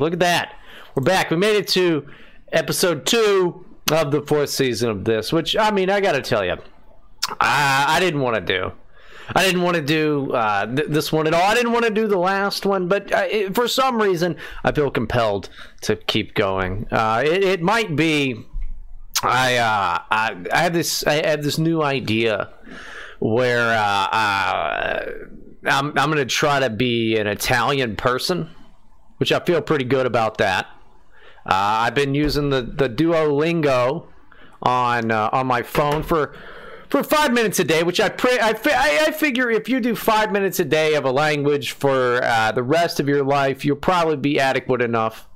Look at that. We're back. We made it to episode two of the fourth season of this, which, I mean, I got to tell you, I, I didn't want to do. I didn't want to do uh, th- this one at all. I didn't want to do the last one, but uh, it, for some reason, I feel compelled to keep going. Uh, it, it might be. I, uh, I I have this I have this new idea where uh, uh, I'm I'm gonna try to be an Italian person, which I feel pretty good about that. Uh, I've been using the the Duolingo on uh, on my phone for for five minutes a day, which I pray I, fi- I, figure if you do five minutes a day of a language for uh, the rest of your life, you'll probably be adequate enough,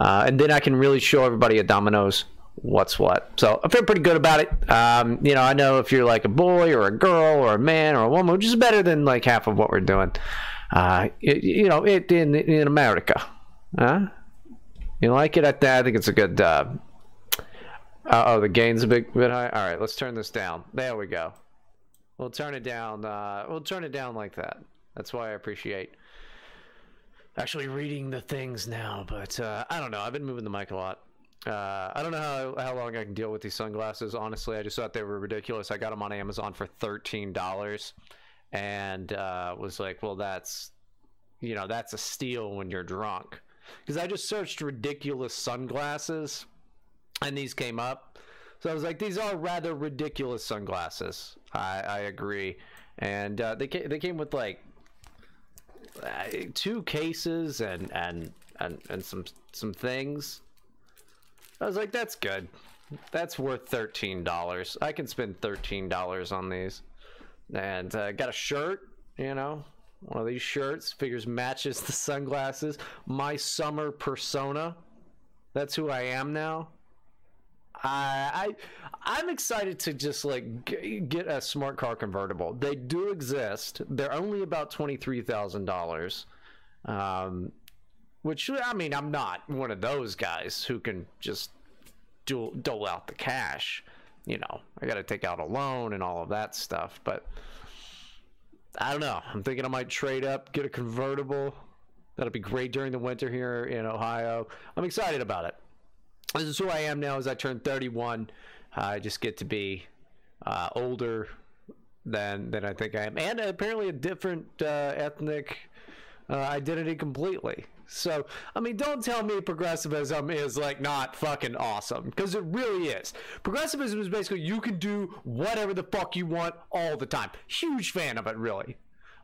uh, and then I can really show everybody at Domino's what's what. So I feel pretty good about it. Um, you know, I know if you're like a boy or a girl or a man or a woman, which is better than like half of what we're doing. Uh, it, you know, it in in America. Huh? You like it? I, th- I think it's a good. Uh, uh, oh, the gain's a bit bit high. All right, let's turn this down. There we go. We'll turn it down. Uh, we'll turn it down like that. That's why I appreciate actually reading the things now. But uh, I don't know. I've been moving the mic a lot. Uh, I don't know how, how long I can deal with these sunglasses. Honestly, I just thought they were ridiculous. I got them on Amazon for thirteen dollars, and uh, was like, well, that's you know that's a steal when you're drunk. Because I just searched ridiculous sunglasses, and these came up. So I was like, these are rather ridiculous sunglasses. I, I agree, and uh, they came, they came with like uh, two cases and and and and some some things. I was like, that's good. That's worth thirteen dollars. I can spend thirteen dollars on these, and uh, got a shirt. You know, one of these shirts figures matches the sunglasses. My summer persona. That's who I am now. I, I I'm excited to just like g- get a smart car convertible. They do exist. They're only about twenty three thousand dollars. Um, which I mean, I'm not one of those guys who can just dole, dole out the cash. You know, I got to take out a loan and all of that stuff. But I don't know. I'm thinking I might trade up, get a convertible. That'll be great during the winter here in Ohio. I'm excited about it. This is who I am now. As I turn 31, I just get to be uh, older than than I think I am, and apparently a different uh, ethnic uh, identity completely. So, I mean, don't tell me progressivism is like not fucking awesome because it really is. Progressivism is basically you can do whatever the fuck you want all the time. Huge fan of it, really.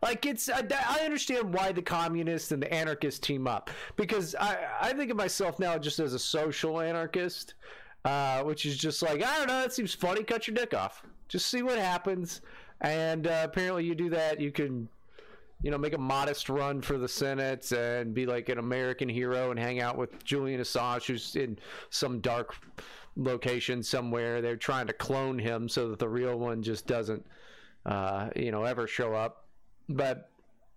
Like it's, I, understand why the communists and the anarchists team up because I, I think of myself now just as a social anarchist, uh, which is just like I don't know, it seems funny. Cut your dick off, just see what happens. And uh, apparently, you do that, you can you know, make a modest run for the Senate and be like an American hero and hang out with Julian Assange, who's in some dark location somewhere. They're trying to clone him so that the real one just doesn't, uh, you know, ever show up. But,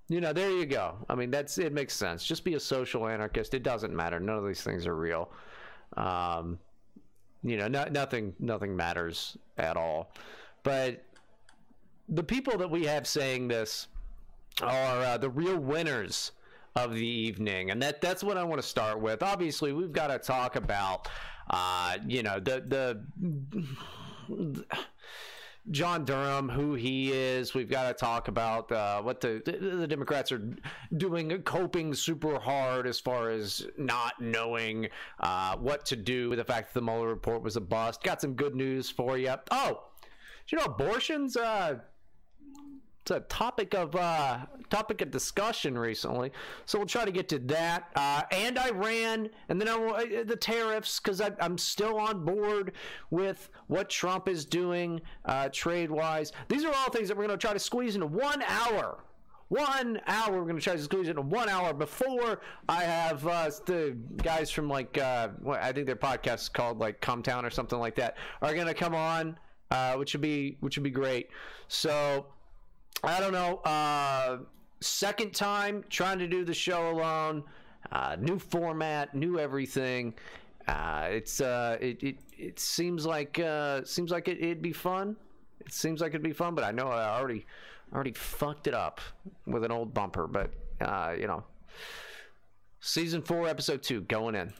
you know, there you go. I mean, that's it makes sense. Just be a social anarchist. It doesn't matter. None of these things are real. Um, you know, no, nothing, nothing matters at all. But the people that we have saying this are uh, the real winners of the evening, and that that's what I want to start with. Obviously, we've got to talk about, uh, you know, the the. John Durham, who he is. We've got to talk about uh, what the the Democrats are doing, coping super hard as far as not knowing uh, what to do with the fact that the Mueller report was a bust. Got some good news for you. Oh, you know abortions? Uh, it's a topic of uh, topic of discussion recently. So we'll try to get to that uh, and Iran, and then I uh, the tariffs because I'm still on board with what Trump is doing uh, trade wise. These are all things that we're going to try to squeeze into one hour. One hour. We're going to try to squeeze into one hour before I have uh, the guys from like uh, I think their podcast is called like Come Town or something like that are going to come on, which would be which would be great. So. I don't know. Uh, second time trying to do the show alone. Uh, new format, new everything. Uh, it's uh, it, it it seems like uh, seems like it, it'd be fun. It seems like it'd be fun, but I know I already already fucked it up with an old bumper. But uh, you know, Season 4, Episode 2, going in.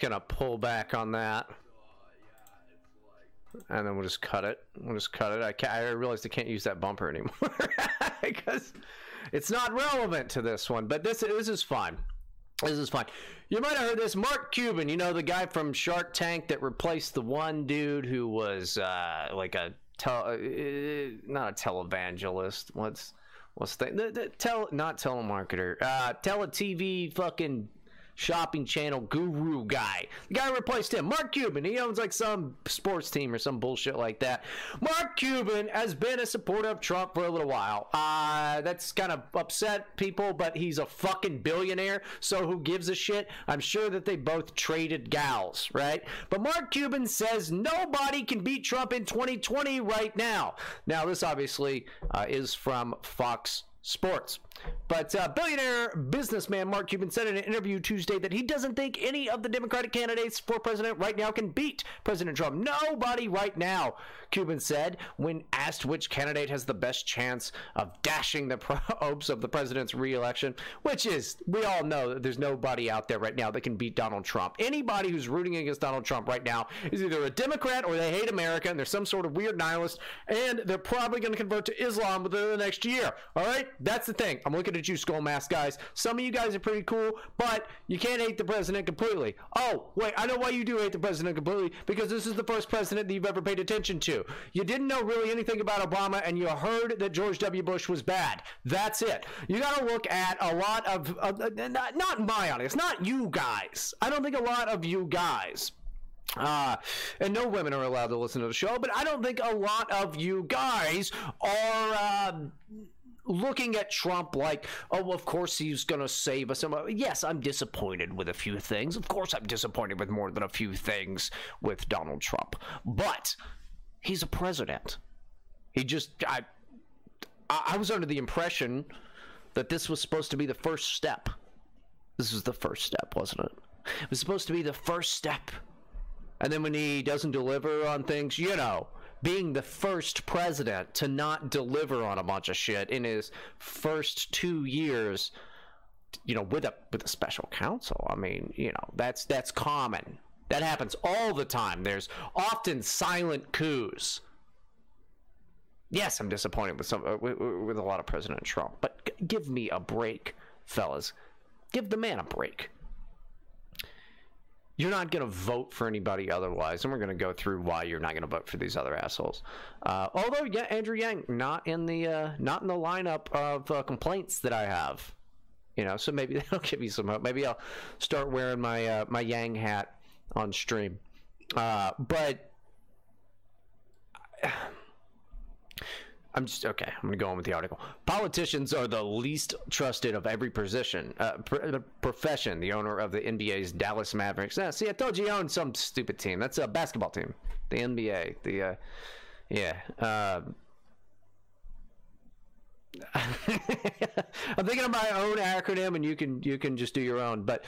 Just to pull back on that. And then we'll just cut it. We'll just cut it. I, ca I realized I can't use that bumper anymore because it's not relevant to this one. But this this is fine. This is fine. You might have heard this. Mark Cuban, you know the guy from Shark Tank that replaced the one dude who was uh, like a tel- uh, not a televangelist. What's what's the, the, the not telemarketer, uh, tele TV fucking shopping channel guru guy. The guy replaced him, Mark Cuban. He owns like some sports team or some bullshit like that. Mark Cuban has been a supporter of Trump for a little while. Uh, that's kind of upset people, but he's a fucking billionaire, so who gives a shit? I'm sure that they both traded gals, right? But Mark Cuban says nobody can beat Trump in 2020 right now. Now, this obviously uh, is from Fox sports. But uh, billionaire businessman Mark Cuban said in an interview Tuesday that he doesn't think any of the Democratic candidates for president right now can beat President Trump. Nobody right now, Cuban said when asked which candidate has the best chance of dashing the hopes of the president's reelection, which is, we all know that there's nobody out there right now that can beat Donald Trump. Anybody who's rooting against Donald Trump right now is either a Democrat or they hate America and they're some sort of weird nihilist and they're probably going to convert to Islam within the next year. All right? That's the thing. I'm looking at you, skull mask guys. Some of you guys are pretty cool, but you can't hate the president completely. Oh, wait, I know why you do hate the president completely because this is the first president that you've ever paid attention to. You didn't know really anything about Obama, and you heard that George W. Bush was bad. That's it. You got to look at a lot of, uh, not, not my audience, not you guys. I don't think a lot of you guys uh, and no women are allowed to listen to the show, but I don't think a lot of you guys are uh, looking at Trump like, oh, of course he's going to save us. Yes, I'm disappointed with a few things. Of course, I'm disappointed with more than a few things with Donald Trump. But he's a president. He just, I, I was under the impression that this was supposed to be the first step. This was the first step, wasn't it? It was supposed to be the first step. And then when he doesn't deliver on things, you know, being the first president to not deliver on a bunch of shit in his first two years, you know, with a with a special counsel. I mean, you know, that's that's common. That happens all the time. There's often silent coups. Yes, I'm disappointed with some with, with a lot of President Trump, but g- give me a break, fellas. Give the man a break you're not going to vote for anybody otherwise, and we're going to go through why you're not going to vote for these other assholes. Uh, although, yeah, Andrew Yang not in the uh, not in the lineup of uh, complaints that I have. You know, so maybe that'll give me some hope. Maybe I'll start wearing my uh, my Yang hat on stream. Uh, but I'm just okay. I'm gonna go on with the article. Politicians are the least trusted of every position, uh, pr- profession. The owner of the NBA's Dallas Mavericks. Yeah, see, I told you he owned some stupid team. That's a basketball team. The NBA. The uh, yeah. Uh, I'm thinking of my own acronym, and you can you can just do your own. But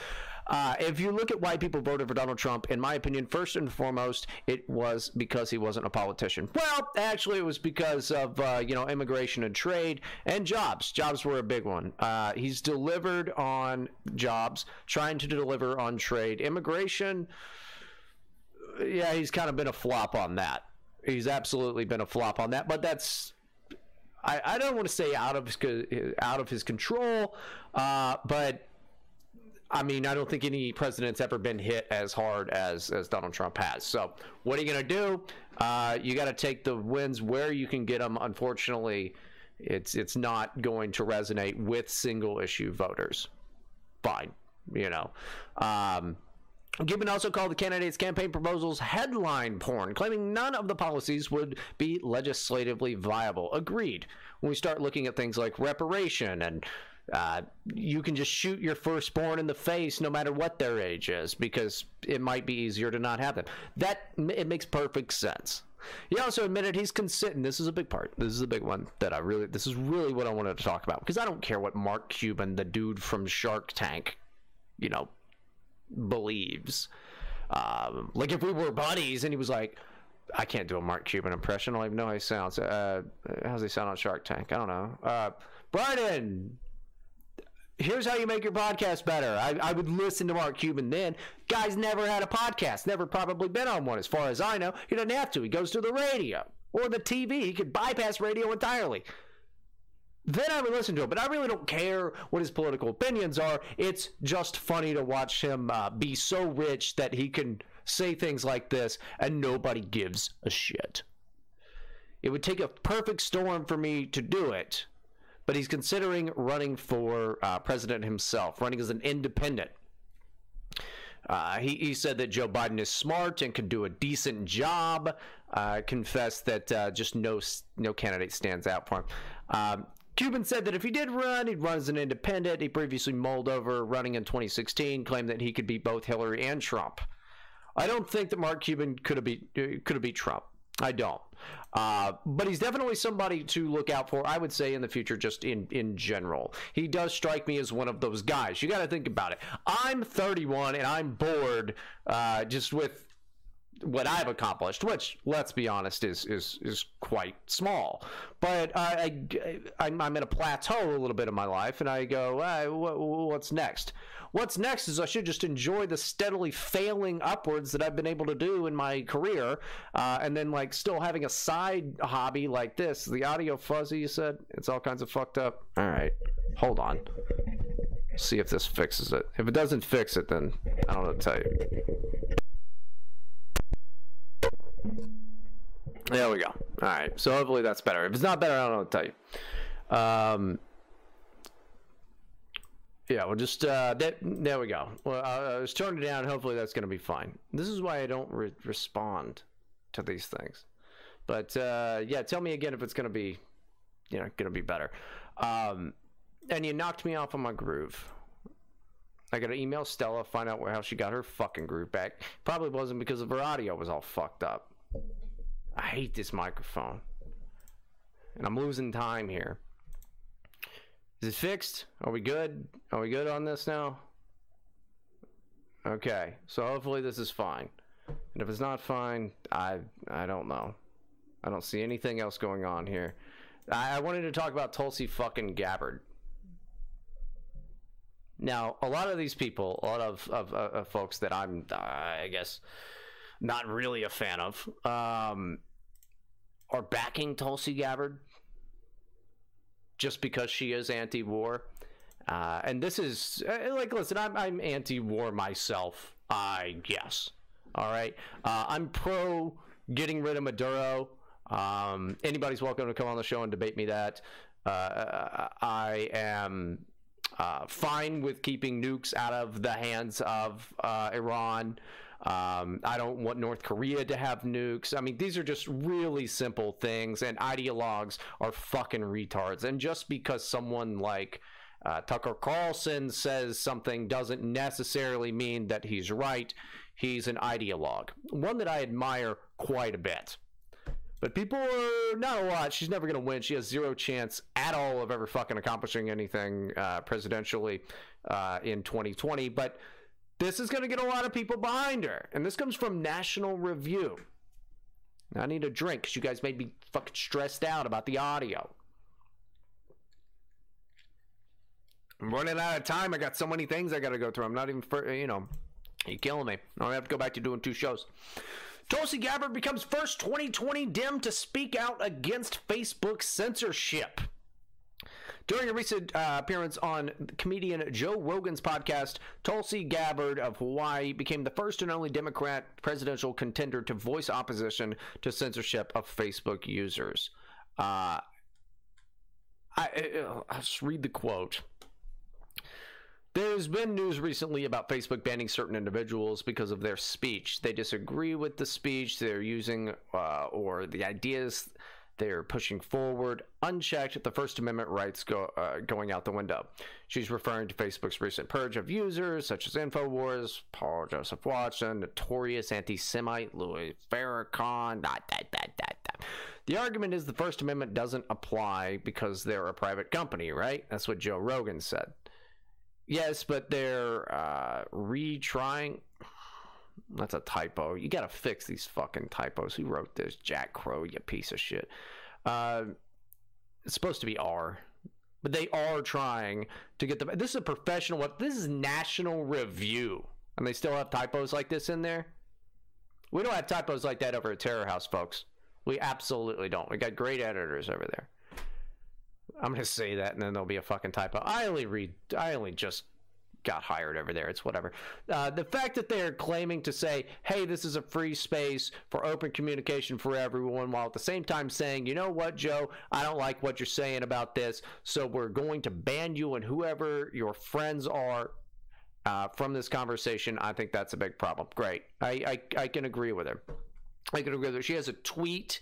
uh, if you look at why people voted for Donald Trump, in my opinion, first and foremost, it was because he wasn't a politician. Well, actually, it was because of uh, you know immigration and trade and jobs. Jobs were a big one. Uh, he's delivered on jobs, trying to deliver on trade. Immigration, yeah, he's kind of been a flop on that. He's absolutely been a flop on that. But that's I, I don't want to say out of his, out of his control, uh, but I mean, I don't think any president's ever been hit as hard as, as Donald Trump has. So, what are you going to do? Uh, you got to take the wins where you can get them. Unfortunately, it's it's not going to resonate with single issue voters. Fine, you know. Um, Cuban also called the candidates' campaign proposals headline porn, claiming none of the policies would be legislatively viable. Agreed. When we start looking at things like reparation and uh, you can just shoot your firstborn in the face no matter what their age is because it might be easier to not have them. That it makes perfect sense. He also admitted he's considering. This is a big part. This is a big one that I really. This is really what I wanted to talk about because I don't care what Mark Cuban, the dude from Shark Tank, you know, believes. Um, like if we were buddies and he was like, I can't do a Mark Cuban impression. I don't even know how he sounds. Uh, how's he sound on Shark Tank? I don't know. Uh, Brian, here's how you make your podcast better. I, I, would listen to Mark Cuban then. Guy's never had a podcast, never probably been on one, as far as I know. He doesn't have to. He goes to the radio or the TV. He could bypass radio entirely. Then I would listen to him, but I really don't care what his political opinions are. It's just funny to watch him uh, be so rich that he can say things like this and nobody gives a shit. It would take a perfect storm for me to do it but he's considering running for uh, president himself, running as an independent. Uh, he, he, said that Joe Biden is smart and can do a decent job. Uh, confessed that uh, just no no candidate stands out for him. Um, Cuban said that if he did run, he'd run as an independent. He previously mulled over running in 2016, claimed that he could beat both Hillary and Trump. I don't think that Mark Cuban could have beat could have beat Trump. I don't. Uh, but he's definitely somebody to look out for, I would say, in the future, just in, in general. He does strike me as one of those guys. You got to think about it. I'm 31 and I'm bored uh, just with what I've accomplished, which let's be honest is is is quite small. But I, I I'm at a plateau a little bit in my life, and I go, what's next? What's next is I should just enjoy the steadily failing upwards that I've been able to do in my career, uh, and then like still having a side hobby like this. The audio fuzzy, you said it's all kinds of fucked up. All right, hold on. See if this fixes it. If it doesn't fix it, then I don't know what to tell you. There we go. All right. So hopefully that's better. If it's not better, I don't know what to tell you. Um, yeah, we'll just uh, that, there we go. Well, I was turning it down. Hopefully that's going to be fine. This is why I don't re- respond to these things. But uh, yeah, tell me again if it's going to be, you know, going to be better. Um, and you knocked me off on my groove. I got to email Stella, find out where how she got her fucking groove back. Probably wasn't because of her audio was all fucked up. I hate this microphone. And I'm losing time here. Is it fixed? Are we good? Are we good on this now? Okay, so hopefully this is fine. And if it's not fine, I I don't know. I don't see anything else going on here. I, I wanted to talk about Tulsi fucking Gabbard. Now, a lot of these people, a lot of, of, of folks that I'm, I guess, not really a fan of, um, are backing Tulsi Gabbard just because she is anti-war. Uh, and this is uh, like, listen, I'm, I'm anti-war myself. I guess. All right, uh, I'm pro getting rid of Maduro. Um, anybody's welcome to come on the show and debate me that. Uh, I am uh, fine with keeping nukes out of the hands of uh, Iran. Um, I don't want North Korea to have nukes. I mean, these are just really simple things, and ideologues are fucking retards. And just because someone like uh, Tucker Carlson says something doesn't necessarily mean that he's right. He's an ideologue, one that I admire quite a bit. But people are not a lot. She's never going to win. She has zero chance at all of ever fucking accomplishing anything uh, presidentially uh, in 2020. But this is going to get a lot of people behind her. And this comes from National Review. I need a drink because you guys made me fucking stressed out about the audio. I'm running out of time. I got so many things I got to go through. I'm not even, for, you know, you're killing me. I have to go back to doing two shows. Tulsi Gabbard becomes first 2020 Dem to speak out against Facebook censorship. During a recent uh, appearance on comedian Joe Rogan's podcast, Tulsi Gabbard of Hawaii became the first and only Democrat presidential contender to voice opposition to censorship of Facebook users. Uh, I, I'll just read the quote. There's been news recently about Facebook banning certain individuals because of their speech. They disagree with the speech they're using uh, or the ideas they're pushing forward unchecked the First Amendment rights go, uh, going out the window. She's referring to Facebook's recent purge of users such as InfoWars, Paul Joseph Watson, notorious anti Semite Louis Farrakhan. Dot, dot, dot, dot, dot. The argument is the First Amendment doesn't apply because they're a private company, right? That's what Joe Rogan said. Yes, but they're uh, retrying. That's a typo. You got to fix these fucking typos. Who wrote this? Jack Crowe, you piece of shit. Uh, it's supposed to be R, but they are trying to get the. This is a professional. What this is National Review, and they still have typos like this in there. We don't have typos like that over at Terror House, folks. We absolutely don't. We got great editors over there. I'm gonna say that, and then there'll be a fucking typo. I only read. I only just got hired over there. It's whatever. Uh, the fact that they're claiming to say, "Hey, this is a free space for open communication for everyone," while at the same time saying, "You know what, Joe? I don't like what you're saying about this, so we're going to ban you and whoever your friends are." Uh, from this conversation, I think that's a big problem. Great, I, I I can agree with her. I can agree with her. She has a tweet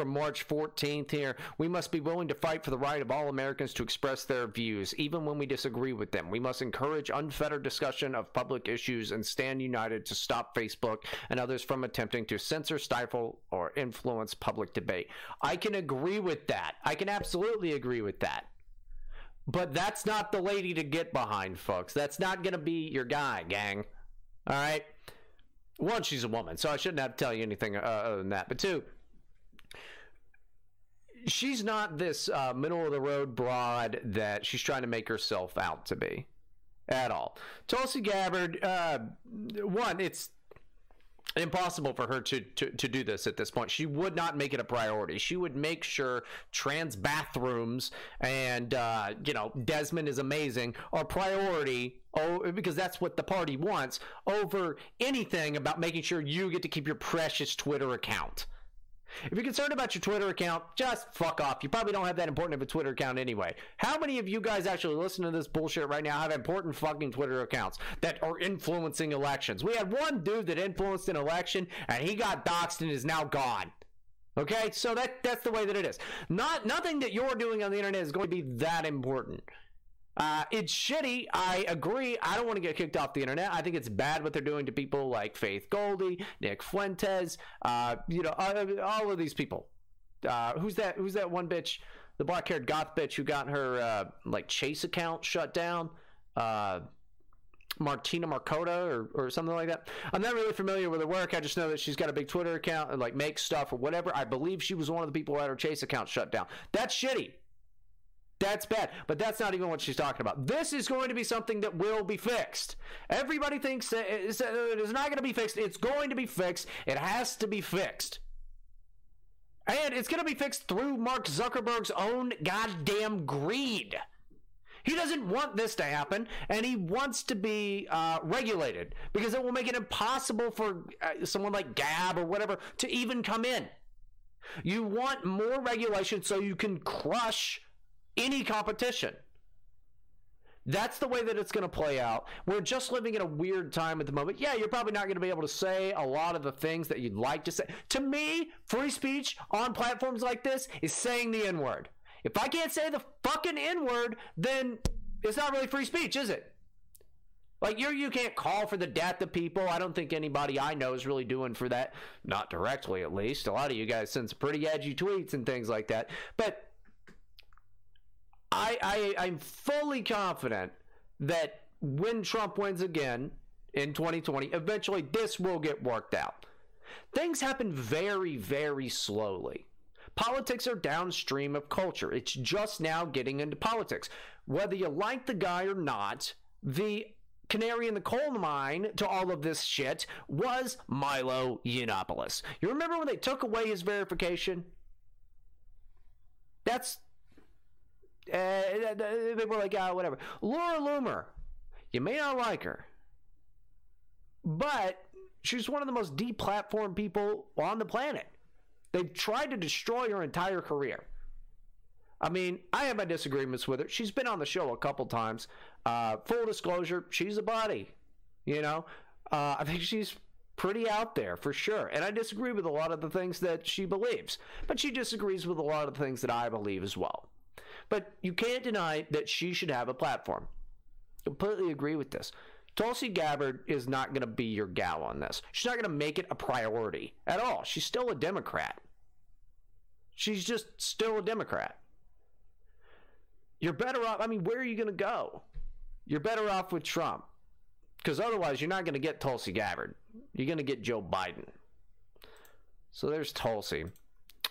from March 14th here. We must be willing to fight for the right of all Americans to express their views, even when we disagree with them. We must encourage unfettered discussion of public issues and stand united to stop Facebook and others from attempting to censor, stifle, or influence public debate. I can agree with that. I can absolutely agree with that. But that's not the lady to get behind, folks. That's not going to be your guy, gang. All right? One, she's a woman, so I shouldn't have to tell you anything uh, other than that. But two, she's not this uh, middle of the road broad that she's trying to make herself out to be at all. Tulsi Gabbard, uh, one, it's impossible for her to, to, to do this at this point. She would not make it a priority. She would make sure trans bathrooms and, uh, you know, Desmond is amazing are priority oh, because that's what the party wants over anything about making sure you get to keep your precious Twitter account. If you're concerned about your Twitter account, just fuck off. You probably don't have that important of a Twitter account anyway. How many of you guys actually listen to this bullshit right now have important fucking Twitter accounts that are influencing elections? We had one dude that influenced an election and he got doxxed and is now gone. Okay, so that that's the way that it is. Not nothing that you're doing on the internet is going to be that important. Uh, it's shitty. I agree. I don't want to get kicked off the internet. I think it's bad what they're doing to people like Faith Goldy, Nick Fuentes, uh, you know, uh, all of these people. Uh, who's that? Who's that one bitch? The black-haired goth bitch who got her uh, like Chase account shut down. Uh, Martina Markota or, or something like that. I'm not really familiar with her work. I just know that she's got a big Twitter account and like makes stuff or whatever. I believe she was one of the people who had her Chase account shut down. That's shitty. That's bad, but that's not even what she's talking about. This is going to be something that will be fixed. Everybody thinks that it is not going to be fixed. It's going to be fixed. It has to be fixed. And it's going to be fixed through Mark Zuckerberg's own goddamn greed. He doesn't want this to happen, and he wants to be uh, regulated because it will make it impossible for uh, someone like Gab or whatever to even come in. You want more regulation so you can crush any competition. That's the way that it's going to play out. We're just living in a weird time at the moment. Yeah, you're probably not going to be able to say a lot of the things that you'd like to say. To me, free speech on platforms like this is saying the N word. If I can't say the fucking N word, then it's not really free speech, is it? Like you you can't call for the death of people. I don't think anybody I know is really doing for that. Not directly at least. A lot of you guys send some pretty edgy tweets and things like that. But I, I I'm fully confident that when Trump wins again in 2020, eventually this will get worked out. Things happen very, very slowly. Politics are downstream of culture. It's just now getting into politics. Whether you like the guy or not, the canary in the coal mine to all of this shit was Milo Yiannopoulos. You remember when they took away his verification? That's uh, they were like, ah, whatever. Laura Loomer, you may not like her, but she's one of the most deplatformed people on the planet. They've tried to destroy her entire career. I mean, I have my disagreements with her. She's been on the show a couple times. Uh, full disclosure, she's a body. You know, uh, I think she's pretty out there for sure. And I disagree with a lot of the things that she believes, but she disagrees with a lot of the things that I believe as well. But you can't deny that she should have a platform. Completely agree with this. Tulsi Gabbard is not going to be your gal on this. She's not going to make it a priority at all. She's still a Democrat. She's just still a Democrat. You're better off. I mean, where are you going to go? You're better off with Trump. Because otherwise, you're not going to get Tulsi Gabbard. You're going to get Joe Biden. So there's Tulsi.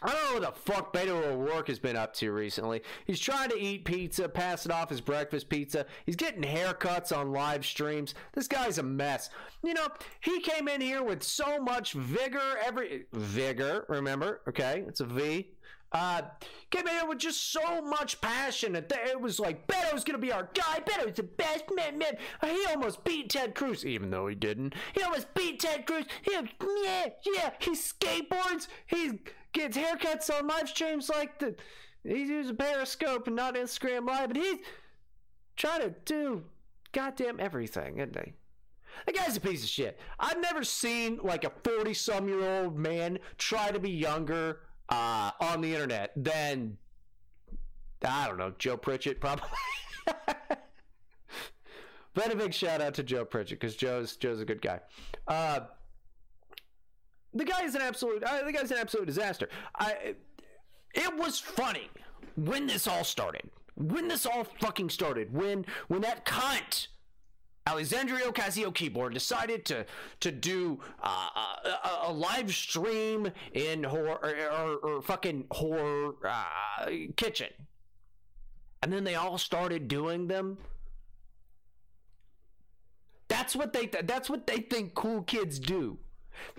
I don't know what the fuck Beto O'Rourke has been up to recently. He's trying to eat pizza, pass it off as breakfast pizza. He's getting haircuts on live streams. This guy's a mess. You know, he came in here with so much vigor, every vigor, remember? Okay, it's a V. Uh, came in here with just so much passion that it was like Beto's gonna be our guy. Beto's the best man, man. He almost beat Ted Cruz, even though he didn't. He almost beat Ted Cruz. He, yeah, yeah. He skateboards. He gets haircuts on live streams like the. He's using Periscope and not Instagram Live, and he's trying to do goddamn everything, isn't he? That guy's a piece of shit. I've never seen like a 40 some year old man try to be younger uh, on the internet than I don't know Joe Pritchett probably. but a big shout out to Joe Pritchett because Joe's Joe's a good guy. Uh, the guy is an absolute. Uh, the guy's an absolute disaster. I. It was funny when this all started. When this all fucking started. When when that cunt Alexandria Ocasio Keyboard decided to to do uh, a, a, live stream in her or, or, fucking her uh, kitchen, and then they all started doing them. That's what they that's what they think cool kids do.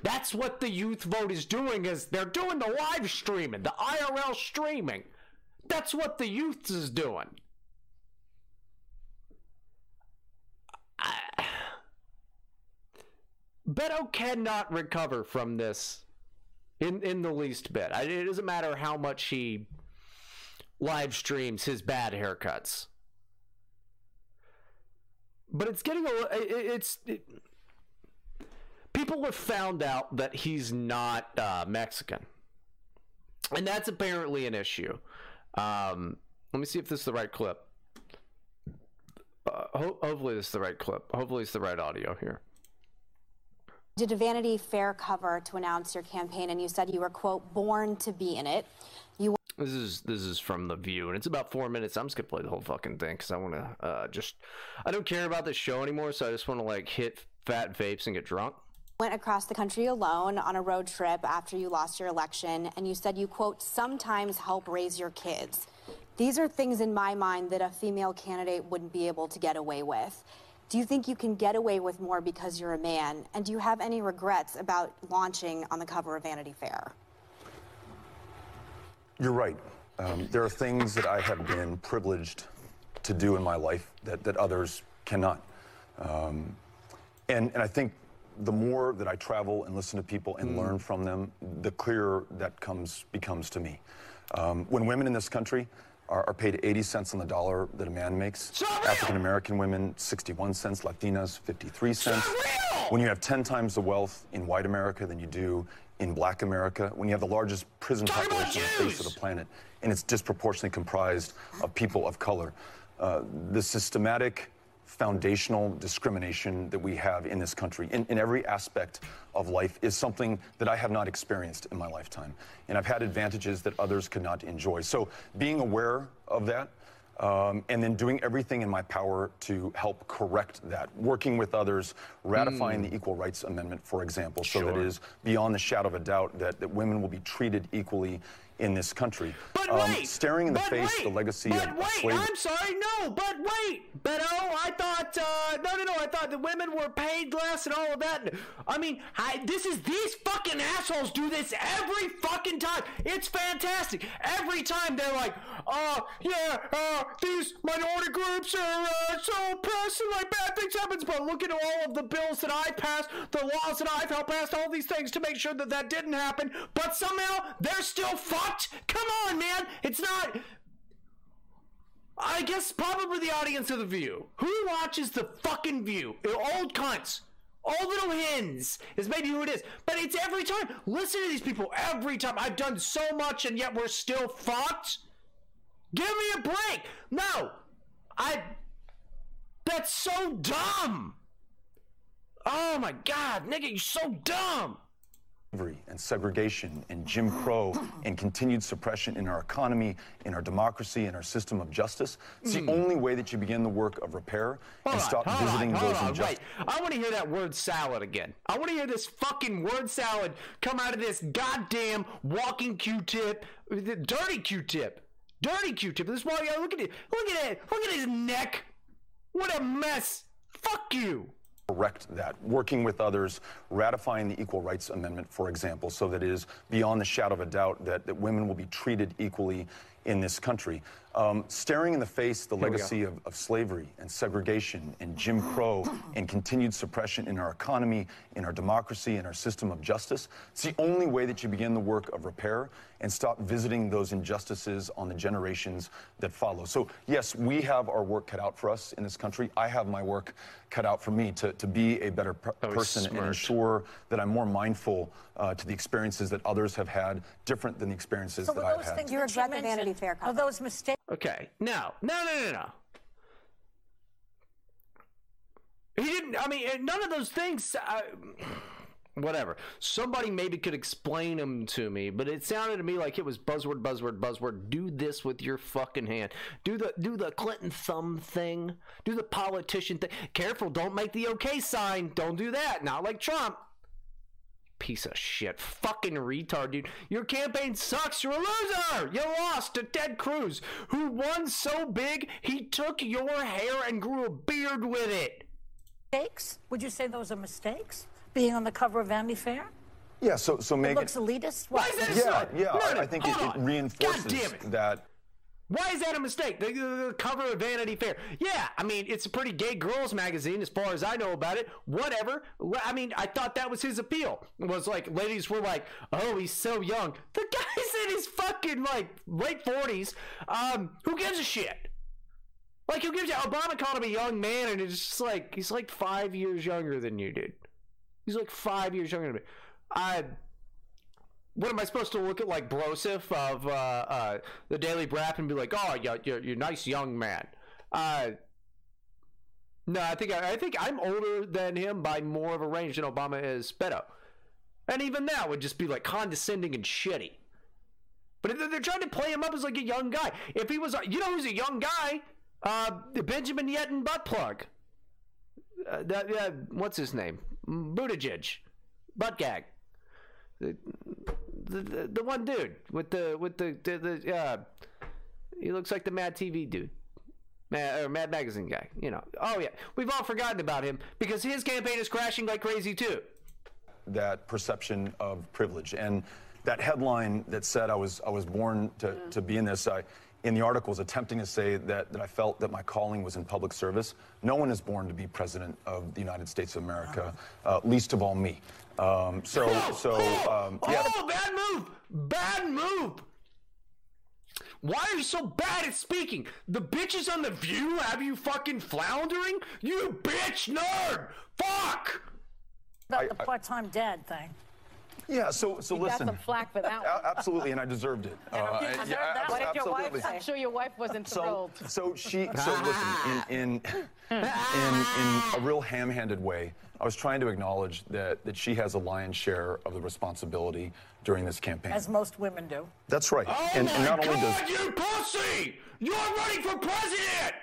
That's what the youth vote is doing is they're doing the live streaming, the IRL streaming. That's what the youth is doing. Beto cannot recover from this in in the least bit. It doesn't matter how much he live streams his bad haircuts, but it's getting a it's. It, people have found out that he's not uh, Mexican, and that's apparently an issue. Um, let me see if this is the right clip. Uh, ho- hopefully, this is the right clip. Hopefully, it's the right audio here did a Vanity Fair cover to announce your campaign, and you said you were quote born to be in it. You this is this is from the View, and it's about four minutes. I'm just gonna play the whole fucking thing because I want to uh, just I don't care about this show anymore, so I just want to like hit fat vapes and get drunk. Went across the country alone on a road trip after you lost your election, and you said you quote sometimes help raise your kids. These are things in my mind that a female candidate wouldn't be able to get away with. Do you think you can get away with more because you're a man? And do you have any regrets about launching on the cover of Vanity Fair? You're right. Um, there are things that I have been privileged to do in my life that, that others cannot. Um, and, and I think the more that I travel and listen to people and mm. learn from them, the clearer that comes becomes to me. Um, when women in this country are, are, paid 80 cents on the dollar that a man makes. African American women, 61 cents. Latinas, 53 cents. When you have 10 times the wealth in white America than you do in black America, when you have the largest prison Talk population on the face of the planet, and it's disproportionately comprised of people of color, uh, the systematic foundational discrimination that we have in this country in, in, every aspect of life is something that I have not experienced in my lifetime. And I've had advantages that others could not enjoy. So being aware of that, um, and then doing everything in my power to help correct that, working with others, ratifying mm. the Equal Rights Amendment, for example, so that it is beyond the shadow of a doubt that, that women will be treated equally in this country. But um, wait, staring in the face wait, the legacy of slavery. but of wait, slavery. I'm sorry, no, but wait, Beto, I thought, uh, no, no, no, I thought the women were paid less and all of that. I mean, I, this is these fucking assholes do this every fucking time. It's fantastic. Every time they're like, uh, yeah, uh, these minority groups are uh, so oppressed and like bad things happen. But look at all of the bills that I passed, the laws that I've helped pass, all these things to make sure that that didn't happen. But somehow they're still fucked Come on, man. It's not. I guess probably the audience of The View. Who watches The fucking View? Old cunts. All little hens is maybe who it is, but it's every time. Listen to these people every time. I've done so much and yet we're still fucked. Give me a break. No, I. That's so dumb. Oh my god, nigga, you're so dumb and segregation and Jim Crow and continued suppression in our economy, in our democracy, in our system of justice. It's the mm. only way that you begin the work of repair hold and stop visiting on, those on, Wait, I want to hear that word salad again. I want to hear this fucking word salad come out of this goddamn walking Q-tip, dirty Q-tip, dirty Q-tip. This boy, look at it, look at it, look at his neck. What a mess. Fuck you correct that, working with others, ratifying the Equal Rights Amendment, for example, so that it is beyond the shadow of a doubt that, that women will be treated equally in this country. Um, staring in the face the legacy of, of, slavery and segregation and Jim Crow and continued suppression in our economy, in our democracy, in our system of justice, it's the only way that you begin the work of repair and stop visiting those injustices on the generations that follow. So, yes, we have our work cut out for us in this country. I have my work cut out for me to, to be a better per- person smart. and ensure that I'm more mindful uh, to the experiences that others have had, different than the experiences so that I've had. You regret the Vanity Fair Are those mistakes? Okay. No. No, no, no, no. He didn't. I mean, none of those things. Uh, whatever. Somebody maybe could explain them to me, but it sounded to me like it was buzzword, buzzword, buzzword. Do this with your fucking hand. Do the do the Clinton thumb thing. Do the politician thing. Careful, don't make the okay sign. Don't do that. Not like Trump piece of shit. Fucking retard, dude. Your campaign sucks. You're a loser. You lost to Ted Cruz, who won so big he took your hair and grew a beard with it. Mistakes? Would you say those are mistakes? Being on the cover of Vanity Fair? Yeah, so so Megan. It looks elitist. What? Why is that yeah, yeah. No, no, I, I think it, it, reinforces it. that why is that a mistake? The, the, cover of Vanity Fair. Yeah, I mean, it's a pretty gay girls magazine as far as I know about it. Whatever. I mean, I thought that was his appeal. It was like ladies were like, "Oh, he's so young." The guy's in his fucking like late forties. Um, who gives a shit? Like, who gives a Obama called him a young man, and it's just like he's like five years younger than you, dude. He's like five years younger than me. I what am I supposed to look at like Broseph of uh, uh, the Daily Brap and be like, oh, you're, you're, you're nice young man? Uh, no, I think I, I, think I'm older than him by more of a range than Obama is Beto. And even that would just be like condescending and shitty. But they're trying to play him up as like a young guy. If he was, you know, who's a young guy? Uh, Benjamin Yetton butt plug. Uh, that, uh, what's his name? Buttigieg, butt gag the, the, the one dude with the with the the, the uh, he looks like the Mad TV dude. Mad, or Mad Magazine guy, you know. Oh yeah, we've all forgotten about him because his campaign is crashing like crazy too. That perception of privilege and that headline that said I was I was born to, yeah. to be in this. I, in the article was attempting to say that, that I felt that my calling was in public service. No one is born to be president of the United States of America, uh, least of all me. Um, so, so oh, um, yeah. Oh, bad move! Bad move! Why are you so bad at speaking? The bitches on the View have you fucking floundering? You bitch nerd! Fuck! About the part-time dad thing. Yeah, so so you listen. got some flack for that one. Absolutely, and I deserved it. Uh, deserved yeah, that. What did your wife I'm sure your wife wasn't thrilled. So, so she, so listen, in in, in in a real ham-handed way, I was trying to acknowledge that that she has a lion's share of the responsibility during this campaign. As most women do. That's right. Oh and, my and not God, only does you pussy! You're running for president!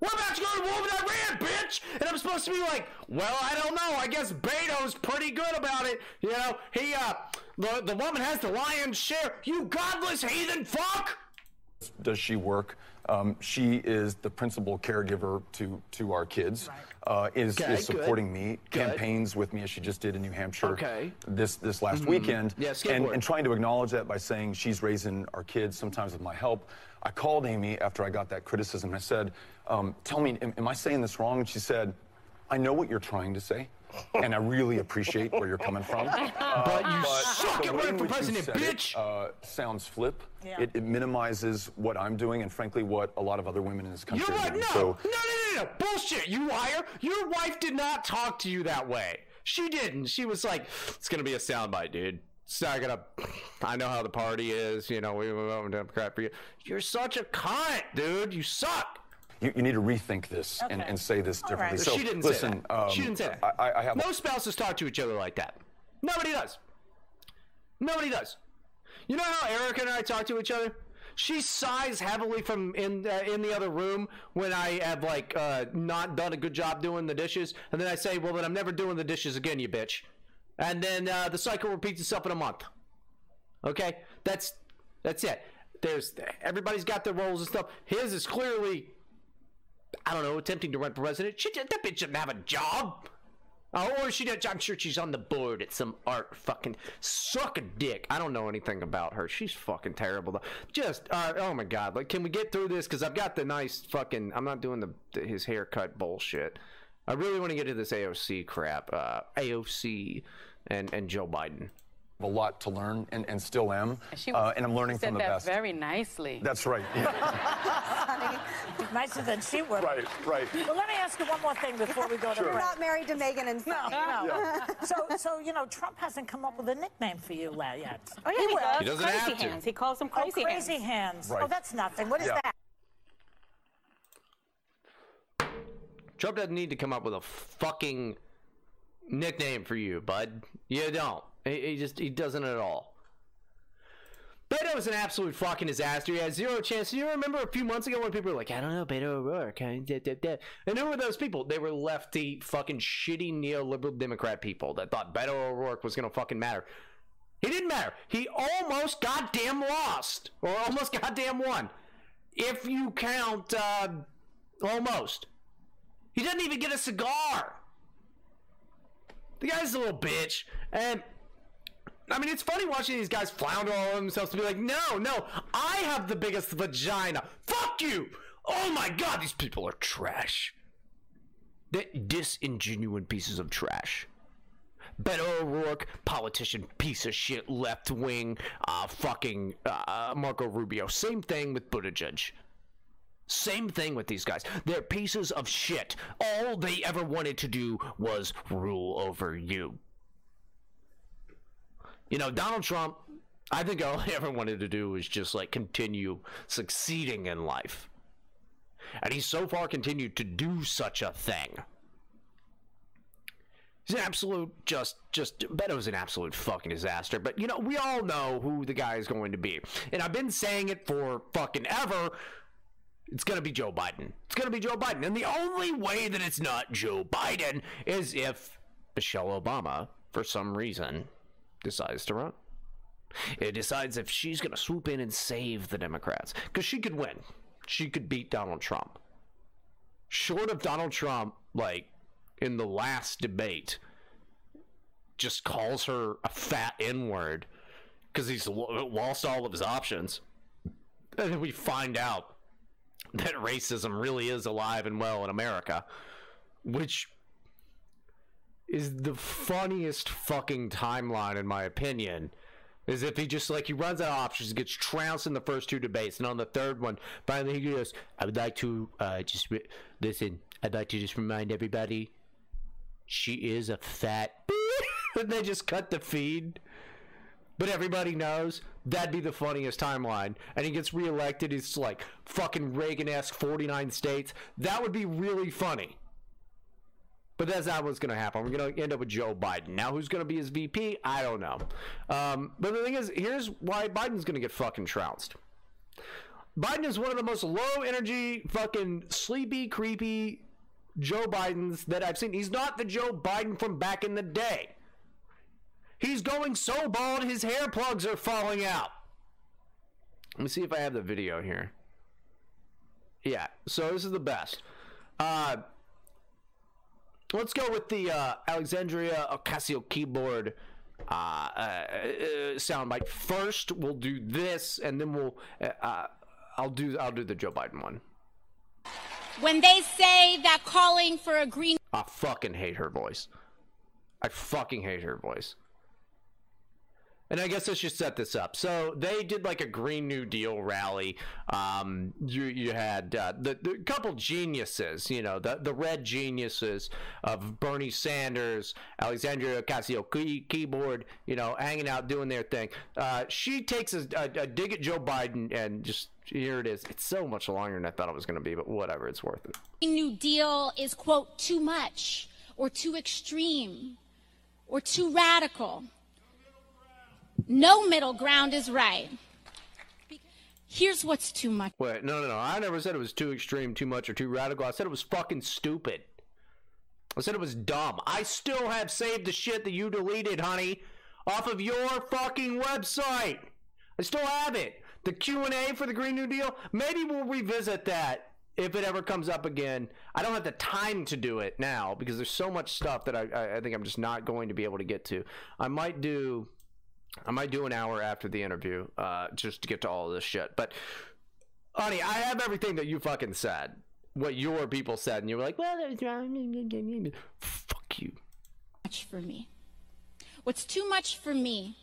What about you going to war with Iran, bitch? And I'm supposed to be like, well, I don't know. I guess Beto's pretty good about it. You know, he, uh, the, the woman has the lion's share. You godless heathen fuck! Does she work? Um, she is the principal caregiver to to our kids. Right. Uh, is okay, is supporting good. me, good. campaigns with me as she just did in New Hampshire. Okay. This this last mm-hmm. weekend. Yeah, and, and trying to acknowledge that by saying she's raising our kids sometimes with my help. I called Amy after I got that criticism. I said, um, "Tell me, am, am I saying this wrong?" And she said, "I know what you're trying to say." and I really appreciate where you're coming from. Uh, but you but suck at running for president, bitch. It, uh, sounds flip. Yeah. It, it, minimizes what I'm doing, and frankly, what a lot of other women in this country You're are doing. No, so, no, no, no, no, bullshit. You liar. Your wife did not talk to you that way. She didn't. She was like, "It's gonna be a soundbite, dude." So I gotta. I know how the party is. You know, we went Democrat for you. You're such a cunt, dude. You suck. You, you need to rethink this and, Okay. and say this All differently. right. So she didn't listen, say that. Um, she didn't say that. I, I have no spouses talk to each other like that. Nobody does. Nobody does. You know how Erica and I talk to each other? She sighs heavily from in uh, in the other room when I have like uh, not done a good job doing the dishes, and then I say, "Well, then I'm never doing the dishes again, you bitch." And then uh, the cycle repeats itself in a month. Okay, that's that's it. There's everybody's got their roles and stuff. His is clearly I don't know, attempting to run for president. She, that bitch doesn't have a job. Oh, or she. I'm sure she's on the board at some art fucking suck a dick. I don't know anything about her. She's fucking terrible. Though. Just uh, oh my god, like can we get through this? Because I've got the nice fucking. I'm not doing the, the his haircut bullshit. I really want to get to this AOC crap. Uh, AOC and and Joe Biden. A lot to learn and, and still am. She uh, and I'm learning said from the that best. very nicely. That's right. Yeah. Nicer than she would. right, right. Well, let me ask you one more thing before we go to You're not married to Megan and No, Sonny. no. So, so you know, Trump hasn't come up with a nickname for you yet. Oh yeah, he, will. does. He doesn't crazy have to. hands. He calls them Oh, crazy, crazy hands. hands. Right. Oh, that's nothing. What is Yeah. that? Trump doesn't need to come up with a fucking nickname for you, bud. You don't. He, he just he doesn't at all. Beto is an absolute fucking disaster. He had zero chance. You remember a few months ago when people were like, I don't know, Beto O'Rourke. And who were those people? They were lefty, fucking shitty neoliberal Democrat people that thought Beto O'Rourke was going to fucking matter. He didn't matter. He almost goddamn lost. Or almost goddamn won. If you count, uh, almost. He doesn't even get a cigar. The guy's a little bitch. And I mean, it's funny watching these guys flounder all over themselves to be like, no, no, I have the biggest vagina. Fuck you. Oh my god, these people are trash. They're disingenuine pieces of trash. Beto O'Rourke, politician, piece of shit, left wing, uh, fucking uh, Marco Rubio. Same thing with Buttigieg. Same thing with these guys. They're pieces of shit. All they ever wanted to do was rule over you. You know, Donald Trump, I think all he ever wanted to do was just like continue succeeding in life. And he's so far continued to do such a thing. He's an absolute, just, just, Beto's an absolute fucking disaster. But, you know, we all know who the guy is going to be. And I've been saying it for fucking ever. It's going to be Joe Biden. It's going to be Joe Biden. And the only way that it's not Joe Biden is if Michelle Obama, for some reason, decides to run. It decides if she's going to swoop in and save the Democrats. Because she could win. She could beat Donald Trump. Short of Donald Trump, like, in the last debate, just calls her a fat N word because he's lost all of his options. And then we find out that racism really is alive and well in America, which is the funniest fucking timeline in my opinion. Is if he just like he runs out of options, gets trounced in the first two debates, and on the third one, finally he goes, "I would like to uh, just re- listen. I'd like to just remind everybody, she is a fat." and they just cut the feed. But everybody knows that'd be the funniest timeline. And he gets reelected. He's like fucking Reagan esque 49 states. That would be really funny. But that's not what's going to happen. We're going to end up with Joe Biden. Now, who's going to be his VP? I don't know. Um, but the thing is, here's why Biden's going to get fucking trounced. Biden is one of the most low energy, fucking sleepy, creepy Joe Bidens that I've seen. He's not the Joe Biden from back in the day. He's going so bald, his hair plugs are falling out. Let me see if I have the video here. Yeah, so this is the best. Uh, let's go with the uh, Alexandria Ocasio keyboard uh, uh, uh, soundbite first. We'll do this, and then we'll. Uh, uh, I'll do. I'll do the Joe Biden one. When they say that calling for a green I fucking hate her voice. I fucking hate her voice. And I guess let's just set this up. So they did like a Green New Deal rally. Um, you you had uh, the, the couple geniuses, you know, the the red geniuses of Bernie Sanders, Alexandria Ocasio key, keyboard, you know, hanging out doing their thing. Uh, she takes a, a, a dig at Joe Biden and just here it is. It's so much longer than I thought it was going to be, but whatever, it's worth it. New Deal is quote too much or too extreme or too radical. No middle ground is right. Here's what's too much. Wait, no, no, no. I never said it was too extreme, too much, or too radical. I said it was fucking stupid. I said it was dumb. I still have saved the shit that you deleted, honey, off of your fucking website. I still have it. The Q&A for the Green New Deal. Maybe we'll revisit that if it ever comes up again. I don't have the time to do it now because there's so much stuff that I, I think I'm just not going to be able to get to. I might do I might do an hour after the interview, uh, just to get to all of this shit. But, honey, I have everything that you fucking said. What your people said, and you were like, "Well, fuck you." Much for me. What's too much for me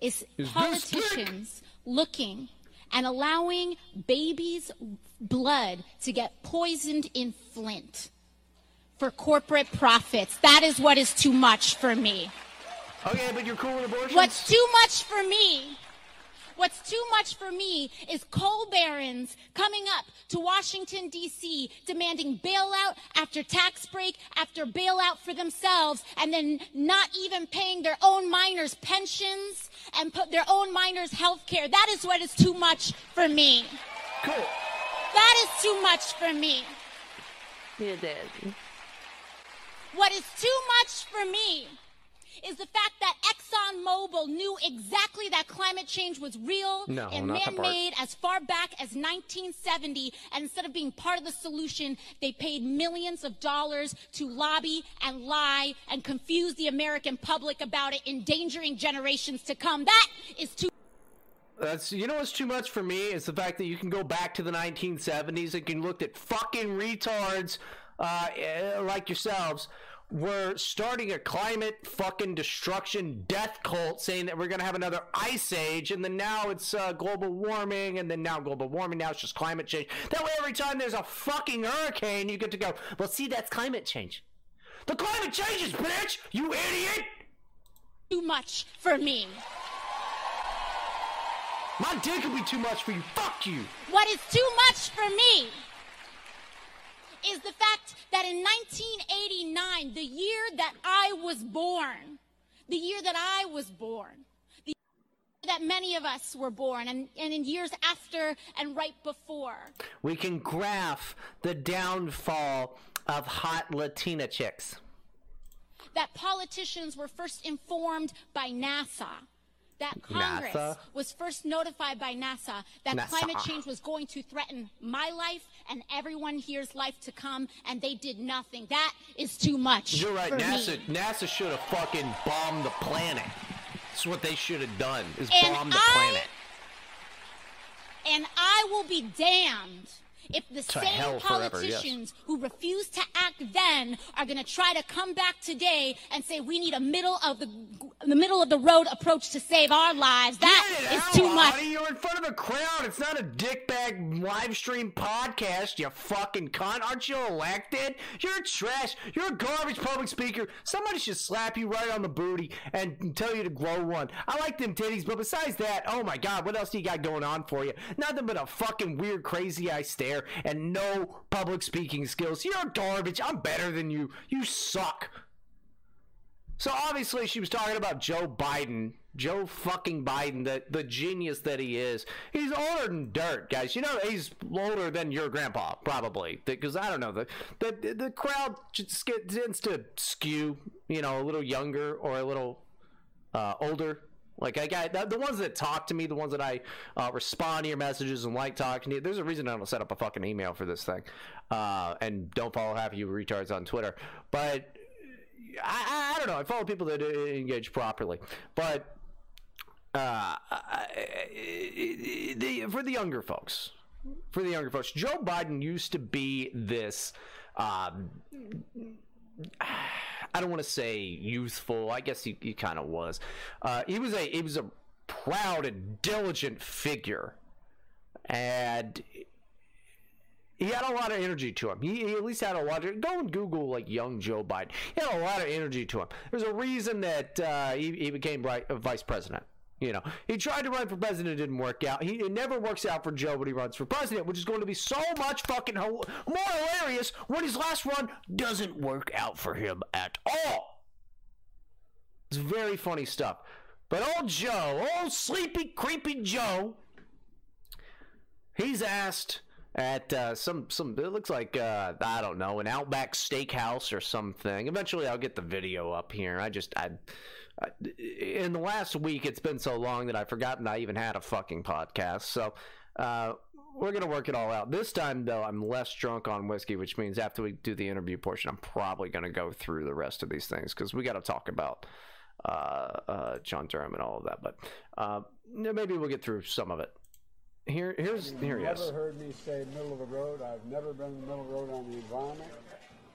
is, is politicians looking and allowing babies' blood to get poisoned in Flint for corporate profits. That is what is too much for me. Okay, but you're cool with abortion. What's too much for me? What's too much for me is coal barons coming up to Washington, D.C., demanding bailout after tax break after bailout for themselves, and then not even paying their own miners pensions and put their own miners health care. That is what is too much for me. Cool. That is too much for me. You did. What is too much for me is the fact that ExxonMobil knew exactly that climate change was real no, and man-made as far back as 1970. And instead of being part of the solution, they paid millions of dollars to lobby and lie and confuse the American public about it, endangering generations to come. That is too. That's you know what's too much for me is the fact that you can go back to the 1970s and can look at fucking retards uh, eh, like yourselves we're starting a climate fucking destruction death cult saying that we're going to have another ice age and then now it's uh, global warming and then now global warming now it's just climate change. That way every time there's a fucking hurricane you get to go well see that's climate change. The climate changes bitch! You idiot! Too much for me. My dick would be too much for you. Fuck you. What is too much for me is the fact that in 1989, the year that I was born, the year that I was born, the year that many of us were born, and, and in years after and right before, we can graph the downfall of hot Latina chicks. That politicians were first informed by NASA that Congress NASA? was first notified by NASA that NASA. climate change was going to threaten my life and everyone here's life to come, and they did nothing. That is too much. You're right. NASA me. NASA should have fucking bombed the planet. That's what they should have done. Is and bomb the I, planet. And I will be damned if the same politicians forever, yes. who refused to act then are going to try to come back today and say we need a middle of the the middle of the road approach to save our lives, that is too much. You're in front of a crowd. It's not a dickbag live stream podcast. You fucking cunt. Aren't you elected? You're trash. You're a garbage public speaker. Somebody should slap you right on the booty and tell you to grow one. I like them titties, but besides that, oh my god, what else do you got going on for you? Nothing but a fucking weird, crazy eye stare and no public speaking skills. You're garbage. I'm better than you. You suck. So obviously she was talking about Joe Biden, Joe fucking Biden, the the genius that he is. He's older than dirt, guys. You know he's older than your grandpa, probably, because I don't know the the the crowd tends to skew, you know, a little younger or a little uh, older like I got the ones that talk to me, the ones that I uh, respond to your messages and like talking to you. There's a reason I don't set up a fucking email for this thing, uh, and don't follow half of you retards on Twitter. But I, I, don't know. I follow people that engage properly, but uh, the, for the younger folks, for the younger folks, Joe Biden used to be this. Um, I don't want to say youthful. I guess he, he kind of was. Uh, he was a he was a proud and diligent figure, and he had a lot of energy to him. He, he, at least had a lot of. Go and Google like young Joe Biden. He had a lot of energy to him. There's a reason that uh, he, he became vice president. You know, he tried to run for president, didn't work out. He it never works out for Joe when he runs for president, which is going to be so much fucking ho- more hilarious when his last run doesn't work out for him at all. It's very funny stuff. But old Joe, old sleepy, creepy Joe, he's asked at uh, some some it looks like uh, I don't know an Outback Steakhouse or something. Eventually, I'll get the video up here. I just I in the last week it's been so long that I've forgotten I even had a fucking podcast. So uh, we're gonna work it all out. This time though, I'm less drunk on whiskey, which means after we do the interview portion, I'm probably gonna go through the rest of these things because we got to talk about uh, uh, John Durham and all of that. But uh, maybe we'll get through some of it. Here, here's You've here he never heard me say middle of the road. I've never been in the middle of the road on the environment.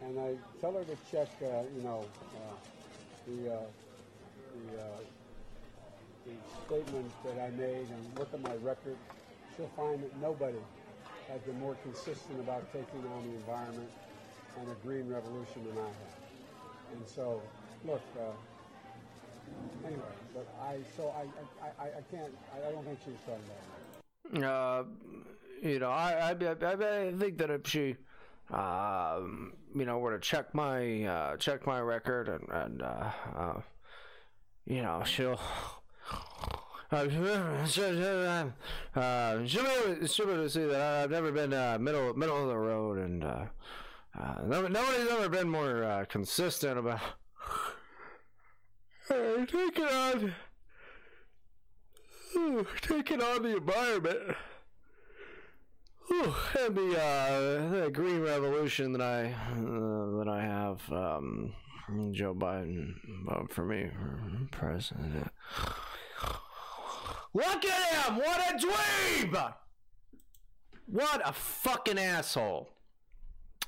And I tell her to check, uh, you know, uh, the, uh, the, uh, the statement that I made and look at my record. She'll find that nobody has been more consistent about taking on the environment and a green revolution than I have. And so, look, uh, anyway, but I, so I, I, I, I can't, I, I don't think she's about me. Uh, you know, I, I, I, I think that if she, um, you know, were to check my uh, check my record and and uh, uh, you know, she'll. Uh, she'll, uh, she'll, be able, she'll be able to see that I've never been uh, middle middle of the road, and uh, uh, no, nobody's ever been more uh, consistent about uh, taking on Ooh, taking on the environment. Ooh, and the, uh, the green revolution that I uh, that I have. Um, Joe Biden vote for me for president. Look at him! What a dweeb! What a fucking asshole!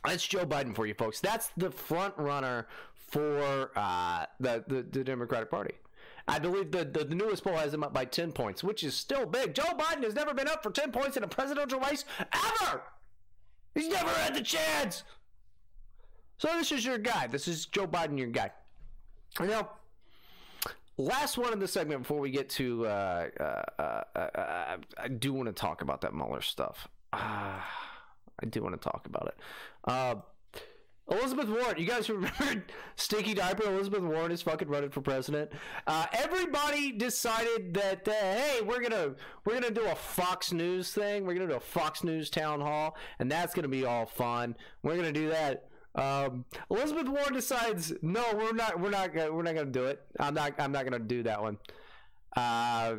That's Joe Biden for you folks. That's the front runner for uh, the, the the Democratic Party. I believe the, the, the newest poll has him up by 10 points, which is still big. Joe Biden has never been up for 10 points in a presidential race ever. He's never had the chance. So this is your guy. This is Joe Biden, your guy. Now, last one in the segment before we get to, uh, uh, uh, uh I do want to talk about that Mueller stuff. I do want to talk about it. Uh, Elizabeth Warren, you guys remember Stinky Diaper? Elizabeth Warren is fucking running for president. Uh, everybody decided that hey, we're gonna we're gonna do a Fox News thing. We're gonna do a Fox News town hall, and that's gonna be all fun. We're gonna do that. Um, Elizabeth Warren decides no, we're not. We're not. Gonna, we're not gonna do it. I'm not. I'm not gonna do that one. Uh,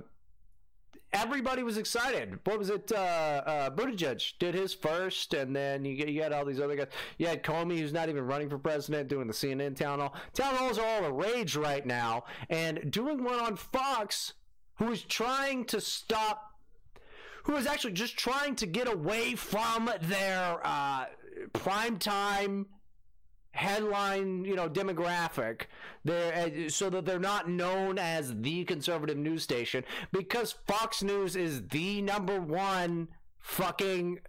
everybody was excited. What was it? Uh, uh, Buttigieg did his first, and then you, you had all these other guys. You had Comey, who's not even running for president, doing the CNN town hall. Town halls are all the rage right now, and doing one on Fox, who is trying to stop. Who is actually just trying to get away from their uh, prime time headline, you know, demographic, there so that they're not known as the conservative news station because Fox News is the number one fucking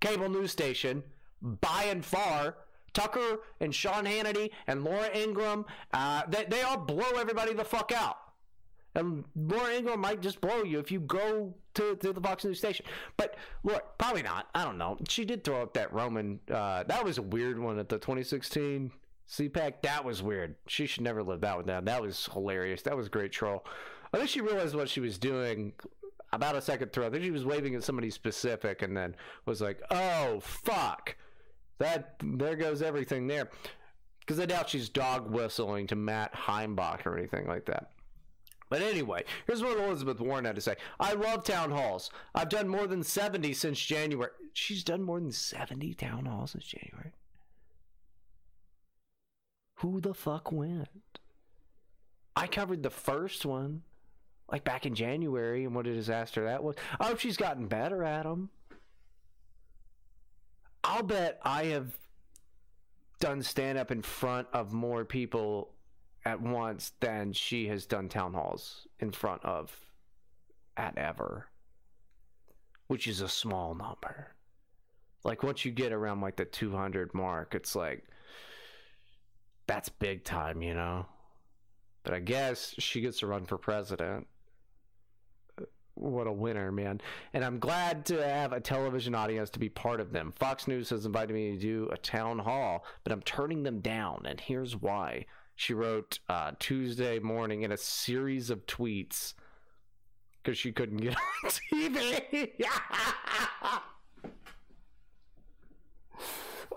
cable news station by and far. Tucker and Sean Hannity and Laura Ingraham, uh, they, they all blow everybody the fuck out. And Laura Ingraham might just blow you if you go to, to the Fox News station. But look, probably not. I don't know. She did throw up that Roman. Uh, that was a weird one at the 2016 CPAC. That was weird. She should never live that one down. That was hilarious. That was a great troll. I think she realized what she was doing about a second through. I think she was waving at somebody specific and then was like, oh, fuck. That There goes everything there. Because I doubt she's dog whistling to Matt Heimbach or anything like that. But anyway, here's what Elizabeth Warren had to say. I love town halls. I've done more than 70 since January. She's done more than 70 town halls since January. Who the fuck went? I covered the first one, like back in January, and what a disaster that was. I hope she's gotten better at them. I'll bet I have done stand up in front of more people at once than she has done town halls in front of at ever, which is a small number. Like once you get around like the 200 mark, it's like that's big time, you know. But I guess she gets to run for president. What a winner, man. And I'm glad to have a television audience to be part of them. Fox News has invited me to do a town hall, but I'm turning them down, and here's why. She wrote uh, Tuesday morning in a series of tweets because she couldn't get on TV.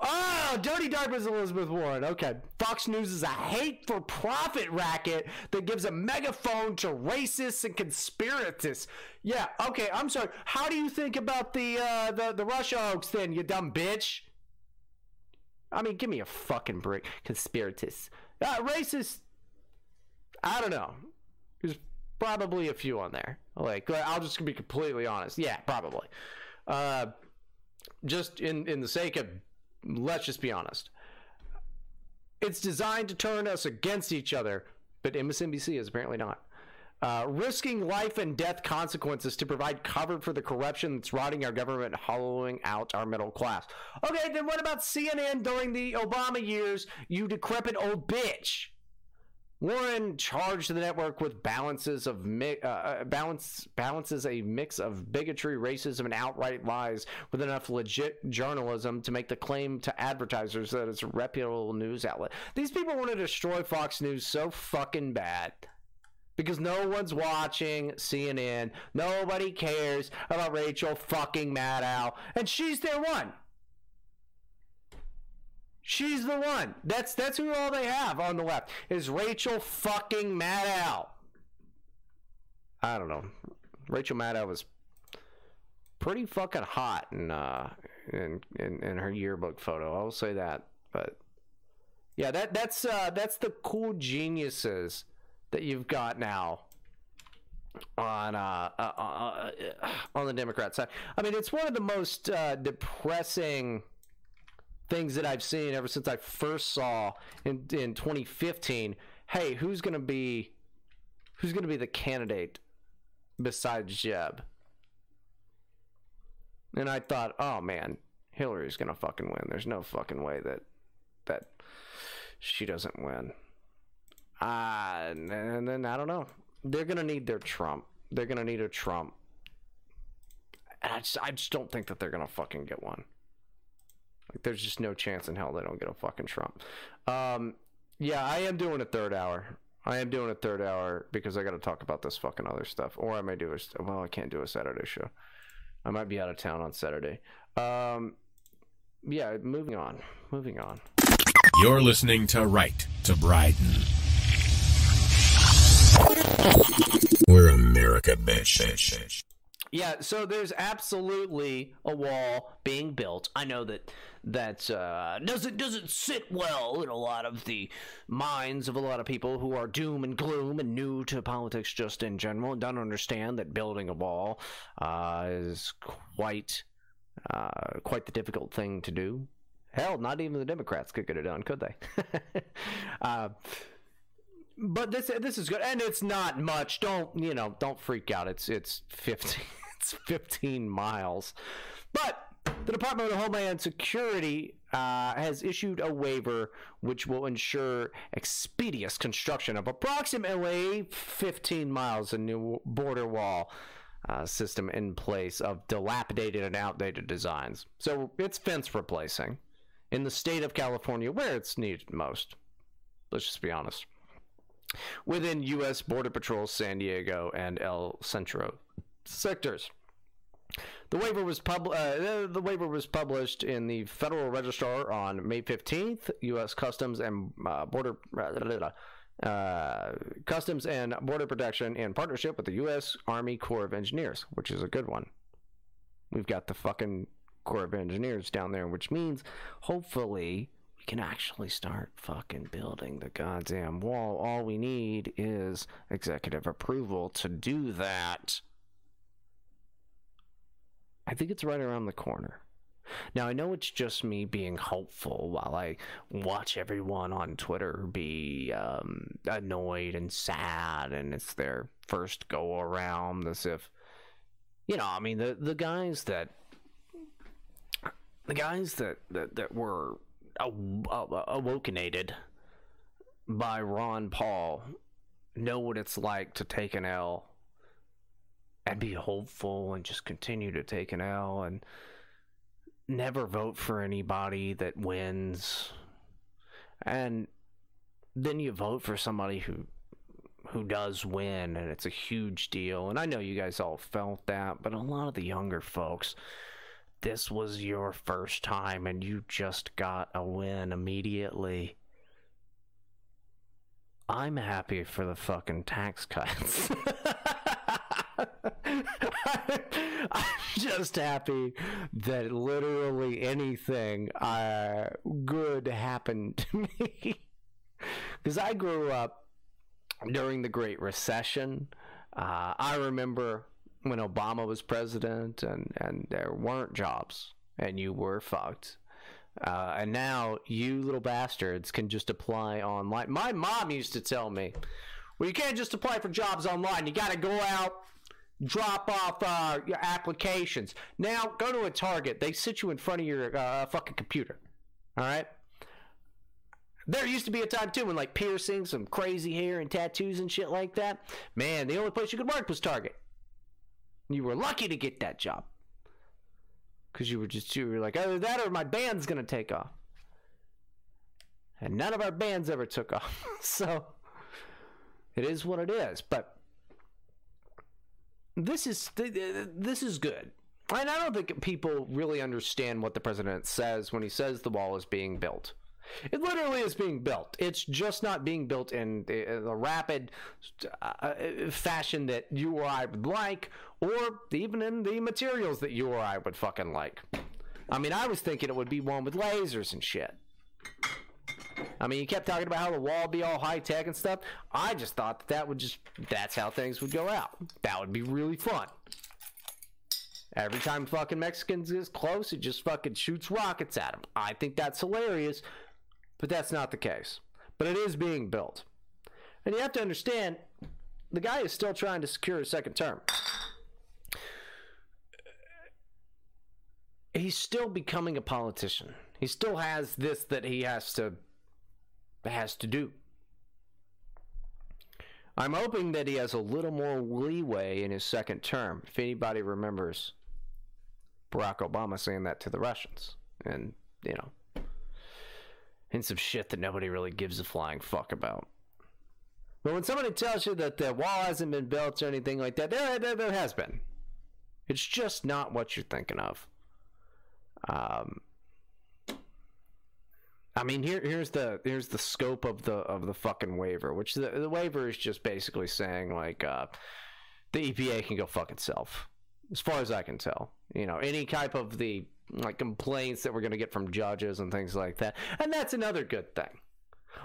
Oh, Dirty Diapers Elizabeth Warren. Okay. Fox News is a hate for profit racket that gives a megaphone to racists and conspiracists. Yeah, okay, I'm sorry. How do you think about the uh the, the Russia hoax then, you dumb bitch? I mean, give me a fucking break. Conspiratists. Uh, racist. I don't know. There's probably a few on there. Like, I'll just be completely honest. Yeah, probably. Uh, just in in the sake of let's just be honest. It's designed to turn us against each other, but MSNBC is apparently not. Uh, risking life and death consequences to provide cover for the corruption that's rotting our government, hollowing out our middle class. Okay, then what about CNN during the Obama years, you decrepit old bitch? Warren charged the network with balances of mi- uh, uh, balance balances a mix of bigotry, racism, and outright lies with enough legit journalism to make the claim to advertisers that it's a reputable news outlet. These people want to destroy Fox News so fucking bad because no one's watching CNN. Nobody cares about Rachel fucking Maddow, and she's their one. She's the one. That's that's who all they have on the left is Rachel fucking Maddow. I don't know. Rachel Maddow was pretty fucking hot in uh in, in in her yearbook photo. I will say that. But yeah, that that's uh that's the cool geniuses that you've got now on uh, uh, uh, on the Democrat side. I mean, it's one of the most uh, depressing things that I've seen ever since I first saw in in 2015. Hey, who's going to be who's going to be the candidate besides Jeb? And I thought, oh man, Hillary's going to fucking win. There's no fucking way that that she doesn't win. Uh, and then I don't know. They're to need their Trump. They're to need a Trump. And I just, I just don't think that they're to fucking get one. Like, there's just no chance in hell they don't get a fucking Trump. Um, yeah, I am doing a third hour. I am doing a third hour because I got to talk about this fucking other stuff. Or I may do a well, I can't do a Saturday show. I might be out of town on Saturday. Um, yeah, moving on. Moving on. You're listening to Right to Bryden. We're America, bitch. Yeah, so there's absolutely a wall being built. I know that that uh, doesn't doesn't sit well in a lot of the minds of a lot of people who are doom and gloom and new to politics just in general and don't understand that building a wall uh, is quite uh, quite the difficult thing to do. Hell, not even the Democrats could get it done, could they? but this this is good, and it's not much. Don't you know? Don't freak out. It's it's fifteen. It's 15 miles. But the Department of Homeland Security uh, has issued a waiver which will ensure expeditious construction of approximately 15 miles of new border wall uh, system in place of dilapidated and outdated designs. So it's fence replacing in the state of California where it's needed most. Let's just be honest. Within U.S. Border Patrol San Diego and El Centro sectors. The waiver was pub- uh, the waiver was published in the Federal Register on May 15th. U.S. Customs and uh, Border uh, Customs and Border Protection in partnership with the U.S. Army Corps of Engineers, which is a good one. We've got the fucking Corps of Engineers down there, which means hopefully we can actually start fucking building the goddamn wall. All we need is executive approval to do that. I think it's right around the corner. Now, I know it's just me being hopeful while I watch everyone on Twitter be um, annoyed and sad, and it's their first go around, as if, you know, I mean, the, the guys that. The guys that, that, that were awokenated by Ron Paul know what it's like to take an L and be hopeful and just continue to take an L and never vote for anybody that wins. And then you vote for somebody who who does win and it's a huge deal. And I know you guys all felt that, but a lot of the younger folks this was your first time and you just got a win immediately. I'm happy for the fucking tax cuts. I'm just happy that literally anything uh, good happened to me. Because I grew up during the Great Recession. Uh, I remember when Obama was president and, and there weren't jobs and you were fucked. Uh, and now you little bastards can just apply online. My mom used to tell me, well, you can't just apply for jobs online. You got to go out, drop off uh, your applications. Now, go to a Target. They sit you in front of your uh, fucking computer. All right? There used to be a time too when like piercing, some crazy hair and tattoos and shit like that. Man, the only place you could work was Target. You were lucky to get that job. Because you were just, you were like, either that or my band's to take off. And none of our bands ever took off. so it is what it is. But this is this is good. And I don't think people really understand what the president says when he says the wall is being built. It literally is being built. It's just not being built in the, rapid uh, fashion that you or I would like, or even in the materials that you or I would fucking like. I mean, I was thinking it would be one with lasers and shit. I mean, you kept talking about how the wall would be all high tech and stuff. I just thought that, that would just, that's how things would go out. That would be really fun. Every time fucking Mexicans is close, it just fucking shoots rockets at them. I think that's hilarious but that's not the case. But it is being built. And you have to understand the guy is still trying to secure a second term. He's still becoming a politician. He still has this that he has to has to do. I'm hoping that he has a little more leeway in his second term. If anybody remembers Barack Obama saying that to the Russians, and you know, and some shit that nobody really gives a flying fuck about. But when somebody tells you that the wall hasn't been built or anything like that, there, there, there has been. It's just not what you're thinking of. Um, I mean, here here's the here's the scope of the of the fucking waiver, which the, the waiver is just basically saying like uh, the EPA can go fuck itself, as far as I can tell. You know, any type of the like complaints that we're going to get from judges and things like that. And that's another good thing.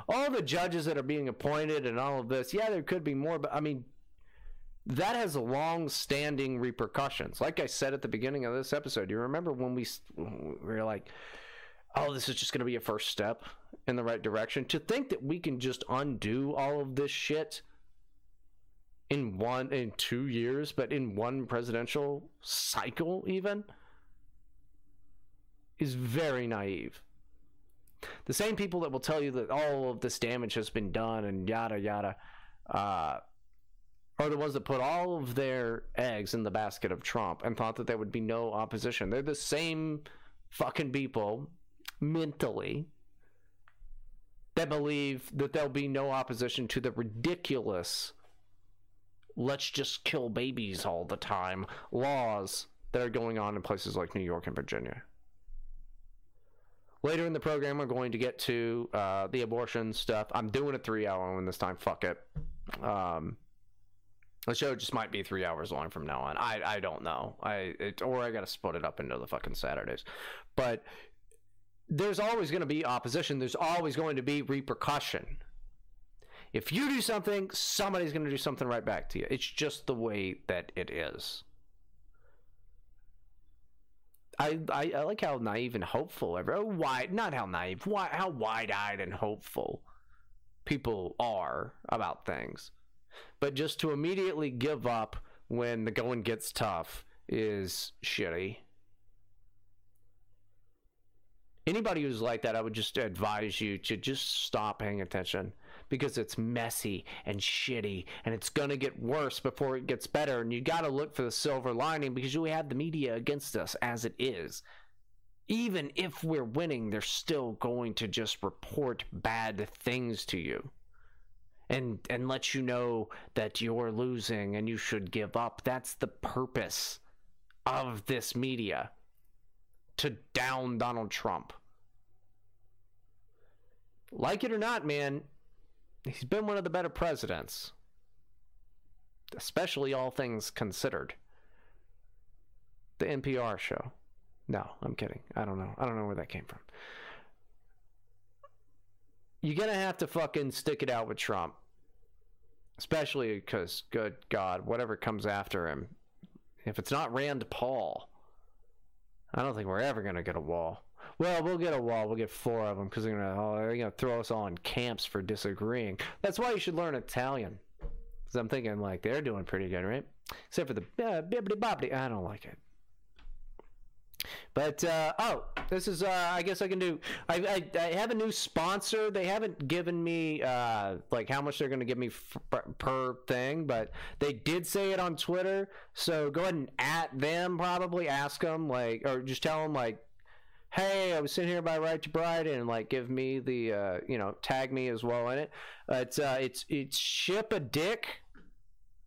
All the judges that are being appointed and all of this, yeah, there could be more, but I mean, that has long standing repercussions. Like I said at the beginning of this episode, you remember when we, we were like, oh, this is just going to be a first step in the right direction? To think that we can just undo all of this shit in one, in two years, but in one presidential cycle, even is very naive. The same people that will tell you that all of this damage has been done and yada yada uh, are the ones that put all of their eggs in the basket of Trump and thought that there would be no opposition. They're the same fucking people mentally that believe that there'll be no opposition to the ridiculous let's just kill babies all the time laws that are going on in places like New York and Virginia. Later in the program, we're going to get to uh, the abortion stuff. I'm doing a three hour one this time. Fuck it. Um, the show just might be three hours long from now on. I I don't know. I it, or I got to split it up into the fucking Saturdays. But there's always going to be opposition. There's always going to be repercussion. If you do something, somebody's going to do something right back to you. It's just the way that it is. I, I, I like how naive and hopeful ever oh, wide not how naive why how wide eyed and hopeful people are about things. But just to immediately give up when the going gets tough is shitty. Anybody who's like that, I would just advise you to just stop paying attention because it's messy and shitty and it's going to get worse before it gets better. And you got to look for the silver lining because you have the media against us as it is. Even if we're winning, they're still going to just report bad things to you and and let you know that you're losing and you should give up. That's the purpose of this media to down Donald Trump. Like it or not, man, he's been one of the better presidents. Especially all things considered. The NPR show. No, I'm kidding. I don't know. I don't know where that came from. You're to have to fucking stick it out with Trump. Especially because, good God, whatever comes after him, if it's not Rand Paul, I don't think we're ever to get a wall. Well, we'll get a wall. We'll get four of them because they're gonna oh, they're gonna throw us all in camps for disagreeing. That's why you should learn Italian. Because I'm thinking like they're doing pretty good, right? Except for the uh, bibbidi bobbidi. I don't like it. But uh, oh, this is uh, I guess I can do. I, I, I have a new sponsor. They haven't given me uh, like how much they're going to give me f- per thing, but they did say it on Twitter. So go ahead and at them. Probably ask them like, or just tell them like, hey, I was sitting here by Right to Bride, and like give me the uh, you know tag me as well in it. It's uh, it's it's ship a dick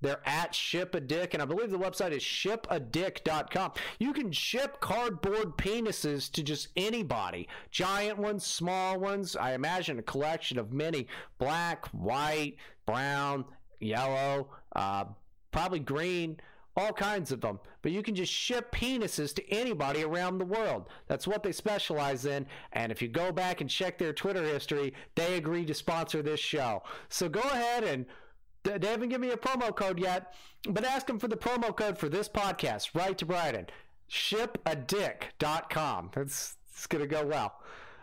they're at Ship a Dick, and I believe the website is shipadick.com. You can ship cardboard penises to just anybody giant ones, small ones. I imagine a collection of many black, white, brown, yellow, uh, probably green, all kinds of them. But you can just ship penises to anybody around the world. That's what they specialize in. And if you go back and check their Twitter history, they agreed to sponsor this show. So go ahead and they haven't given me a promo code yet, but ask them for the promo code for this podcast, right to Bryden. Shipadick.com. That's it's going to go well.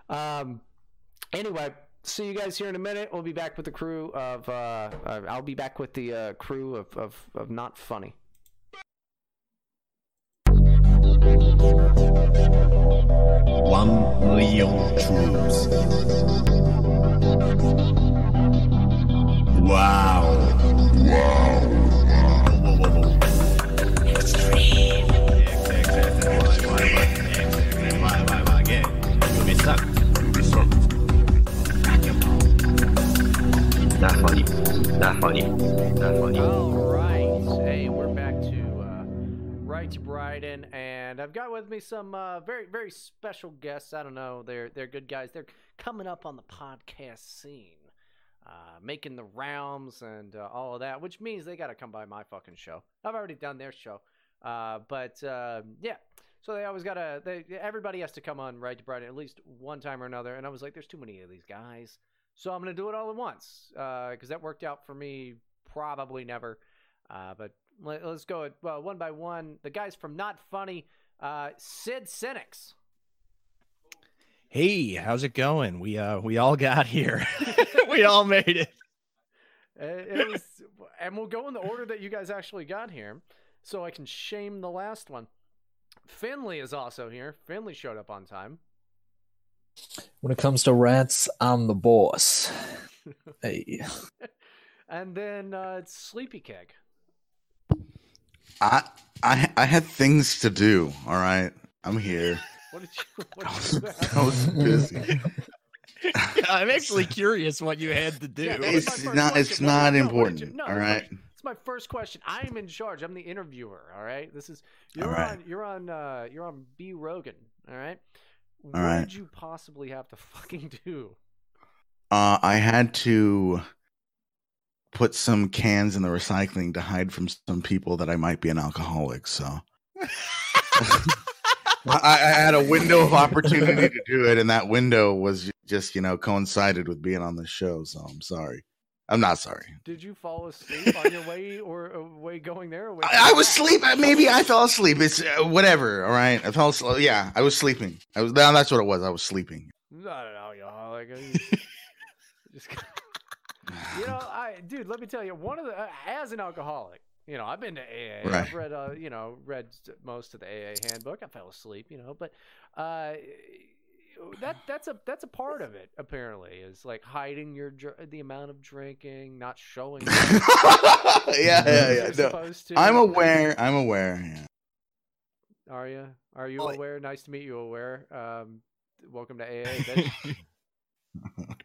Um, anyway, see you guys here in a minute. We'll be back with the crew of, uh, uh, I'll be back with the uh, crew of, of, of Not Funny. One million troops. Wow. Wow. Not funny. Not funny. Not funny. All right. Hey, we're back to uh, Right to Bryden, and I've got with me some uh, very, very special guests. I don't know. They're they're good guys. They're coming up on the podcast scene. Uh, making the rounds and uh, all of that, which means they got to come by my fucking show. I've already done their show, uh, but uh, yeah. So they always gotta. They, everybody has to come on right to Bryden at least one time or another. And I was like, "There's too many of these guys," so I'm gonna do it all at once because uh, that worked out for me. Probably never, but let, us go well one by one. The guys from Not Funny, Sid Cynics. Hey, how's it going? We uh we all got here. we all made it. It was, and we'll go in the order that you guys actually got here, so I can shame the last one. Finley is also here. Finley showed up on time. When it comes to rats, I'm the boss. hey. And then uh, it's Sleepy Keg. I I I had things to do. All right, I'm here. What did you? What did you I was busy. I'm actually curious what you had to do. Yeah, it's not. Question. It's not no, important. No, all right. It's my first question. I'm in charge. I'm the interviewer. All right. This is you're right. on. You're on. Uh, you're on B Rogan. All right. All what right. did you possibly have to fucking do? Uh, I had to put some cans in the recycling to hide from some people that I might be an alcoholic. So. I, I, had a window of opportunity to do it, and that window was just you know coincided with being on the show. So I'm sorry. I'm not sorry. Did you fall asleep on your way or uh, way going there? Or I, I was asleep. Maybe I fell asleep. It's uh, whatever. All right. I fell asleep. Yeah, I was sleeping. I was. no, That's what it was. I was sleeping. Not an alcoholic. Just, you know, I dude. Let me tell you, one of the uh, as an alcoholic, you know, I've been to AA. Right. I've read, uh, you know, read most of the AA handbook. I fell asleep, you know, but uh, that that's a that's a part of it. Apparently, is like hiding your dr- the amount of drinking, not showing. yeah, yeah, yeah. No. I'm aware. I'm aware. Yeah. Are you? Are you Well, aware? Nice to meet you. Aware. Um, welcome to AA.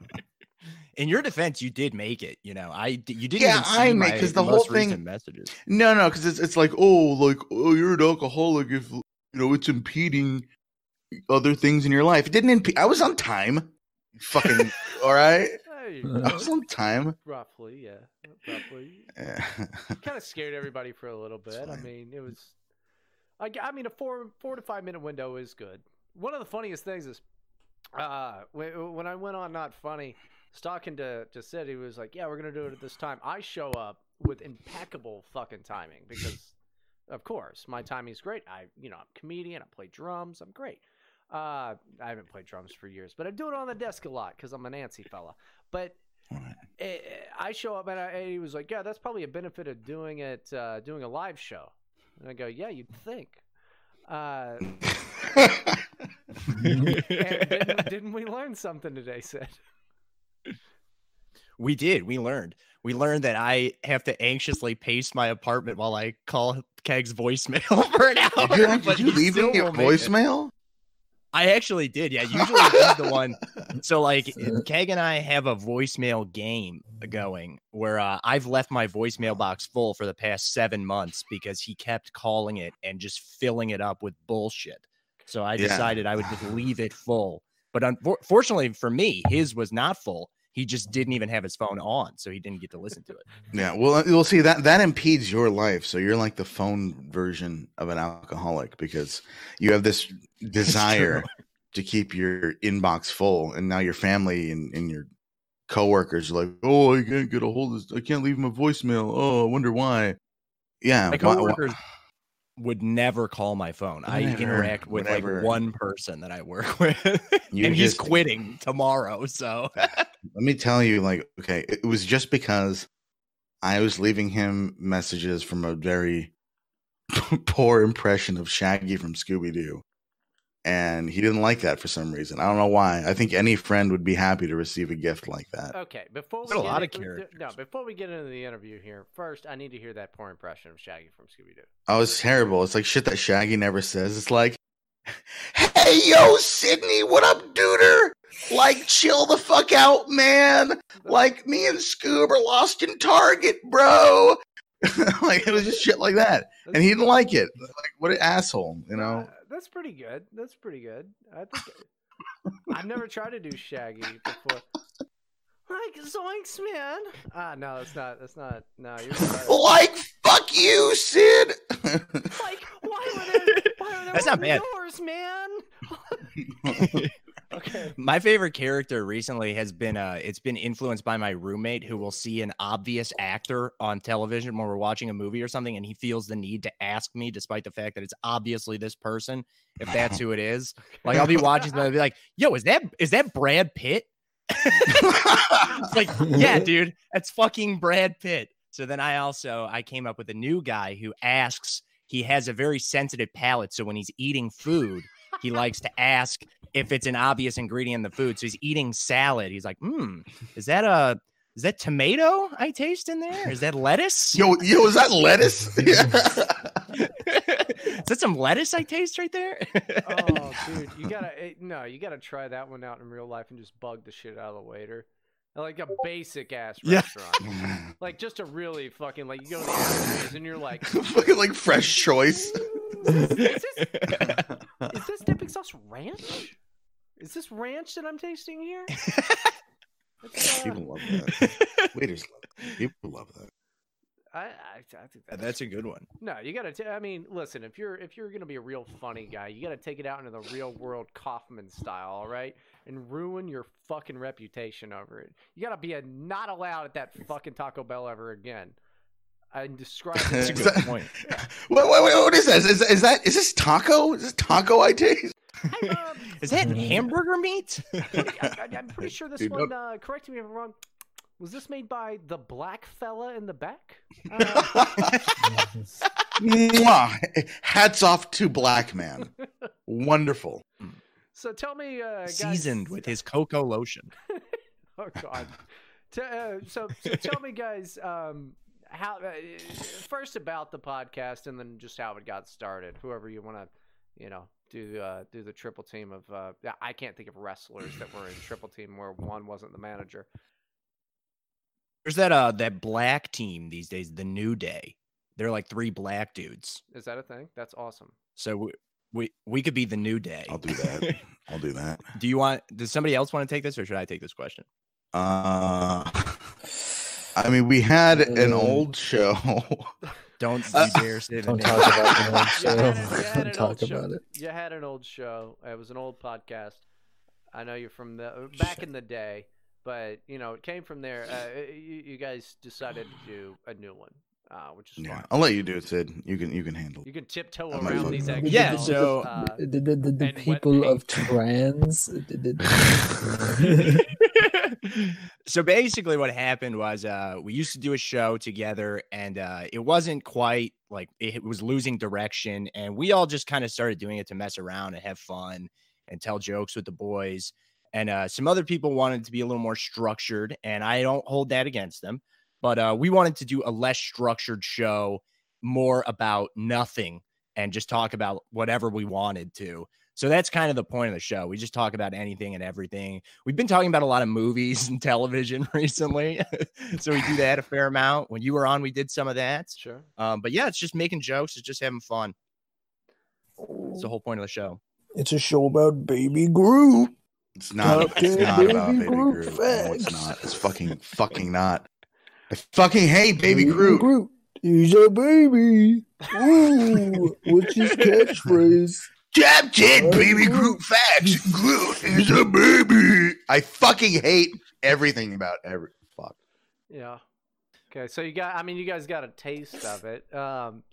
bitch. In your defense, you did make it. You know, I d- you didn't. Yeah, even see I make- my 'cause the whole thing- messages. No, no, because it's it's like oh, like oh, you're an alcoholic if you know it's impeding other things in your life. It didn't impede. I was on time. Fucking all right. I was on time. Roughly, yeah. Roughly. Yeah. kind of scared everybody for a little bit. I mean, it was. I, I mean, a four four to five minute window is good. One of the funniest things is, uh, when, when I went on not funny, talking to to Sid, he was like, "Yeah, we're gonna do it at this time." I show up with impeccable fucking timing because, of course, my timing's great. I, you know, I'm a comedian. I play drums. I'm great. Uh, I haven't played drums for years, but I do it on the desk a lot because I'm a Nancy fella. But eh, I show up and, I, and he was like, "Yeah, that's probably a benefit of doing it, uh, doing a live show." And I go, "Yeah, you'd think." Uh, didn't, didn't we learn something today, Sid? We did. We learned. We learned that I have to anxiously pace my apartment while I call Keg's voicemail for an hour. Did you, did you leave still me a it. voicemail? I actually did. Yeah, usually he's the one. So like Keg and I have a voicemail game going where uh, I've left my voicemail box full for the past seven months because he kept calling it and just filling it up with bullshit. So I Yeah. decided I would just leave it full. But unfortunately for me, his was not full. He just didn't even have his phone on, so he didn't get to listen to it. Yeah, well, uh, you'll see that that impedes your life. So you're like the phone version of an alcoholic because you have this desire to keep your inbox full, and now your family and, and your coworkers are like, "Oh, I can't get a hold of. This. I can't leave him a voicemail. Oh, I wonder why." Yeah, My why- why- coworkers would never call my phone. I interact with like one person that I work with, You and he's quitting tomorrow. So Let me tell you, like, okay, it was just because I was leaving him messages from a very poor impression of Shaggy from Scooby Doo. And he didn't like that for some reason. I don't know why. I think any friend would be happy to receive a gift like that. Okay, before we a get lot of characters. No, before we get into the interview here, first I need to hear that poor impression of Shaggy from Scooby Doo. Oh, it's terrible. It's like shit that Shaggy never says. It's like, hey, yo, Sydney, what up, duder? Like, chill the fuck out, man. Like, me and Scoob are lost in Target, bro. like, it was just shit like that. And he didn't like it. Like, what an asshole, you know? That's pretty good. That's pretty good. I think I've never tried to do Shaggy before. Like zoinks, man. Ah, no, that's not. That's not. No, you're right. Like, fuck you, Sid. like, why would I? Why would I That's not open bad. Doors, man. okay. my favorite character recently has been uh it's been influenced by my roommate who will see an obvious actor on television when we're watching a movie or something and he feels the need to ask me despite the fact that it's obviously this person if that's who it is. Like i'll be watching and be like yo is that is that brad pitt? It's like yeah dude that's fucking brad pitt. So then i also i came up with a new guy who asks he has a very sensitive palate so when he's eating food he likes to ask if it's an obvious ingredient in the food. So he's eating salad. He's like, hmm, is that a is that tomato I taste in there? Is that lettuce? yo, yo, is that lettuce? Yeah. is that some lettuce I taste right there? Oh, dude, you gotta eh, no, you gotta try that one out in real life and just bug the shit out of the waiter. Like a basic ass Yeah. restaurant. like just a really fucking like you go to the Applebee's and you're like, Fucking like fresh choice. is this dipping sauce ranch? Is this ranch that I'm tasting here? Uh, People love that. Waiters love that. People love that. I, I, I think that's, That's a good one. no. You gotta. T- I mean, listen. If you're if you're gonna be a real funny guy, you gotta take it out into the real world Kaufman style, all right, and ruin your fucking reputation over it. You gotta be a not allowed at that fucking Taco Bell ever again. And describe. it That's a as- good point. Wait, wait, wait, what is this? Is, is that is this taco? Is this taco I taste? Is that hamburger meat? I, am pretty sure this Dude, one. Uh, correct me if I'm wrong. Was this made by the black fella in the back? Uh, Hats off to Black Man. Wonderful. so tell me, uh, guys, Seasoned with his cocoa lotion. Oh God. T- uh, so, so tell me, guys, um, how uh, first about the podcast, and then just how it got started. Whoever you want to, you know, do uh, do the triple team of. Uh, I can't think of wrestlers that were in triple team where one wasn't the manager. There's that uh that black team these days, the New Day. They're like three black dudes. Is that a thing? That's awesome. So we we, we could be the New Day. I'll do that. I'll do that. Do you want? Does somebody else want to take this, or should I take this question? Uh, I mean, we had an old show. Don't Uh, you dare say the Don't name. talk about the old You show. had, you had Don't talk old show. about it. You had an old show. It was an old podcast. I know you're from the back in the day, but you know it came from there. Uh, you, you guys decided to do a new one, uh, which is Yeah, fine. I'll let you do it, Sid. You can you can handle. You can tiptoe I might around these with eggshells. Yeah, so- uh, the, the, the, the people of trans. so basically what happened was uh we used to do a show together and uh it wasn't quite like it was losing direction and we all just kind of started doing it to mess around and have fun and tell jokes with the boys and uh some other people wanted to be a little more structured and I don't hold that against them but uh we wanted to do a less structured show more about nothing and just talk about whatever we wanted to so that's kind of the point of the show. We just talk about anything and everything. We've been talking about a lot of movies and television recently. so we do that a fair amount. When you were on, we did some of that. sure. Um, but yeah, it's just making jokes, it's just having fun. It's the whole point of the show. it's a show about Baby Groot. It's not. Top It's 10 not about Baby Baby Groot Groot. No, it's not. It's fucking fucking not. I fucking hate Baby Groot. He's a baby. Ooh, what's his catchphrase? Jab Jid, Uh, Baby Groot. Groot facts. Groot is a baby. I fucking hate everything about every fuck. Yeah. Okay, so you got. I mean, you guys got a taste of it. Um,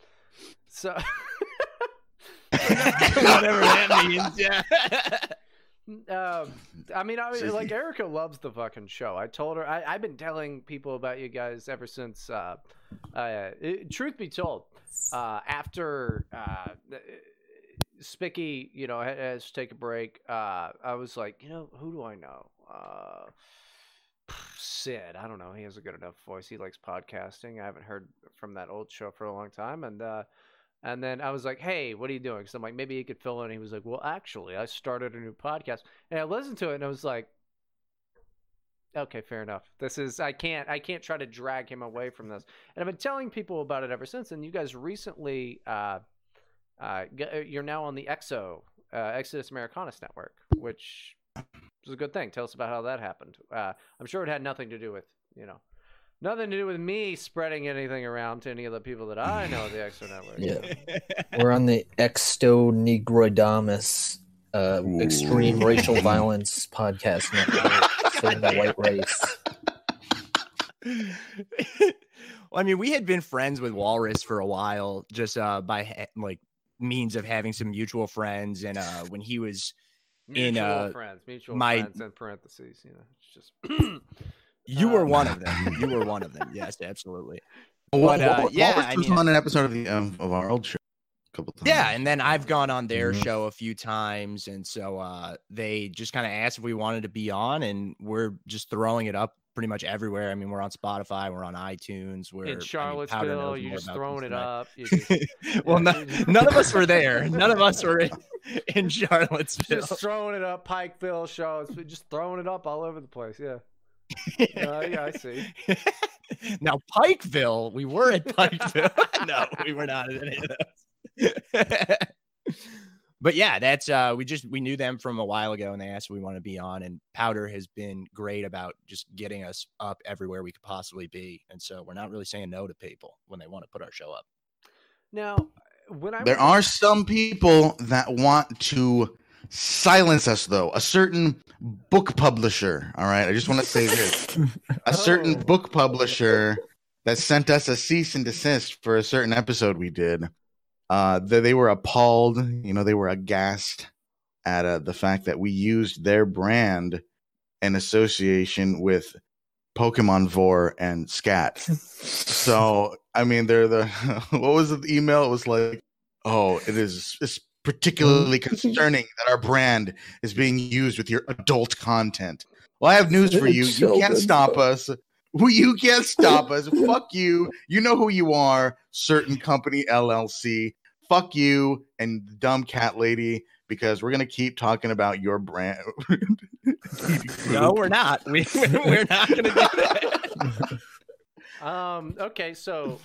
so. Whatever that means, yeah. Um, I mean, I So like Erica loves the fucking show. I told her I, I've been telling people about you guys ever since. Uh, uh, it- truth be told, uh, after uh, Spicky, you know, has to take a break. Uh, I was like, you know, who do I know? Uh, Sid. I don't know. He has a good enough voice. He likes podcasting. I haven't heard from that old show for a long time, and uh, and then I was like, "Hey, what are you doing?" Because I'm like, maybe he could fill in. He was like, "Well, actually, I started a new podcast," and I listened to it, and I was like, "Okay, fair enough. This is I can't I can't try to drag him away from this." And I've been telling people about it ever since. And you guys recently, uh, uh, you're now on the EXO uh, Exodus Americanus network, which is a good thing. Tell us about how that happened. Uh, I'm sure it had nothing to do with you know. Nothing to do with me spreading anything around to any of the people that I know at the EXO network. Yeah. We're on the Exto Negroidamus uh, Extreme Racial Violence Podcast Network. Saving the white race. well, I mean, we had been friends with Walrus for a while, just uh, by like means of having some mutual friends, and uh, when he was in Mutual uh, friends, mutual my friends in parentheses. You know, it's just you were Uh, one of them. You were one of them. Yes, absolutely. Well, But, uh, Wal- yeah, Walrus I was mean- on an episode of the um, of our old show a couple times. Yeah, and then I've gone on their Mhm. show a few times, and so uh, they just kind of asked if we wanted to be on, and we're just throwing it up pretty much everywhere. I mean, we're on Spotify, we're on iTunes, we're I in mean, Powder Charlottesville, you're just throwing it up. Just, well, no, none of us were there. None of us were in, in Charlottesville. just throwing it up. Pikeville it's just throwing it up all over the place. Yeah. Uh, yeah, I see. now, Pikeville, we were at Pikeville. no, we were not at any of those. But yeah, that's uh we just we knew them from a while ago and they asked we want to be on and Powder has been great about just getting us up everywhere we could possibly be. And so we're not really saying no to people when they want to put our show up. Now, when I There was- are some people that want to silence us, though. A certain book publisher. All right. I just want to say this a certain Oh. book publisher that sent us a cease and desist for a certain episode we did. Uh, they, they were appalled. You know, they were aghast at uh, the fact that we used their brand in association with Pokemon vore and Scat. so, I mean, they're the what was the email? It was like, oh, it is it's particularly concerning that our brand is being used with your adult content. Well, I have news for you. You can't stop us. Well, You can't stop us. Fuck you. You know who you are. Certain company LLC. Fuck you and dumb cat lady because we're gonna keep talking about your brand. No, we're not. We we're not gonna do that. Um. Okay. So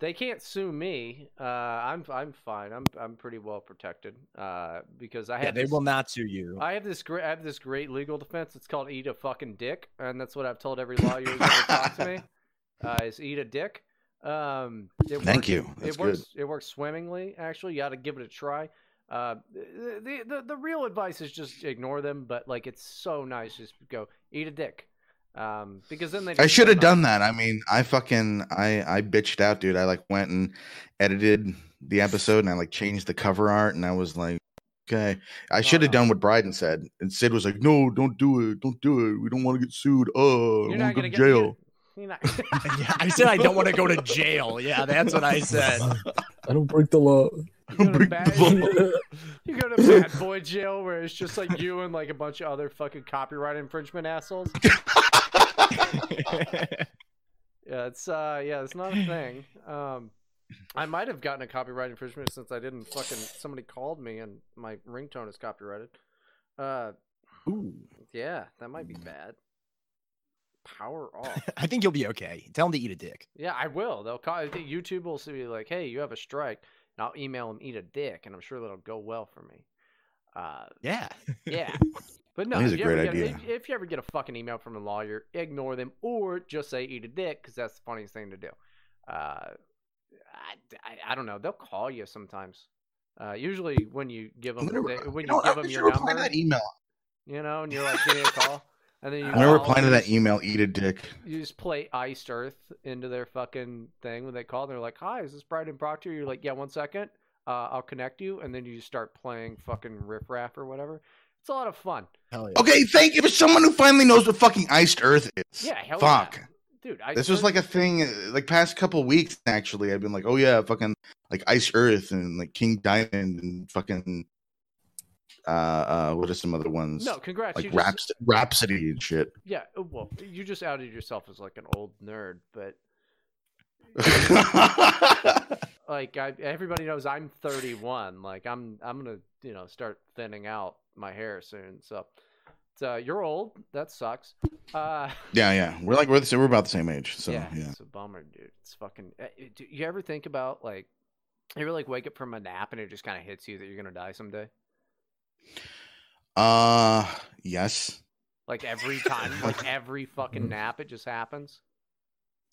they can't sue me. Uh. I'm. I'm fine. I'm. I'm pretty well protected. Uh. Because I have. Yeah, they this- will not sue you. I have this great. I have this great legal defense. It's called eat a fucking dick, and that's what I've told every lawyer who's ever talked to me. Uh, is eat a dick. Um. It Thank works- you. That's it works. It works swimmingly. Actually, you got to give it a try. Uh, the, the the the real advice is just ignore them. But like, it's so nice. Just go eat a dick. Um, because then they. I should have done that. I mean, I fucking I I bitched out, dude. I like went and edited the episode and I like changed the cover art and I was like, okay. I should have done what Bryden said. And Sid was like, no, don't do it, don't do it. We don't want to get sued. Oh, You're I not want to go gonna to get. jail. Not. yeah, I said I don't want to go to jail. Yeah, that's what I said. I don't break the law. You go, to bad, you go to bad boy jail where it's just like you and like a bunch of other fucking copyright infringement assholes. yeah, it's uh yeah, it's not a thing. Um I might have gotten a copyright infringement since I didn't fucking somebody called me and my ringtone is copyrighted. Uh yeah, that might be bad. Power off. I think you'll be okay. Tell them to eat a dick. Yeah, I will. They'll call. I think YouTube will be like, "Hey, you have a strike," and I'll email them, "Eat a dick," and I'm sure that'll go well for me. Uh, Yeah. yeah, but no, if a you get- idea. If, if you ever get a fucking email from a lawyer, ignore them or just say "eat a dick" because that's the funniest thing to do. Uh, I, I, I don't know. They'll call you sometimes. Uh, usually when you give them they- when you you, know, give them your number, that email. you know, and you're like, "Give me a call," and then you I'm gonna reply to that email. Eat a dick. you just play Iced Earth into their fucking thing when they call. They're like, "Hi, is this Bryden Proctor?" You're like, "Yeah, one second. Uh, I'll connect you," and then you just start playing fucking riff raff or whatever. It's a lot of fun. Hell yeah. Okay, thank you for someone who finally knows what fucking iced earth is. Yeah, hell Fuck. yeah. dude. Iced this was Earth- like a thing uh, like past couple weeks actually. I've been like, oh yeah, fucking like Ice Earth and like King Diamond and fucking uh uh what are some other ones? No, congrats, Like you just- Rhapsody and shit. yeah. uh, Well, you just outed yourself as like an old nerd, but like I, everybody knows I'm 31. Like I'm I'm gonna you know start thinning out my hair soon. So, so you're old. That sucks. Uh, Yeah, yeah. We're like we're the, same- we're about the same age. So yeah, yeah. it's a bummer, dude. It's fucking. uh, Do you ever think about like, you ever like wake up from a nap and it just kind of hits you that you're gonna die someday? Uh yes. Like every time, like every fucking nap, it just happens.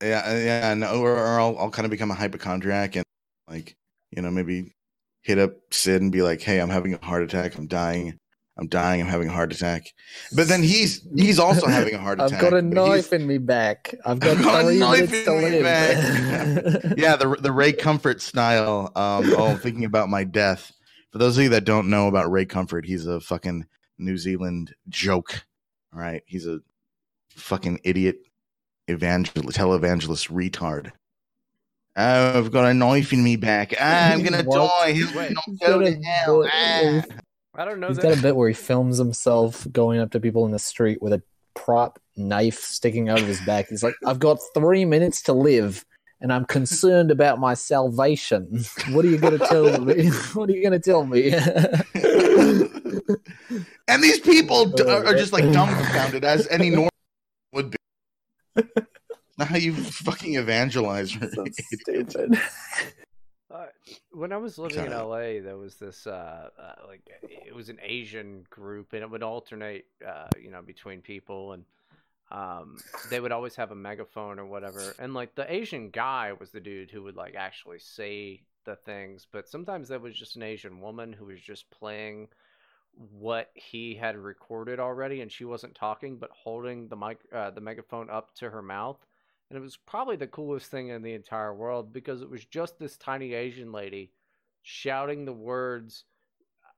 Yeah, uh, yeah, no, or, or I'll I'll kind of become a hypochondriac and like you know maybe hit up Sid and be like, "Hey, I'm having a heart attack. I'm dying. I'm dying. I'm having a heart attack." But then he's he's also having a heart attack. I've got a knife in me back. I've got I've got a knife in me live. back. yeah, the the Ray Comfort style. Um, oh, thinking about my death. For those of you that don't know about Ray Comfort, he's a fucking New Zealand joke. All right, he's a fucking idiot evangelist, televangelist retard. I've got a knife in me back. Ah, I'm gonna die. He'll He's go to hell. Ah. Where he- I don't know He's that. got a bit where he films himself going up to people in the street with a prop knife sticking out of his back. He's like, I've got three minutes to live and I'm concerned about my salvation. What are you going to tell me? What are you going to tell me? And these people d- are, are just like dumbfounded as any normal would be. Not how you fucking evangelize. stupid. Uh, when I was living in. LA, there was this uh, uh, like it was an Asian group, and it would alternate, uh, you know, between people, and um, they would always have a megaphone or whatever. And like the Asian guy was the dude who would like actually say the things, but sometimes there was just an Asian woman who was just playing what he had recorded already, and she wasn't talking, but holding the mic, uh, the megaphone up to her mouth and it was probably the coolest thing in the entire world because it was just this tiny Asian lady shouting the words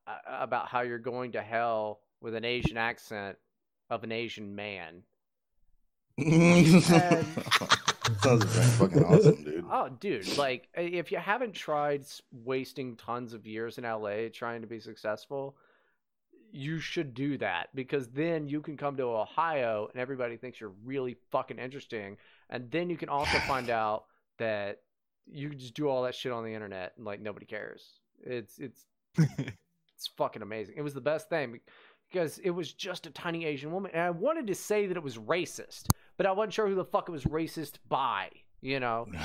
uh, about how you're going to hell with an Asian accent of an Asian man. Sounds fucking awesome, dude. Oh, dude, like if you haven't tried wasting tons of years in LA trying to be successful, you should do that because then you can come to Ohio and everybody thinks you're really fucking interesting. And then you can also find out that you can just do all that shit on the internet and like nobody cares. It's it's it's fucking amazing. It was the best thing because it was just a tiny Asian woman. And I wanted to say that it was racist, but I wasn't sure who the fuck it was racist by, you know?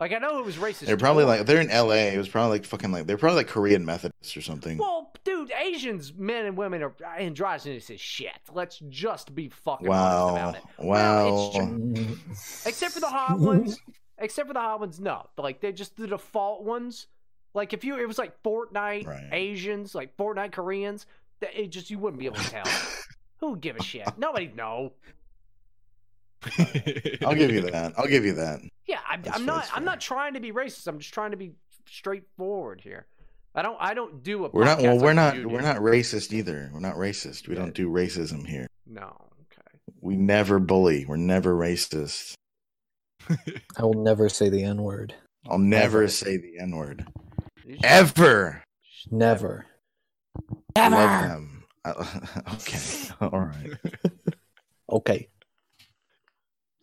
Like I know it was racist. They're probably like they're in LA. It was probably like fucking like they're probably like Korean Methodists or something. Well, dude, Asians, men and women are androgynous as shit. Let's just be fucking honest Wow. about it. Wow. it's ju- except for the hot ones. Except for the hot ones, no. Like they're just the default ones. Like if you, it was like Fortnite Asians, like Fortnite Koreans. That it just you wouldn't be able to tell. Who would give a shit? Nobody know. I'll give you that. I'll give you that. Yeah, I'm, I'm not. I'm not trying to be racist. I'm just trying to be straightforward here. I don't. I don't do a. We're not. Well, we're not. you We're not racist either. We're not racist. We don't do racism here. No. Okay. We never bully. We're never racist. I will never say the N word. I'll never say the N word. Ever. Never. I love them. Okay. All right. Okay.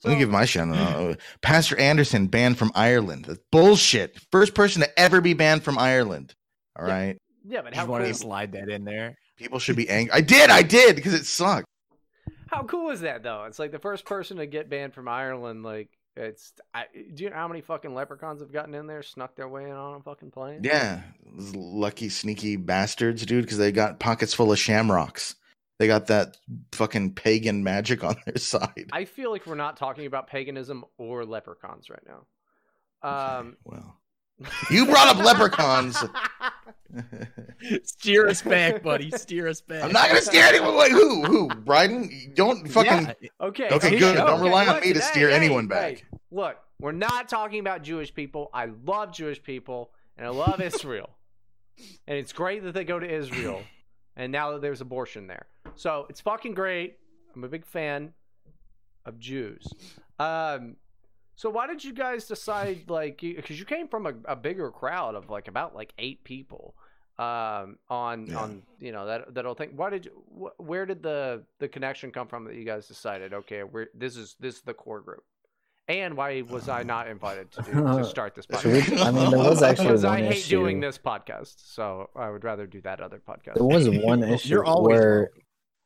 Let me give my shout out. Pastor Anderson banned from Ireland. That's bullshit. First person to ever be banned from Ireland. All right. Yeah, but Just how wanted cool, to slide that in there. People should be angry. I did. I did because it sucked. how cool is that though? It's like the first person to get banned from Ireland. Like it's. I, do you know how many fucking leprechauns have gotten in there, snuck their way in on a fucking plane? Yeah. Those lucky, sneaky bastards, dude, because they got pockets full of shamrocks. They got that fucking pagan magic on their side. I feel like we're not talking about paganism or leprechauns right now. Um, well, You brought up leprechauns. Steer us back, buddy. Steer us back. I'm not gonna steer anyone. Wait, who? Who? Bryden? Don't fucking. Okay. Okay, okay, good. Don't rely on okay, me to steer hey, anyone hey, back. hey, look, we're not talking about Jewish people. I love Jewish people and I love Israel. and it's great that they go to Israel. And now that there's abortion there. So it's fucking great. I'm a big fan of Jews. Um, so why did you guys decide like because you came from a, a bigger crowd of like about like eight people um on on you know that that whole thing. Why did you wh- where did the the connection come from that you guys decided okay we're this is this is the core group? And why was i not invited to do to start this Should we- podcast? I mean, there was actually because i one hate doing this podcast so i would rather do that other podcast. There was one issue You're always where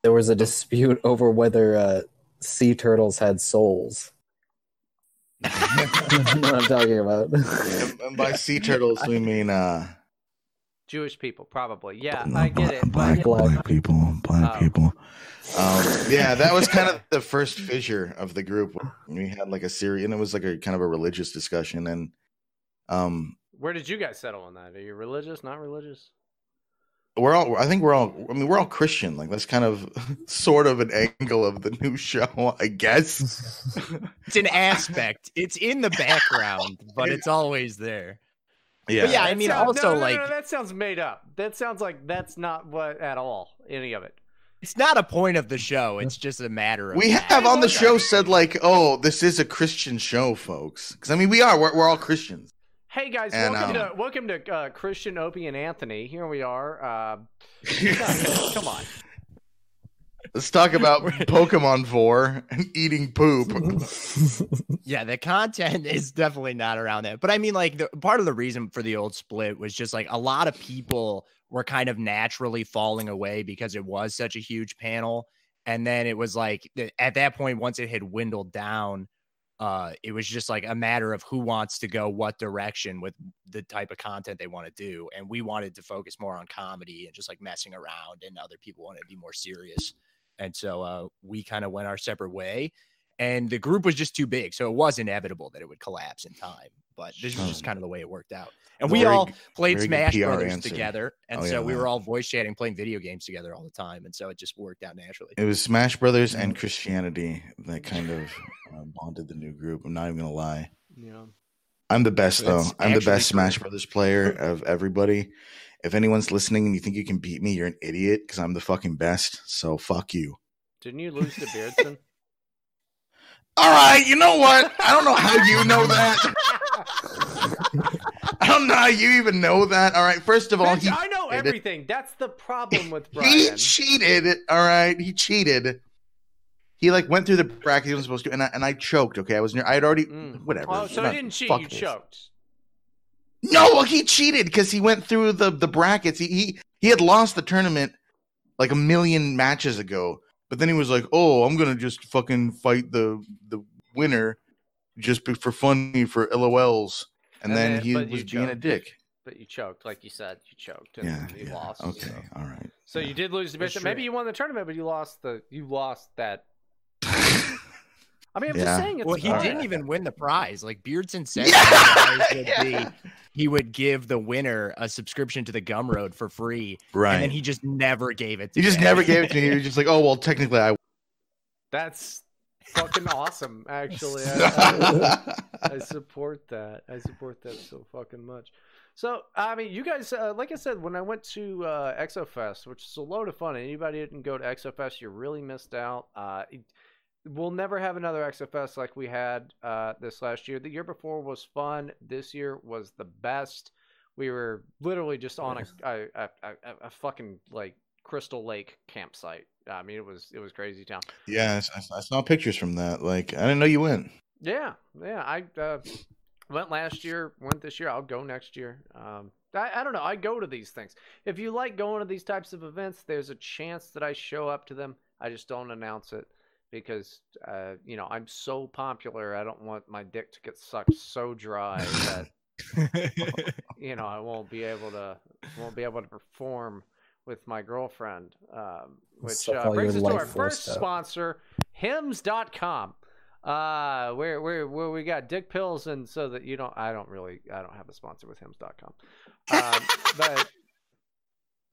there was a dispute over whether uh, sea turtles had souls. You know what I'm talking about? And by sea turtles, we mean uh, jewish people probably yeah i get it black, but black people, black Oh. people. Um, yeah, that was kind of the first fissure of the group. We had like a series, and it was like a kind of a religious discussion, and um, where did you guys settle on that are you religious not religious we're all i think we're all i mean we're all christian like that's kind of sort of an angle of the new show i guess It's an aspect. It's in the background, but it's always there. yeah But yeah, I mean, sound- also no, no, no, like no, that sounds made up. That sounds like that's not what at all. Any of it. it's not a point of the show. It's just a matter of we fact. have on the show said like oh this is a christian show folks because i mean we are we're, we're all christians Hey guys, And, welcome um, to welcome to uh, Christian Opie and Anthony. Here we are. Uh, come on. let's talk about pokemon 4 and eating poop Yeah, the content is definitely not around that. But I mean, like, the part of the reason for the old split was just like a lot of people were kind of naturally falling away because it was such a huge panel. And then it was like at that point, once it had dwindled down, uh, it was just like a matter of who wants to go what direction with the type of content they want to do. And we wanted to focus more on comedy and just like messing around, and other people wanted to be more serious. And so uh, we kind of went our separate way. And the group was just too big. So it was inevitable that it would collapse in time. But this was just kind of the way it worked out. And we all played Smash Brothers answer. together. And Oh, so yeah, we man. were all voice chatting, playing video games together all the time. And so it just worked out naturally. It was Smash Brothers and Christianity that kind of uh, bonded the new group. I'm not even gonna lie. Yeah. I'm the best though. It's I'm the best Smash Brothers player of everybody. If anyone's listening and you think you can beat me, you're an idiot because I'm the fucking best. So fuck you. Didn't you lose to Beardson? All right, you know what? I don't know how you know that. I don't know how you even know that. All right, first of all, Bitch, he I know cheated. everything. That's the problem with He cheated. All right, he cheated. He like went through the bracket he wasn't supposed to, and I, and I choked. Okay, I was near. I had already mm. whatever. Oh, so he didn't cheat. You this. choked. No, well, he cheated because he went through the the brackets. He, he he had lost the tournament like a million matches ago, but then he was like, "Oh, I'm gonna just fucking fight the the winner just be- for funny for LOLs," and, And then, then- he was being a dick. But you choked, like you said, you choked and Yeah, you yeah, lost. okay, So. all right. So you did lose the That's bishop. Maybe you won the tournament, but you lost the you lost that. I mean, I'm Yeah. just saying. It's Well, he fun. didn't even win the prize. Like Beardson said, Yeah! the prize would be he would give the winner a subscription to the Gumroad for free, Right. And then he just never gave it. to He just never gave it to me. He was just like, "Oh, well, technically, I." That's fucking awesome. Actually, I, I, I support that. I support that so fucking much. So, I mean, you guys, uh, like I said, when I went to uh, ExoFest, which is a load of fun, anybody who didn't go to ExoFest, you really missed out. Uh, it- we'll never have another XFS like we had uh, this last year. The year before was fun. This year was the best. We were literally just on a, a, a, a, a fucking like Crystal Lake campsite. I mean, it was it was crazy town. Yeah, I, I saw pictures from that. Like, I didn't know you went. Yeah, yeah. I uh, went last year, went this year. I'll go next year. Um, I, I don't know. I go to these things. If you like going to these types of events, there's a chance that I show up to them. I just don't announce it because, uh, you know, I'm so popular. I don't want my dick to get sucked so dry that you know I won't be able to won't be able to perform with my girlfriend. Um, which uh, brings us to our first out. sponsor, hims.com. Uh, where where where we got dick pills and so that you don't I don't really I don't have a sponsor with hims.com. Um, but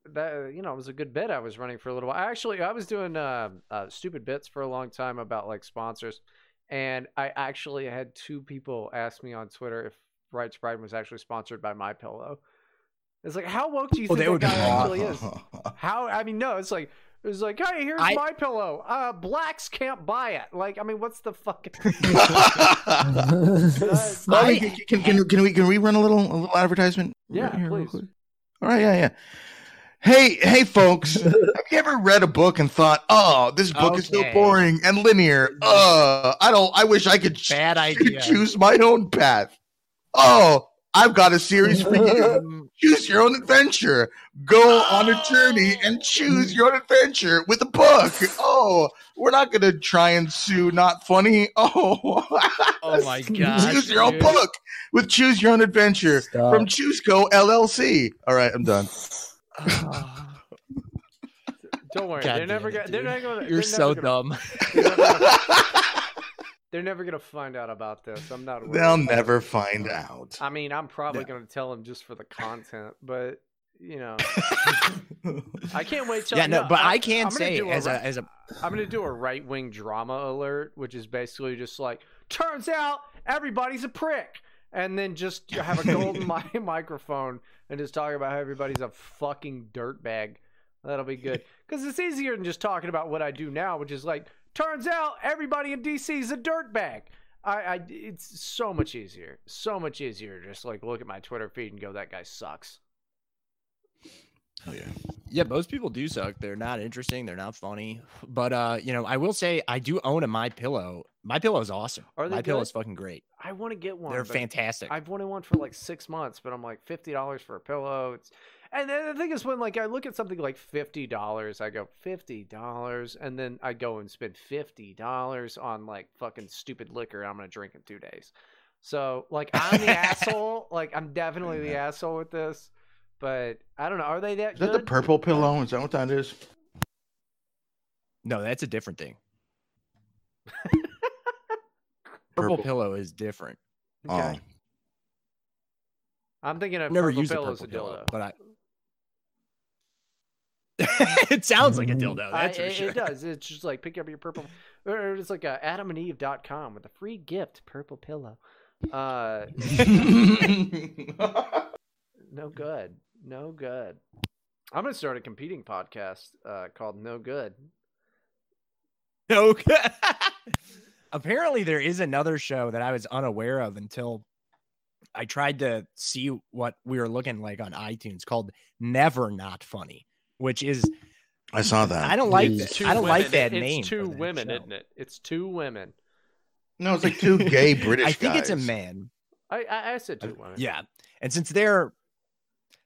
that you know it was a good bit I was running for a little while. Actually, I was doing uh, uh stupid bits for a long time about like sponsors, and I actually had two people ask me on Twitter if Right Sprite was actually sponsored by My Pillow. It's like how woke do you Oh, think that that would be guy actually is? awesome. How I mean, no, it's like it was like, hey, here's I- my pillow. Uh, blacks can't buy it. Like, I mean, what's the fucking? Well, I mean, can, can, can we can we run a little a little advertisement? Yeah, here please. All right, yeah, yeah. Hey, hey, folks! have you ever read a book and thought, "Oh, this book is so boring and linear. Uh, I don't. I wish I could ch- Bad idea. choose my own path." Oh, I've got a series for you. choose your own adventure. Go on a journey and choose your own adventure with a book. Oh, we're not gonna try and sue. Not funny. Oh, Oh my god! choose your own book with Choose Your Own Adventure Stop. from ChooseCo LLC. All right, I'm done. Don't worry, God they're never gonna. They're not gonna. You're they're so gonna- dumb. They're never gonna, they're never gonna find out about this. I'm not. worried They'll about it. never find out. I mean, I'm probably Yeah. gonna tell them just for the content, but you know, I can't wait till. yeah, no, but I, I'm can gonna say do as right- a as a I'm gonna do a right wing drama alert, which is basically just like, turns out everybody's a prick, and then just have a golden mi- microphone and just talk about how everybody's a fucking dirtbag. That'll be good because it's easier than just talking about what I do now, which is like, turns out everybody in DC is a dirtbag. I, I, it's so much easier, so much easier. Just like look at my Twitter feed and go, that guy sucks. Oh yeah. Yeah, most people do suck. They're not interesting. They're not funny. But uh, you know, I will say I do own a My Pillow. My Pillow is awesome. Are they My Pillow is fucking great. I want to get one. They're fantastic. I've wanted one for like six months, but I'm like fifty dollars for a pillow. It's and then the thing is when like I look at something like fifty dollars, I go fifty dollars, and then I go and spend fifty dollars on like fucking stupid liquor I'm gonna drink in two days. So like I'm the asshole. Like I'm definitely the asshole with this. But I don't know. Are they that Is that good? the purple pillow? Is that what that is? No, that's a different thing. Purple, Purple. Pillow is different. Okay. Oh, I'm thinking of Never purple used a pillow as purple a pillow, dildo. but I. it sounds like a dildo. I- That's for it, sure. it does. It's just like pick up your purple, or it's like uh, adamandeve.com with a free gift, purple pillow. Uh, no good. No good. I'm gonna start a competing podcast uh, called No Good. No. Apparently, there is another show that I was unaware of until I tried to see what we were looking like on iTunes called Never Not Funny, which is I saw that. I don't like It's that. I don't like that it's name. two women, show. isn't it? It's two women. No, it's like two gay British I think it's a man. I I, I said two women. Yeah, and since they're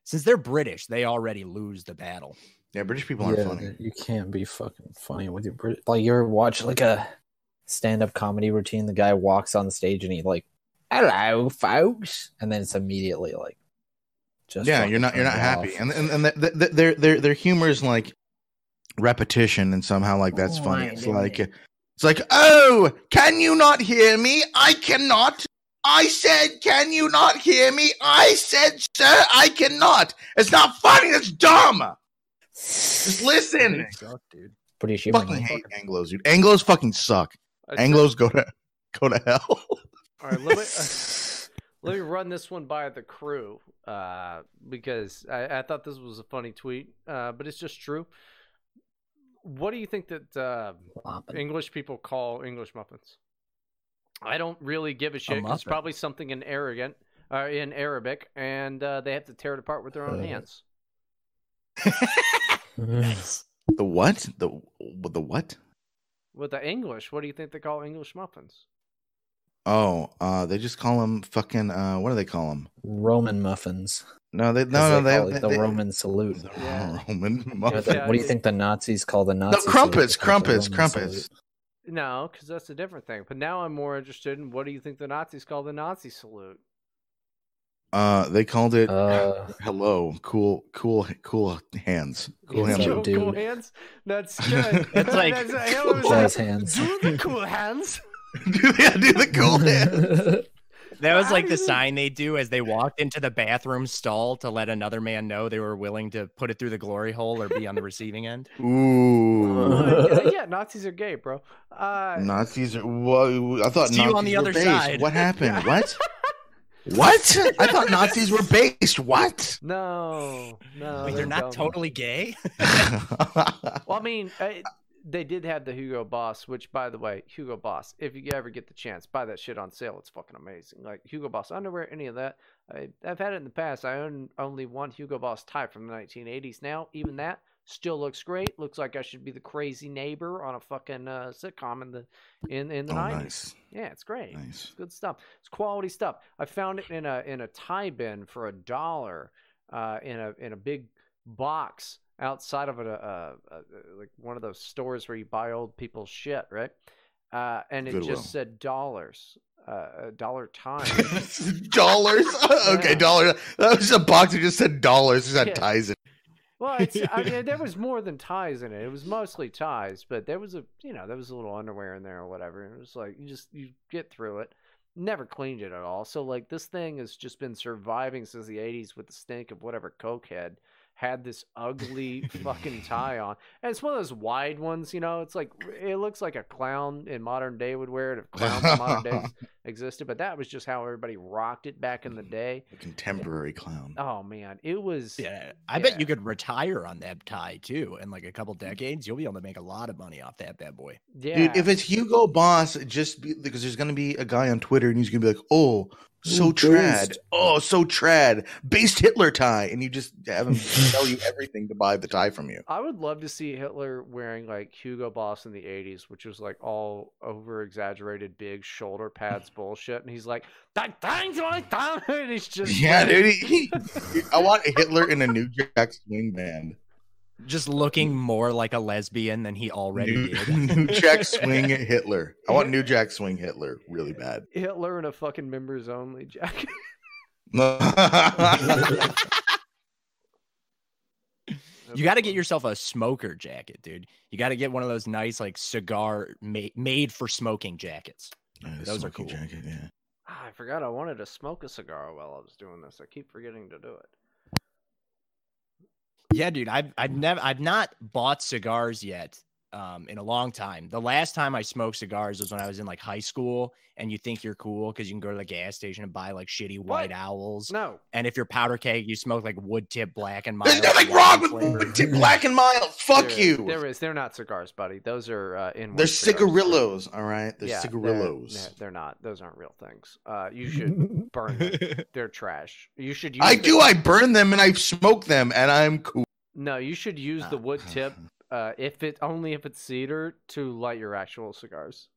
since they're British, they already lose the battle. Yeah, British people aren't yeah, funny. you can't be fucking funny with your Brit. Like you're watch like a stand-up comedy routine? The guy walks on stage and he like, "Hello, folks," and then it's immediately like, just yeah, you're not you're not turns happy, off. and and and th- th- their their their humor is like repetition, and somehow like that's oh funny. It's like it's like, oh, can you not hear me? I cannot. I said, can you not hear me? I said, sir, I cannot. It's not funny. It's dumb. Just listen. They suck, dude. British humor. Fucking man. hate Anglos, dude. Anglos fucking suck. I said- Anglos go to go to hell. All right, let me let me run this one by the crew uh, because I, I thought this was a funny tweet, uh, but it's just true. What do you think that uh, English people call English muffins? I don't really give a shit. 'cause It's probably something in arrogant, uh, in Arabic, and uh, they have to tear it apart with their own Uh, hands. Nice. the what? The the what? With the English, what do you think they call English muffins? Oh, uh, they just call them fucking. Uh, what do they call them? Roman muffins. No, they 'Cause no no they they, call it they- the they- Roman salute. the Yeah. Roman You know, the- Yeah, what do you think the Nazis call the Nazi? salute? crumpets, They call it the crumpets, crumpets. salute. No, because that's a different thing. But now I'm more interested in what do you think the Nazis call the Nazi salute? Uh, they called it Uh, hello, cool, cool, cool hands, cool hands. a Cool, cool hands. That's good. That's like- That's, it was like, hands. Do the cool hands. yeah, do the cool hands. That was like the sign they do as they walked into the bathroom stall to let another man know they were willing to put it through the glory hole or be on the receiving end. Ooh, yeah, yeah, Nazis are gay, bro. Uh, Nazis are. Whoa, I thought See you Nazis on the were other based. side. What happened? What? What? I thought Nazis were based. What? no, no, Wait, they're not dumb. totally gay? Well, I mean, uh, they did have the Hugo Boss, which, by the way, Hugo Boss. If you ever get the chance, buy that shit on sale. It's fucking amazing. Like Hugo Boss underwear, any of that. I, I've had it in the past. I own only one Hugo Boss tie from the 1980s. Now, even that still looks great. Looks like I should be the crazy neighbor on a fucking uh, sitcom in the in in the oh, 90s. nice, Yeah, it's great. nice. It's good stuff. It's quality stuff. I found it in a in a tie bin for a dollar, uh, in a in a big box outside of a, a, a like one of those stores where you buy old people's shit, right? Uh, and it Goodwill. just said dollars, uh, dollar time. dollars. okay, Yeah. dollar. That was a box that just said dollars. It had Yeah. ties in. Well, it's, I mean, there was more than ties in it. It was mostly ties, but there was a, you know, there was a little underwear in there or whatever. And it was like you just you get through it. Never cleaned it at all. So like this thing has just been surviving since the '80s with the stink of whatever Coke had had this ugly fucking tie on. And it's one of those wide ones, you know. It's like it looks like a clown in modern day would wear it if clowns in modern days existed. But that was just how everybody rocked it back in the mm-hmm. day. A contemporary clown. Oh man, it was. Yeah, I Yeah. bet you could retire on that tie too. In like a couple mm. decades, you'll be able to make a lot of money off that bad boy. Yeah. Dude, if it's Hugo Boss, just be, because there's gonna be a guy on Twitter and he's gonna be like, "Oh, So Ooh, trad. based. Oh, so trad. Based Hitler tie, and you just have him tell you everything to buy the tie from you. I would love to see Hitler wearing like Hugo Boss in the '80s, which was like all over exaggerated, big shoulder pads bullshit, and he's like, "That thing's my thumb," and he's just Yeah, dude. He, he- I want Hitler in a New Jack Swing band. Just looking more like a lesbian than he already New, did. New Jack Swing Hitler. I want New Jack Swing Hitler really bad. Hitler in a fucking members only jacket. You got to get yourself a smoker jacket, dude. You got to get one of those nice, like cigar made made for smoking jackets. Those are cool. Jacket, yeah. Ah, I forgot I wanted to smoke a cigar while I was doing this. I keep forgetting to do it. Yeah, dude. I've I've never I've not bought cigars yet um in a long time. The last time I smoked cigars was when I was in like high school, and you think you're cool because you can go to the gas station and buy like shitty white owls. No. And if you're powder keg, you smoke like wood tip black and mild. There's nothing wrong with wood Tip Black and Mild. Fuck There- you. There is. They're not cigars, buddy. Those are uh, in. They're cigarillos, all right? They're they're, cigarillos. they're, they're not. Those aren't real things. Uh, you should burn them. They're trash. You should. Use I the- do. I burn them and I smoke them, and I'm cool. No, you should use the wood tip. Uh, if it only if it's cedar to light your actual cigars.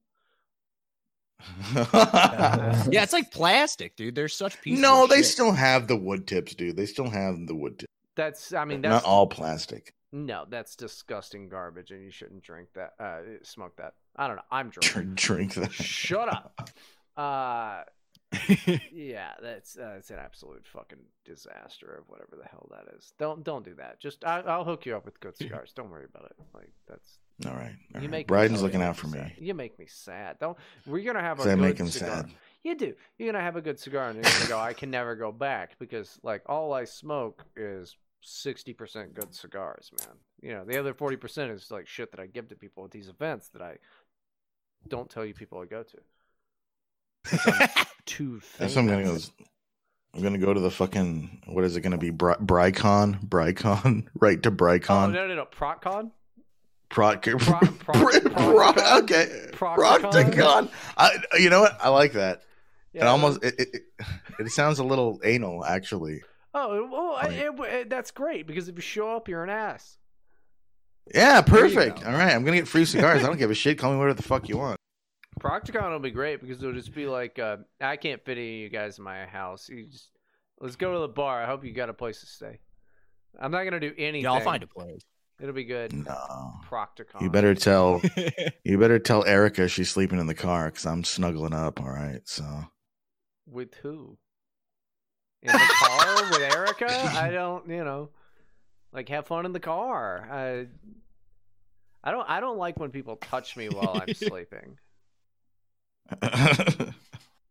yeah, it's like plastic, dude. They're such pieces. no, of they shit. still have the wood tips, dude. They still have the wood tips. That's. I mean, Not all plastic. No, that's disgusting garbage, and you shouldn't drink that. Uh, smoke that. I don't know. I'm drunk. Drink that. Shut up. Uh, yeah, that's uh, it's an absolute fucking disaster of whatever the hell that is. Don't don't do that. Just I, I'll hook you up with good cigars. Don't worry about it. Like that's All right. all you right. make Bryden's me, looking out for sad. me. You make me sad. Don't. We're gonna have a good make him cigar. sad? You do. You're gonna have a good cigar, and you're gonna go. I can never go back because like all I smoke is sixty percent good cigars, man. You know, the other forty percent is like shit that I give to people at these events that I don't tell you people I go to. Too That's what I'm gonna go. I'm gonna go to the fucking what is it gonna be? Bry- Brycon, Brycon, right to Oh Brycon. no no no! Procon. Proc- Pro- Pro- okay, Procticon? Procticon. I, you know what? I like that. it almost it, it, it, it sounds a little anal, actually. Oh well, I, it, it- that's great because if you show up, you're an ass. Yeah, perfect. All right, I'm gonna get free cigars. I don't give a shit. Call me whatever the fuck you want. Procticon will be great because it'll just be like, uh, I can't fit any of you guys in my house. You just let's go to the bar. I hope you got a place to stay. I'm not gonna do anything. Yeah, I'll find a place. It'll be good. No. Procticon. You better tell you better tell Erica she's sleeping in the car because I'm snuggling up. All right, so With who? In the car with Erica? I don't, you know, like have fun in the car. I, I don't, I don't like when people touch me while I'm sleeping.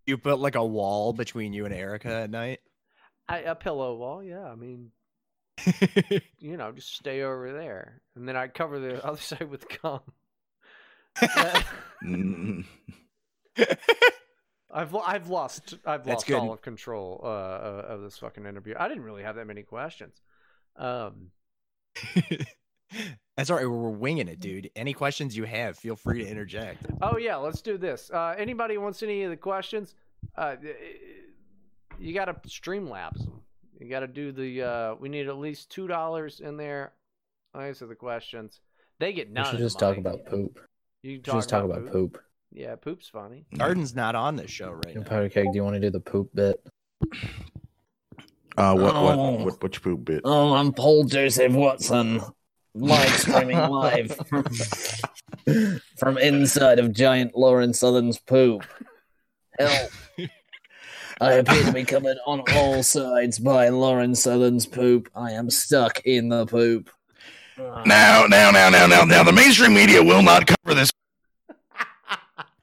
You put like a wall between you and Erica at night. I, a pillow wall, yeah. I mean, you know, just stay over there, and then I cover the other side with gum. I've I've lost I've That's lost good. all of control uh, uh, of this fucking interview. I didn't really have that many questions. Um, That's all right. We're winging it, dude. Any questions you have, feel free to interject. oh yeah, let's do this. Uh, anybody wants any of the questions? Uh, you got to streamlabs them. You got to do the. Uh, we need at least two dollars in there. I Answer the questions. They get We none. should just the talk about poop. You We should just talk about poop. Yeah, poop's funny. Arden's not on this show right And now. Powder Keg, do you want to do the poop bit? Uh, what, Oh. what, what, which poop bit? Oh, I'm Paul Joseph Watson, live streaming live from, from inside of giant Lauren Southern's poop. Help! I appear to be covered on all sides by Lauren Southern's poop. I am stuck in the poop. Now, now, now, now, now, now, the mainstream media will not cover this.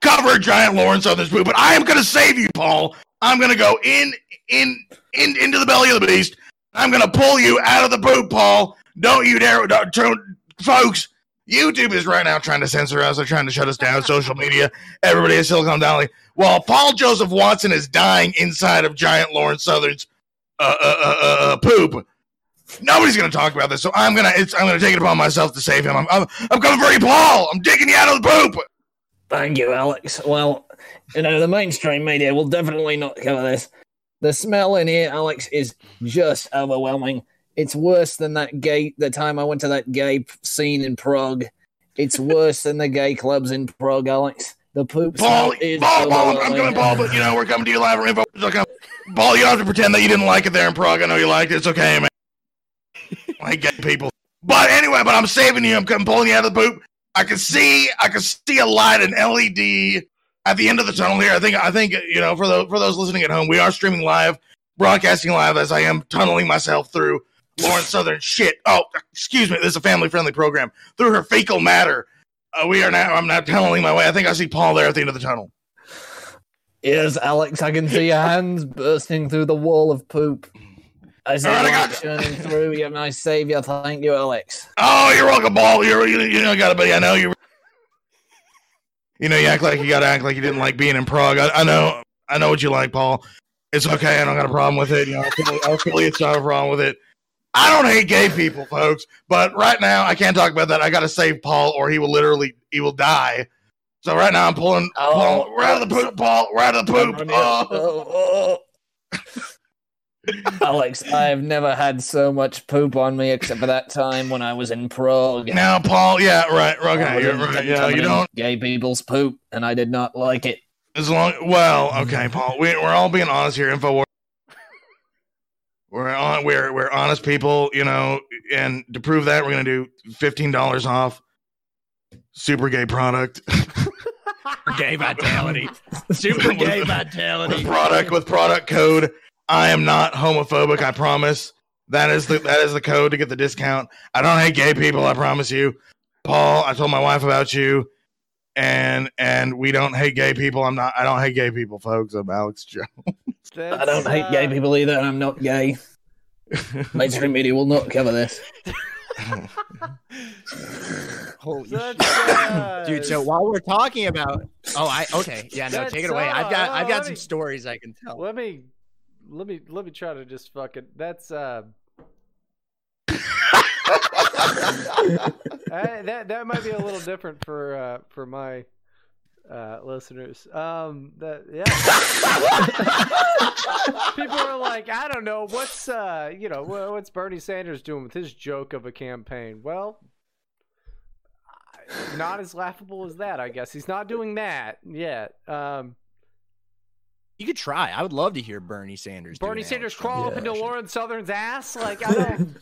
cover giant Lawrence of this poop, but I am going to save you, Paul. I'm going to go in, in, in, into the belly of the beast. I'm going to pull you out of the poop, Paul. Don't you dare, don't, don't- folks. YouTube is right now trying to censor us. They're trying to shut us down. Social media, everybody is Silicon Valley. While Paul Joseph Watson is dying inside of giant Lauren Southern's uh, uh, uh, uh, uh, poop. Nobody's going to talk about this, so I'm gonna I'm gonna take it upon myself to save him. I'm, I'm I'm coming for you, Paul. I'm digging you out of the poop. Thank you, Alex. Well, you know, the mainstream media will definitely not cover this. The smell in here, Alex, is just overwhelming. It's worse than that gay. The time I went to that gay scene in Prague. It's worse than the gay clubs in Prague, Alex. The poop is Paul, Paul, I'm coming, Paul, but you know we're coming to you live from info. Paul, you don't have to pretend that you didn't like it there in Prague. I know you liked it. It's okay, man. I hate gay people. But anyway, but I'm saving you. I'm coming pulling you out of the poop. I can see, I can see a light, an LED at the end of the tunnel here. I think, I think you know, for the for those listening at home, we are streaming live, broadcasting live as I am tunneling myself through Lauren Southern shit. Oh, excuse me, this is a family friendly program. Through her fecal matter, uh, we are now. I'm now tunneling my way. I think I see Paul there at the end of the tunnel. Yes, Alex, I can see your hands bursting through the wall of poop. I see right, I shining through. You're my savior. Thank you, Alex. Oh, you're welcome, Paul. You're you, you know, got it, buddy. I know you. You know, you act like you got to act like you didn't like being in Prague. I, I know, I know what you like, Paul. It's okay. I don't got a problem with it. You know, hopefully it's not a problem with it. I don't hate gay people, folks, but right now I can't talk about that. I got to save Paul, or he will literally he will die. So right now I'm pulling. Oh, Paul, we're out of the poop, Paul. We're out of the poop. Oh. Alex, I have never had so much poop on me except for that time when I was in Prague. Now, Paul, yeah, right, okay, you're right. Yeah, you don't. gay people's poop, and I did not like it. As long, well, mm-hmm. okay, Paul. We, we're all being honest here. Info. We're on. We're we're honest people, you know. And to prove that, we're gonna do fifteen dollars off. Super gay product. gay vitality. Super gay vitality. with product with product code. I am not homophobic. I promise. That is the that is the code to get the discount. I don't hate gay people. I promise you, Paul. I told my wife about you, and and we don't hate gay people. I'm not. I don't hate gay people, folks. I'm Alex Jones. I don't hate gay people either, and I'm not gay. Mainstream media will not cover this. Holy That's, Dude, so while we're talking about Oh, I okay. Yeah, no, That's, take it away. I've got uh, I've got some me- stories I can tell. Let me, let me, let me try to just fucking. That's uh. uh, that that might be a little different for uh for my uh listeners. Um, that yeah. People are like, I don't know what's uh you know what's Bernie Sanders doing with his joke of a campaign. Well, not as laughable as that, I guess. He's not doing that yet. Um. You could try. I would love to hear Bernie Sanders. Bernie an Sanders Alex crawl up into impression. Lauren Southern's ass? Like, I don't.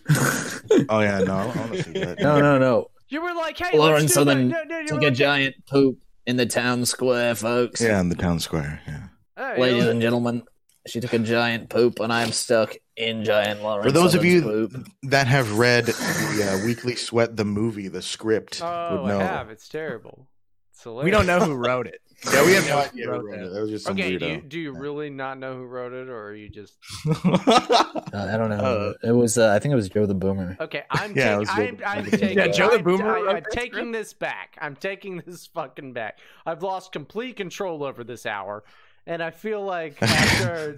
Oh yeah, no, I want to see that. No, no, no. You were like, hey, Lauren let's do that. Southern No, no, you took were a giant poop in the town square, folks. Yeah, in the town square. Yeah. Hey, Ladies you and gentlemen, she took a giant poop, and I'm stuck in giant Lauren. For those of you poop. that have read the uh, Weekly Sweat, the movie, the script, Oh, would know. I have. It's terrible. It's We don't know who wrote it. Yeah, we have no Yeah, idea who wrote wrote it. That was just some Okay, do you, do you really not know who wrote it, or are you just Uh, I don't know. it was. Uh, I think it was Joe the Boomer. okay? I'm Yeah, it taking. was I'm, Joe- I'm Yeah, taking. Joe the I'm- Boomer I, am taking this back. I'm taking this fucking back. I've lost complete control over this hour, and I feel like after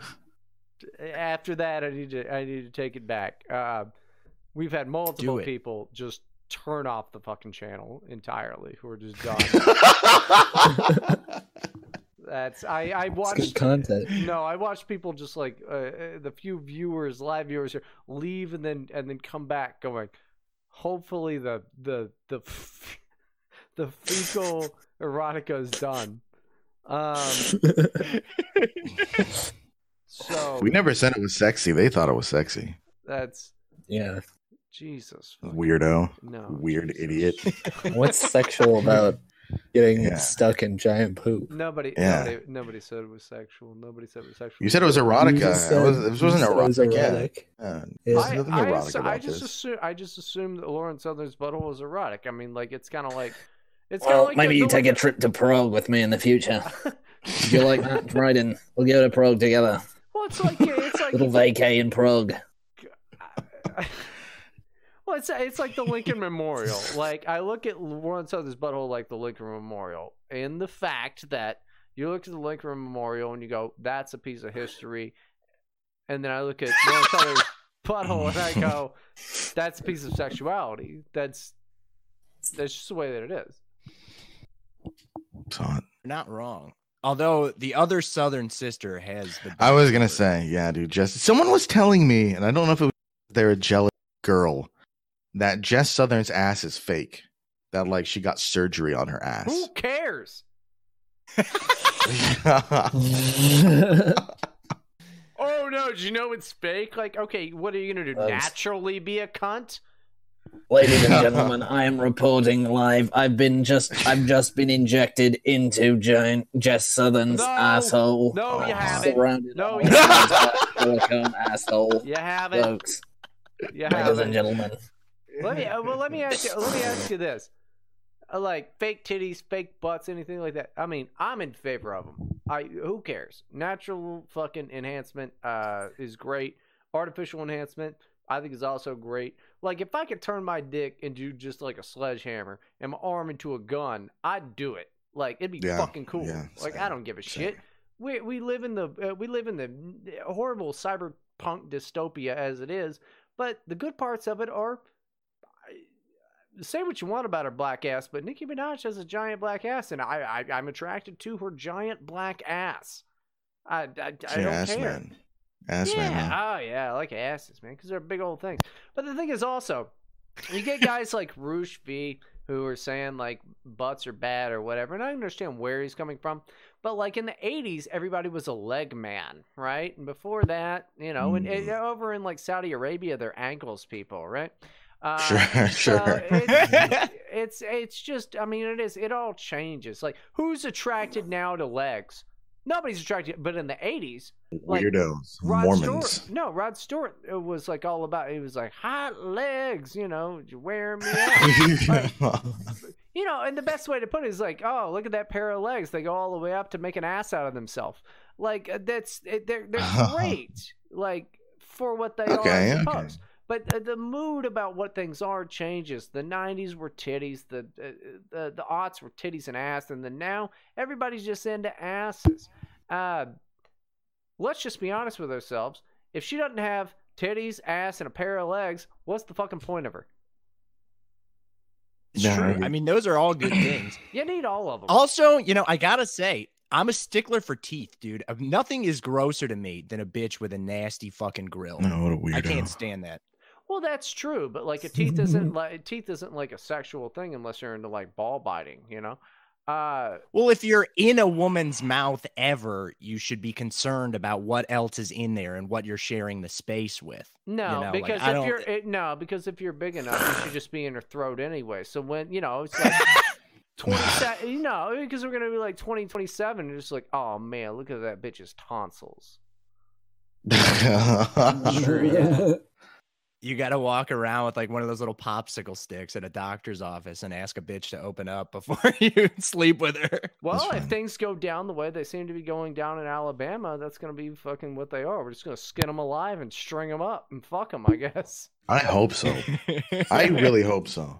after that, I need to. I need to take it back. Uh, we've had multiple people just turn off the fucking channel entirely who are just done. That's I I It's watched good content. no, I watched people just like uh, uh, the few viewers, live viewers here, leave and then and then come back, going. Hopefully the the the the fecal erotica is done. Um. so We never said it was sexy. They thought it was sexy. that's Yeah. Jesus. Weirdo. No, Weird idiot. What's sexual about getting Yeah. stuck in giant poop? Nobody, Yeah. nobody, nobody said it was sexual. Nobody said it was sexual. You said it was erotica. You just It was, you this wasn't said it was erotic. erotic. Yeah. Yeah. Yeah. There's I, nothing I, erotic assu- about I just this. assume I just assumed that Lauren Southern's butthole was erotic. I mean, like it's kind of like it's Well, like maybe you take a trip to Prague with me in the future. If you like that, Bryden, we'll go to Prague together. Well, it's like it's like Little vacay in Prague. Well, it's it's like the Lincoln Memorial. Like I look at Lauren Southern's butthole like the Lincoln Memorial, and the fact that you look at the Lincoln Memorial and you go, "That's a piece of history," and then I look at Lauren Southern's butthole and I go, "That's a piece of sexuality." That's that's just the way that it is. Saw it. You're not wrong. Although the other southern sister has the. I was gonna say, yeah, dude. Just someone was telling me, and I don't know if it was they're a jealous girl, that Jess Southern's ass is fake. That like she got surgery on her ass. Who cares? Oh no! Did you know it's fake? Like, okay, what are you gonna do? Bugs. Naturally be a cunt? Ladies and gentlemen, I am reporting live. I've been just I've just been injected into giant Jess Southern's No, asshole. no, you haven't. Surrounded No, by you silicone asshole. You haven't. Folks, You ladies haven't. and gentlemen. Let me. uh, Well, let me ask you. Let me ask you this: Uh, like fake titties, fake butts, anything like that. I mean, I'm in favor of them. I who cares? Natural fucking enhancement uh, is great. Artificial enhancement, I think, is also great. Like if I could turn my dick into just like a sledgehammer and my arm into a gun, I'd do it. Like it'd be Yeah, fucking cool. yeah, like I don't give a shit. We we live in the uh, we live in the horrible cyberpunk dystopia as it is, but the good parts of it are say what you want about her black ass, but Nicki Minaj has a giant black ass, and I, I I'm attracted to her giant black ass. I I, I don't ass care. man. Ass yeah, man. oh yeah, I like asses, man, because they're big old things. But the thing is also, you get guys like Roosh V who are saying like butts are bad or whatever, and I understand where he's coming from. But like in the '80s, everybody was a leg man, right? And before that, you know, and, and hmm. over in like Saudi Arabia, they're ankles people, right? Uh, Sure, so sure. it's, it's it's just I mean it is it all changes. Like who's attracted now to legs? Nobody's attracted. But in the '80s, like, Weirdos. Rod Mormons. Stewart, no, Rod Stewart it was like all about. It was like hot legs, you know, you wear me out. Like, you know, and the best way to put it is like, oh, look at that pair of legs. They go all the way up to make an ass out of themselves. Like uh, that's it- they're they're great. Like for what they Okay, are, I okay. suppose. But the, the mood about what things are changes. The '90s were titties. The uh, the the aughts were titties and ass, and then now everybody's just into asses. Uh, let's just be honest with ourselves. If she doesn't have titties, ass, and a pair of legs, what's the fucking point of her? It's Yeah, I true. agree. I mean, those are all good things. You need all of them. Also, you know, I gotta say, I'm a stickler for teeth, dude. Uh, Nothing is grosser to me than a bitch with a nasty fucking grill. No, what a weirdo. I can't stand that. Well, that's true, but like a teeth isn't like teeth isn't like a sexual thing unless you're into like ball biting, you know. Uh, Well, if you're in a woman's mouth ever, you should be concerned about what else is in there and what you're sharing the space with. no, You know, because I if you're it, no, because if you're big enough, you should just be in her throat anyway. So when you know it's like twenty, you know, because we're gonna be like twenty twenty seven, and just like, oh man, look at that bitch's tonsils. yeah. You got to walk around with like one of those little popsicle sticks at a doctor's office and ask a bitch to open up before you sleep with her. Well, if things go down the way they seem to be going down in Alabama, that's gonna be fucking what they are. We're just gonna skin them alive and string them up and fuck them, I guess. I hope so. I really hope so.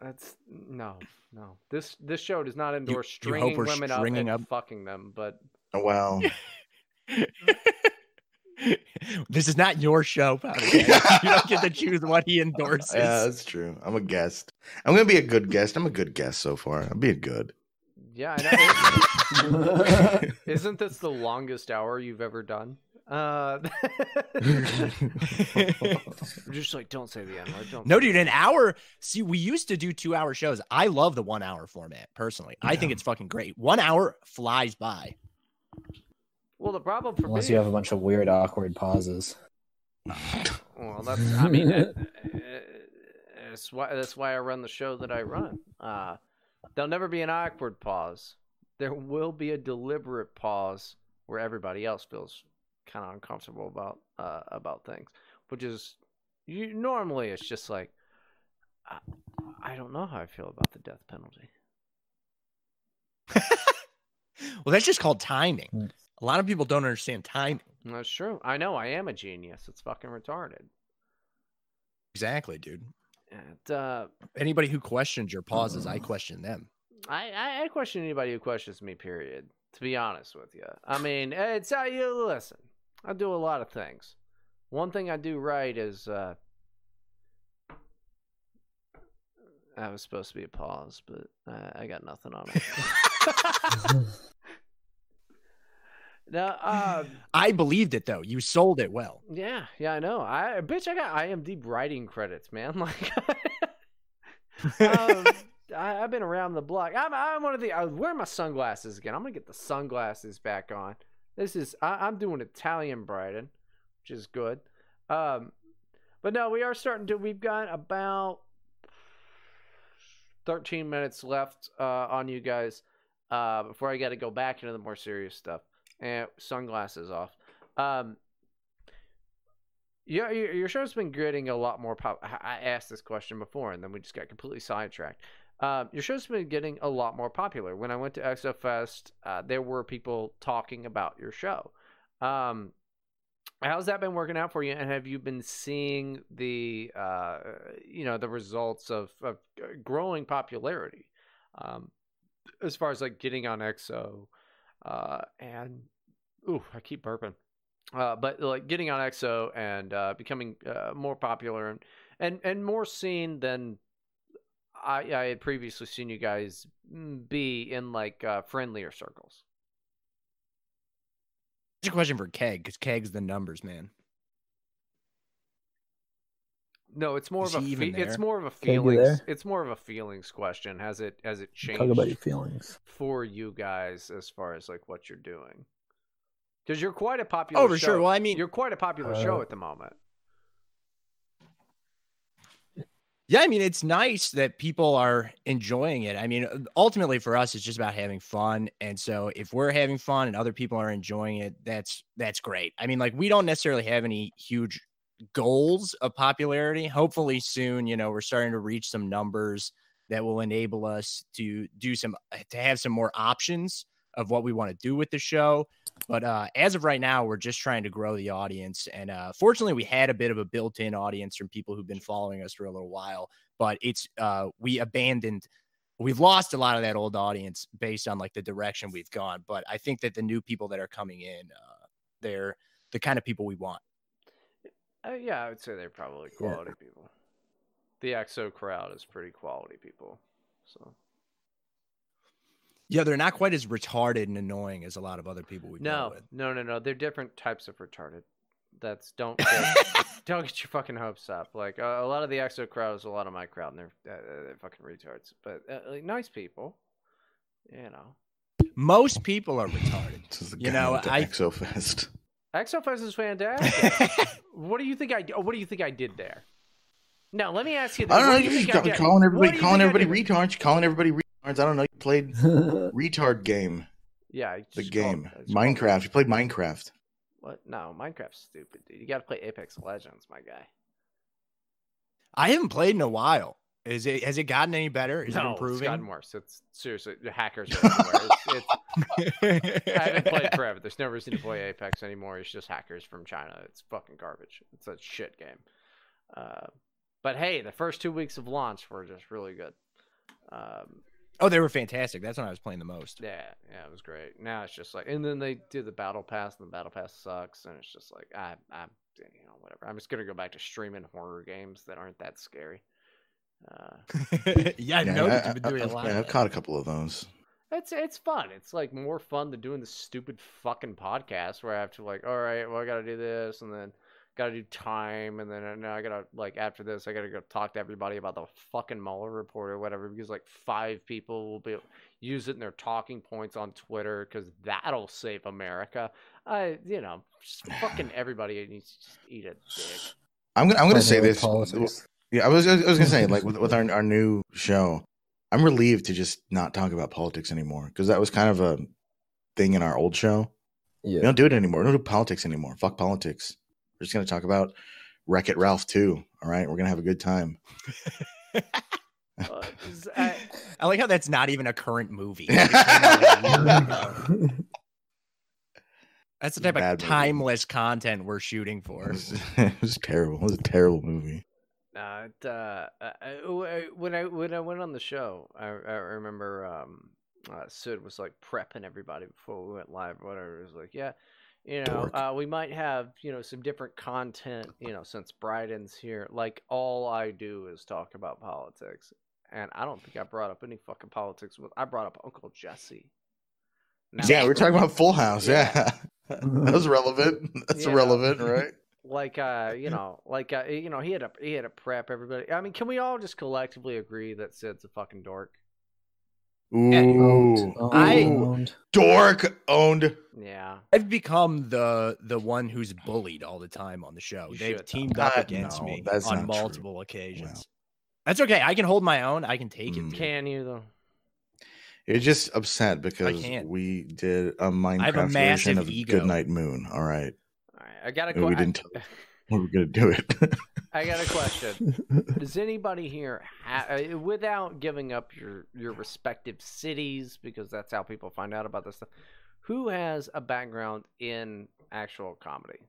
That's no, no. This this show does not endorse you stringing we're women up stringing and up- fucking them, but oh, Well, this is not your show, Powder. you don't get to choose what he endorses. yeah, that's true. I'm a guest. I'm gonna be a good guest. I'm a good guest so far. I'm being good. yeah, I know. Isn't this the longest hour you've ever done? Uh, just like, don't say the N word. No, dude, an hour. See, we used to do two hour shows. I love the one hour format personally. I think it's fucking great. One hour flies by. Well, the problem for Unless me, you have a bunch of weird, awkward pauses. well, that's I mean, it, that's why that's why I run the show that I run. Uh, there'll never be an awkward pause. There will be a deliberate pause where everybody else feels kind of uncomfortable about uh, about things, which is you normally it's just like I, I don't know how I feel about the death penalty. Well, that's just called timing. A lot of people don't understand timing. That's true. I know I am a genius. It's fucking retarded. Exactly, dude. And, uh, Anybody who questions your pauses, I question them. I, I I question anybody who questions me. Period. To be honest with you, I mean, it's uh, you listen. I do a lot of things. One thing I do right is uh, I was supposed to be a pause, but uh, I got nothing on it. No, uh, I believed it though. You sold it well. yeah, yeah, I know. I bitch, I got IMDb writing credits, man. Like, um, I, I've been around the block. I'm, I'm one of the. I wearing my sunglasses again. I'm gonna get the sunglasses back on. This is. I, I'm doing Italian Brighton, which is good. Um, but no, we are starting to. We've got about 13 minutes left uh, on you guys uh, before I got to go back into the more serious stuff. And sunglasses off. Um, yeah, your, show's been getting a lot more pop. I asked this question before, and then we just got completely sidetracked. Um, your show's been getting a lot more popular. When I went to ExoFest, uh, there were people talking about your show. Um, how's that been working out for you? And have you been seeing the, uh, you know, the results of, of growing popularity, um, as far as like getting on EXO, uh, and ooh, I keep burping. Uh, but like getting on EXO and uh, becoming uh, more popular and, and and more seen than I, I had previously seen you guys mm, be in like uh, friendlier circles. It's a question for Keg because Keg's the numbers man. No, it's more Is of a fe- it's more of a Keg, feelings. It's more of a feelings question. Has it has it changed? Talk about your feelings. for you guys as far as like what you're doing because you're quite a popular Oh, for show. sure. Well, I mean- you're quite a popular show Uh, at the moment Yeah, I mean, it's nice that people are enjoying it. I mean, ultimately for us, it's just about having fun. And so if we're having fun and other people are enjoying it, that's that's great. I mean, like we don't necessarily have any huge goals of popularity. Hopefully soon, you know, we're starting to reach some numbers that will enable us to do some to have some more options of what we want to do with the show. But uh, as of right now, we're just trying to grow the audience. And uh, fortunately, we had a bit of a built-in audience from people who've been following us for a little while. But it's uh, we abandoned, we've lost a lot of that old audience based on like the direction we've gone. But I think that the new people that are coming in, uh, they're the kind of people we want. uh, yeah i would say they're probably quality people the exo crowd is pretty quality people so Yeah, they're not quite as retarded and annoying as a lot of other people we dealt no no no no they're different types of retarded that's don't get, don't get your fucking hopes up like uh, a lot of the exo crowd is a lot of my crowd and they're, uh, they're fucking retards but uh, like, nice people you know Most people are retarded. This is the You know, with the I- ExoFest. exofest is fantastic what do you think i what do you think i did there no let me ask you this. I don't know. You're just think I ca- did? calling everybody, calling everybody retards. Calling everybody retards. I don't know. You played retard game. yeah The game. I just called- Minecraft. You played Minecraft. What? No, Minecraft's stupid, dude. You got to play Apex Legends, my guy. I haven't played in a while. Is it has it gotten any better? Is no, it improving? it's gotten worse. It's seriously the hackers are everywhere. It's, it's, I haven't played forever. There's no reason to play Apex anymore. It's just hackers from China. It's fucking garbage. It's a shit game. Uh, but hey, the first two weeks of launch were just really good. Um, oh, they were fantastic. That's when I was playing the most. yeah, yeah, it was great. Now it's just like, and then they do the battle pass, and the battle pass sucks, and it's just like, I, I'm, you know, whatever. I'm just gonna go back to streaming horror games that aren't that scary. Uh, yeah, I know that you've been doing a I've- lot. man, of I've caught a couple of those. It's it's fun. It's like more fun than doing the stupid fucking podcast where I have to like, all right, well I gotta do this and then gotta do time and then uh, now I gotta like after this I gotta go talk to everybody about the fucking Mueller report or whatever because like five people will be use it in their talking points on Twitter because that'll save America. I you know just fucking everybody needs to just eat a dick. I'm gonna I'm gonna say this. politics. Yeah, I was I was gonna say like with, with our our new show, I'm relieved to just not talk about politics anymore because that was kind of a thing in our old show. Yeah. We don't do it anymore. We don't do politics anymore. Fuck politics. We're just gonna talk about Wreck It Ralph too. All right, we're gonna have a good time. Uh, I- I like how that's not even a current movie. It came out a year ago. That's the type Bad of movie. timeless content we're shooting It for. was, it was terrible. It was a terrible movie. Uh, it, uh, I- I- I- when I when I went on the show, I, I remember um, uh, Sid was like prepping everybody before we went live. or Whatever it was like, yeah, you know, uh, we might have you know some different content. You know, since Bryden's here, like all I do is talk about politics, and I don't think I brought up any fucking politics with. I brought up Uncle Jesse. Yeah, we're talking about Full House. Yeah, that was relevant. That's Yeah. relevant, right? like uh you know like uh you know he had a he had a prep everybody i mean can we all just collectively agree that sid's a fucking dork Ooh, I- Ooh. dork owned. yeah I've become the the one who's bullied all the time on the show. You They've teamed though. up Uh, against no, me on not true. multiple occasions. That's okay. I can hold my own. I can take Mm. it. can you though You're just upset because we did a have a Minecraft version of ego. Goodnight Moon. All right, all right i got a And we question didn't tell we were gonna do it. I got a question. Does anybody here, ha- uh, without giving up your your respective cities, because that's how people find out about this stuff, who has a background in actual comedy?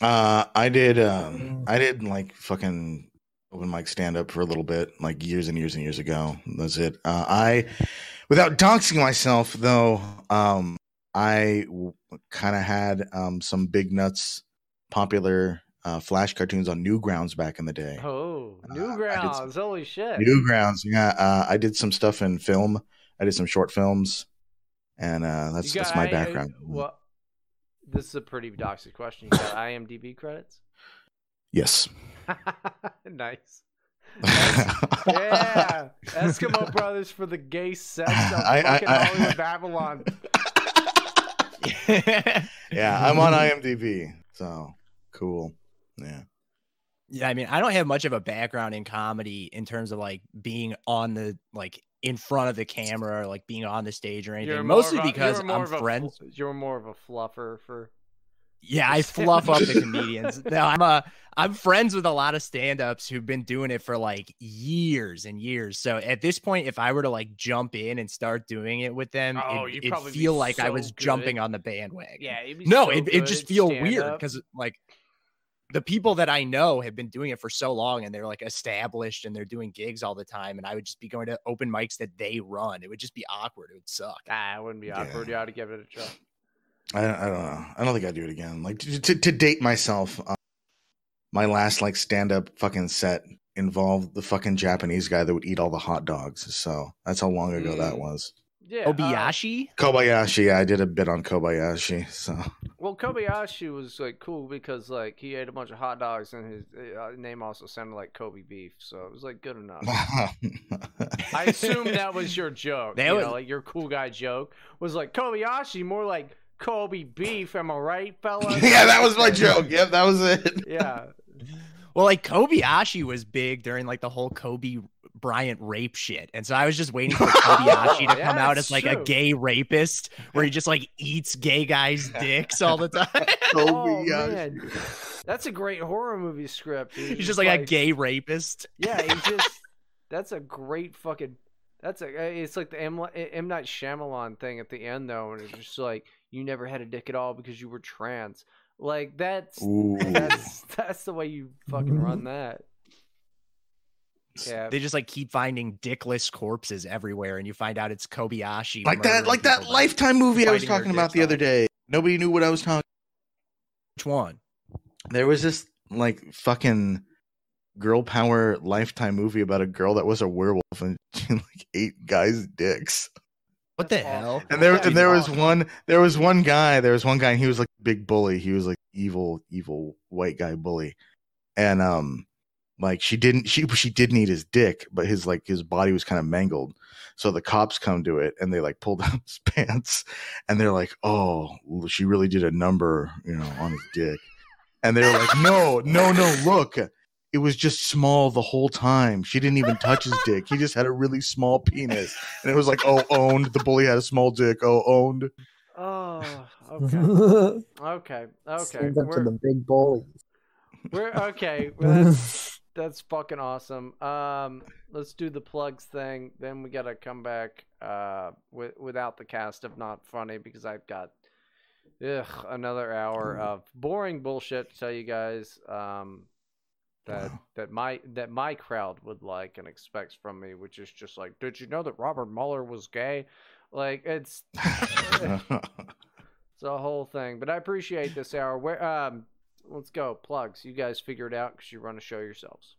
Uh, I did. Um, I did like fucking open mic stand up for a little bit, like years and years and years ago. That's it. Uh, I, without doxing myself though, um, I w- kind of had um some big nuts, popular uh, flash cartoons on Newgrounds back in the day. Oh, Uh, I did Newgrounds! Holy shit! Newgrounds, yeah. Uh, I did some stuff in film. I did some short films, and uh, that's that's got my I- background. well, this is a pretty doxy question. You got IMDb credits? Yes. nice. yeah, Eskimo Brothers for the gay sex of I- I- I- Hollywood Babylon. yeah, I'm on IMDb, so cool. Yeah. Yeah, I mean, I don't have much of a background in comedy in terms of like being on the like in front of the camera or like being on the stage or anything. You're more Mostly of a- because you're more I'm of a friends. You're more of a fluffer for. Yeah, I fluff up the comedians. No, I'm a I'm friends with a lot of stand-ups who've been doing it for like years and years. So at this point, if I were to like jump in and start doing it with them, Oh, it, you'd it'd feel like I was good. jumping on the bandwagon. Yeah, you'd be no, so it it just feel weird stand-up. because like the people that I know have been doing it for so long and they're like established and they're doing gigs all the time, and I would just be going to open mics that they run. It would just be awkward. It would suck. Ah, it wouldn't be awkward. You ought to give it a try. I, I don't know. I don't think I'd do it again. Like to, to, to date myself, uh, my last like stand up fucking set involved the fucking Japanese guy that would eat all the hot dogs. So that's how long ago that Mm. was. Yeah. uh, Obayashi? Kobayashi, yeah, I did a bit on Kobayashi. So well, Kobayashi was like cool because like he ate a bunch of hot dogs and his uh, name also sounded like Kobe beef, so it was like good enough. I assume that was your joke. That you was- know, like your cool guy joke was like Kobayashi, more like Kobe beef. Am I right, fellas? yeah, that was my joke. Yep, that was it. Yeah. Well, like Kobayashi was big during like the whole Kobe Bryant rape shit. And so I was just waiting for Kobayashi to Yeah, come out that's as like a gay rapist where he just like eats gay guys' dicks all the time. Oh man, that's a great horror movie script. He's just like, a gay rapist. Yeah, he just. That's a great fucking. That's a. It's like the M, M Night Shyamalan thing at the end though, and it's just like you never had a dick at all because you were trans. Like that's Ooh. that's that's the way you fucking run that. Yeah. They just like keep finding dickless corpses everywhere, and you find out it's Kobayashi. like that, like that people Lifetime movie I was talking about the other day. Nobody knew what I was talking. Which one? There was this like fucking girl power Lifetime movie about a girl that was a werewolf and she like ate guys' dicks. What the hell? And there and there was one there was one guy, there was one guy and he was like a big bully. He was like evil, evil white guy bully. And um like she didn't she she did need his dick, but his like his body was kind of mangled. So the cops come to it and they like pull down his pants and they're like, "Oh, she really did a number, you know, on his dick." And they're like, "No, no, no, look. It was just small the whole time. She didn't even touch his dick. He just had a really small penis." And it was like, "Oh, owned. The bully had a small dick. Oh, owned." Oh, okay, okay, okay. Stand up to We're, the big bullies. we're okay. well, That's that's fucking awesome. Um, let's do the plugs thing. Then we gotta come back uh with, without the cast of not funny because I've got ugh, another hour of boring bullshit to tell you guys. Um, that that my that my crowd would like and expects from me, which is just like, did you know that Robert Mueller was gay? Like it's it's a whole thing. But I appreciate this hour. Where um, let's go plugs. You guys figure it out because you run a show yourselves.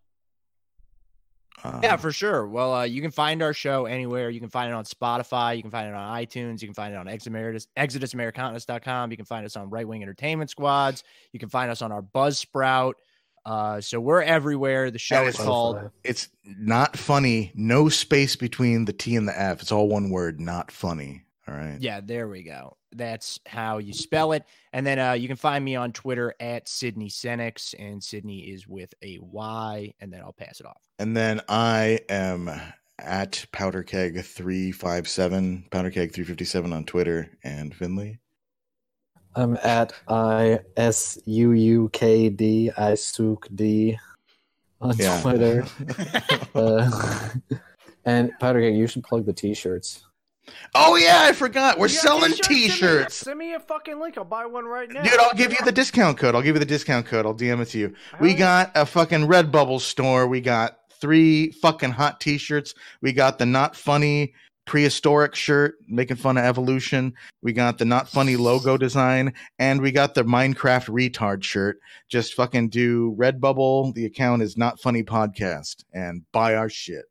yeah, Um, for sure. Well, uh, you can find our show anywhere. You can find it on Spotify. You can find it on iTunes. You can find it on Exodus, ExodusAmericanus.com. You can find us on Right Wing Entertainment Squads. You can find us on our Buzzsprout. Uh, so we're everywhere. The show And is it's- called It's not funny. No space between the T and the F. It's all one word. Not funny. All right. Yeah, there we go. That's how you spell it. And then uh, you can find me on Twitter at Sydney Senex, and Sydney is with a Y, and then I'll pass it off. And then I am at powderkeg357, powderkeg357 on Twitter, and Finley. I'm at I S U U K D I Suk D on Yeah. Twitter. uh, and Powder Keg, you should plug the t-shirts. Oh yeah, I forgot. We're You selling Send me, t-shirts. send me a fucking link. I'll buy one right now. Dude, I'll give you the discount code. I'll give you the discount code. I'll DM it to you. We Hell got a fucking Redbubble store. We got three fucking hot t-shirts. We got the not funny prehistoric shirt making fun of evolution. We got the not funny logo design and we got the Minecraft retard shirt. Just fucking do Redbubble. The account is not funny podcast and buy our shit.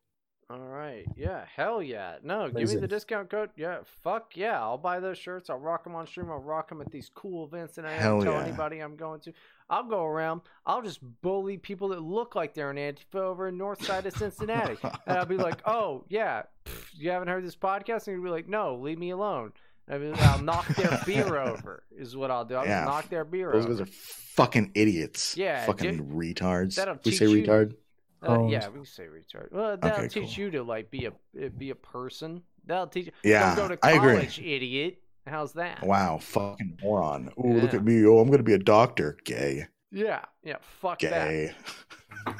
Right. Yeah. Hell yeah. No, give me the discount code. Yeah. Fuck yeah. I'll buy those shirts. I'll rock them on stream. I'll rock them at these cool events that I don't tell yeah. anybody I'm going to. I'll go around. I'll just bully people that look like they're an Antifa over in north side of Cincinnati. and I'll be like, oh, yeah, pff, you haven't heard this podcast? And you'll be like, no, leave me alone. And I'll, be like, I'll knock their beer over, is what I'll do. I'll Yeah, knock their beer Those over. guys are fucking idiots. Yeah, Fucking dude, retards. that'll we say you- retard. Uh, Oh. yeah, we say retard. Well, that'll Okay, teach you to like be a uh, be a person. That'll teach you. Yeah, Don't go to I agree. college, idiot. How's that? Wow, fucking moron. Oh, look at me. Oh, I'm gonna be a doctor. Gay. Yeah, yeah. Fuck Gay. that.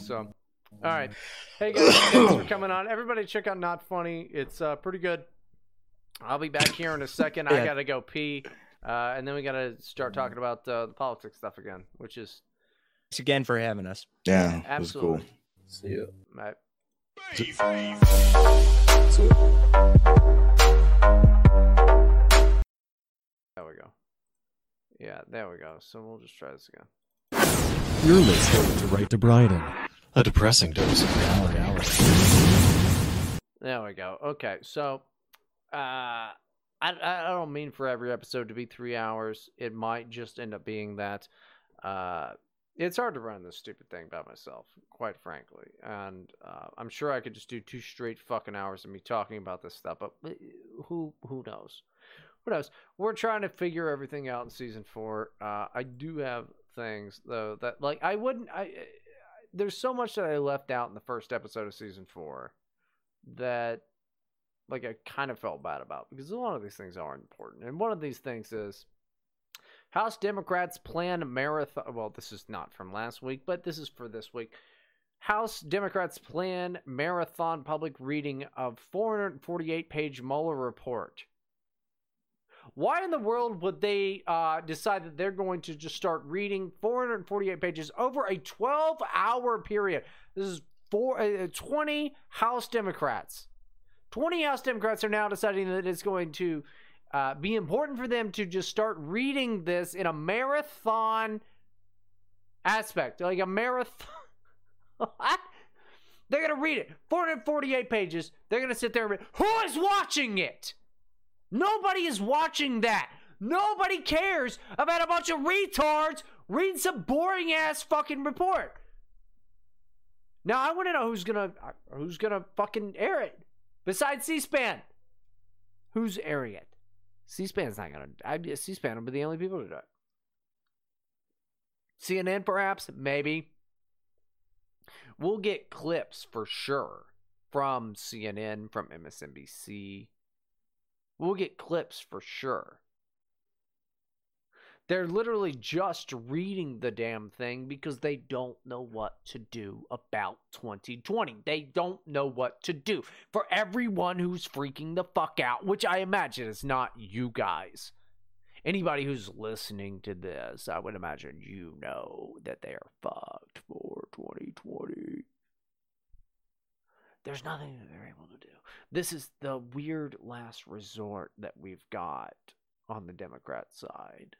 So, all right. Hey guys, thanks for coming on. Everybody, check out Not Funny. It's uh, pretty good. I'll be back here in a second. I gotta go pee, uh, and then we gotta start talking about uh, the politics stuff again, which is Thanks again for having us. Yeah, it was cool. absolutely. See you. Right. There we go. Yeah, there we go. So we'll just try this again. You're listening to Right to Bryden, a depressing dose of reality. There we go. Okay, so uh, I I don't mean for every episode to be three hours. It might just end up being that. Uh, it's hard to run this stupid thing by myself, quite frankly, and uh, I'm sure I could just do two straight fucking hours of me talking about this stuff. But uh, who who knows? Who knows? We're trying to figure everything out in season four. Uh, I do have things though that like I wouldn't. I there's so much that I left out in the first episode of season four that like I kind of felt bad about because a lot of these things are important. And one of these things is House Democrats plan marathon. Well, this is not from last week, but this is for this week. House Democrats plan marathon public reading of 448 page Mueller report. Why in the world would they uh, decide that they're going to just start reading 448 pages over a 12 hour period? This is four, uh, 20 House Democrats. 20 House Democrats are now deciding that it's going to uh, be important for them to just start reading this in a marathon aspect. Like a marathon. They're to read it. 448 pages. They're to sit there and read. Who is watching it? Nobody is watching that. Nobody cares about a bunch of retards reading some boring ass fucking report. Now I want to know who's gonna who's gonna fucking air it besides C-SPAN. Who's airing it? C-SPAN's not gonna. I C-SPAN will be the only people to do it. CNN perhaps, maybe. We'll get clips for sure from CNN, from MSNBC. We'll get clips for sure. They're literally just reading the damn thing because they don't know what to do about 2020. They don't know what to do. For everyone who's freaking the fuck out, which I imagine is not you guys. Anybody who's listening to this, I would imagine you know that they are fucked for 2020. There's nothing that they're able to do. This is the weird last resort that we've got on the Democrat side.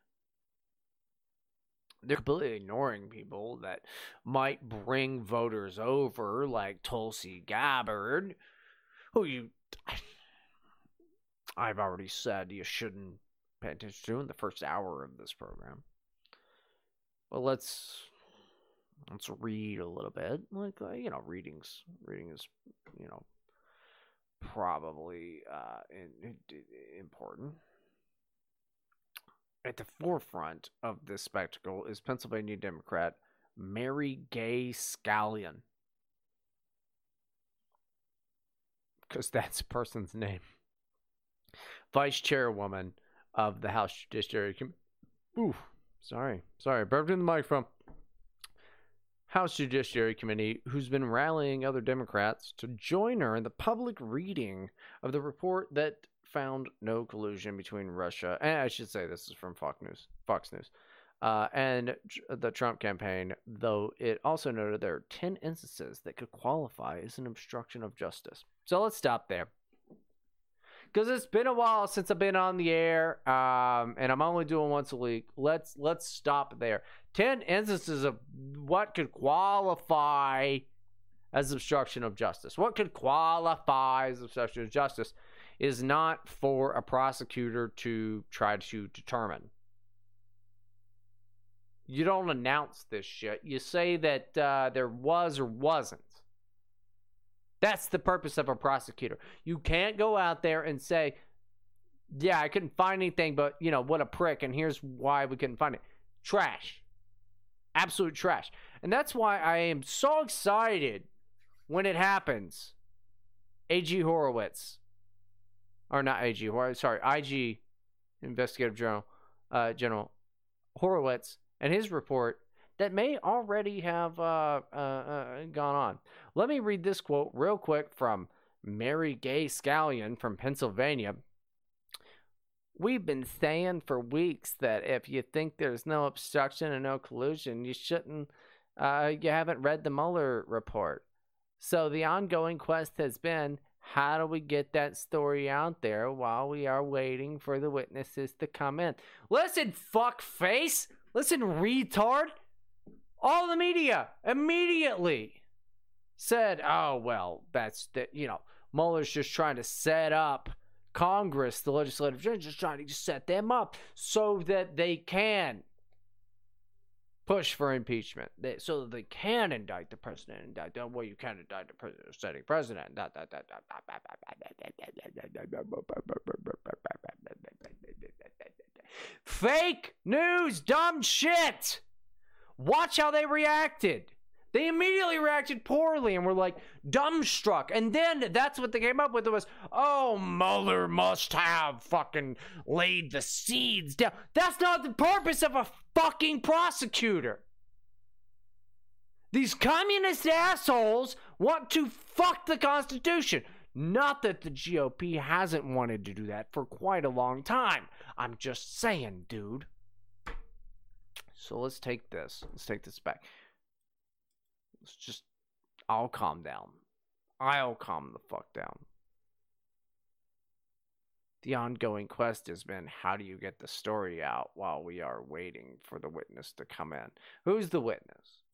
They're completely ignoring people that might bring voters over, like Tulsi Gabbard, who you, I've already said you shouldn't pay attention to in the first hour of this program. But let's let's read a little bit. Like uh, you know, readings reading is you know probably uh, important. At the forefront of this spectacle is Pennsylvania Democrat Mary Gay Scanlon. Because that's a person's name. Vice chairwoman of the House Judiciary Committee. Ooh, sorry. Sorry. Burped in the microphone. House Judiciary Committee, who's been rallying other Democrats to join her in the public reading of the report that found no collusion between Russia, and I should say this is from Fox News, Fox News, uh, and the Trump campaign, though it also noted there are 10 instances that could qualify as an obstruction of justice. So let's stop there. Because it's been a while since I've been on the air, um, and I'm only doing once a week. Let's let's stop there. Ten instances of what could qualify as obstruction of justice. What could qualify as obstruction of justice? Is not for a prosecutor to try to determine. You don't announce this shit. You say that uh, there was or wasn't. That's the purpose of a prosecutor. You can't go out there and say, yeah, I couldn't find anything, but, you know, what a prick, and here's why we couldn't find it. Trash. Absolute trash. And that's why I am so excited when it happens. A.G. Horowitz or not AG, sorry, IG Investigative General, uh, General Horowitz and his report that may already have uh, uh, uh, gone on. Let me read this quote real quick from Mary Gay Scanlon from Pennsylvania. We've been saying for weeks that if you think there's no obstruction and no collusion, you shouldn't, uh, you haven't read the Mueller report. So the ongoing quest has been how do we get that story out there while we are waiting for the witnesses to come in? Listen, fuck face. Listen, retard. All the media immediately said, oh, well, that's that, you know, Mueller's just trying to set up Congress, the legislative just trying to set them up so that they can push for impeachment they, so they can indict the president. Indict well, you can't indict the president, setting president. Fake news, dumb shit. Watch how they reacted. They immediately reacted poorly and were like dumbstruck. And then that's what they came up with It was, oh, Mueller must have fucking laid the seeds down. That's not the purpose of a fucking prosecutor. These communist assholes want to fuck the Constitution. Not that the GOP hasn't wanted to do that for quite a long time. I'm just saying, dude. So let's take this. Let's take this back. Let's just, I'll calm down. I'll calm the fuck down. The ongoing quest has been how do you get the story out while we are waiting for the witness to come in? Who's the witness?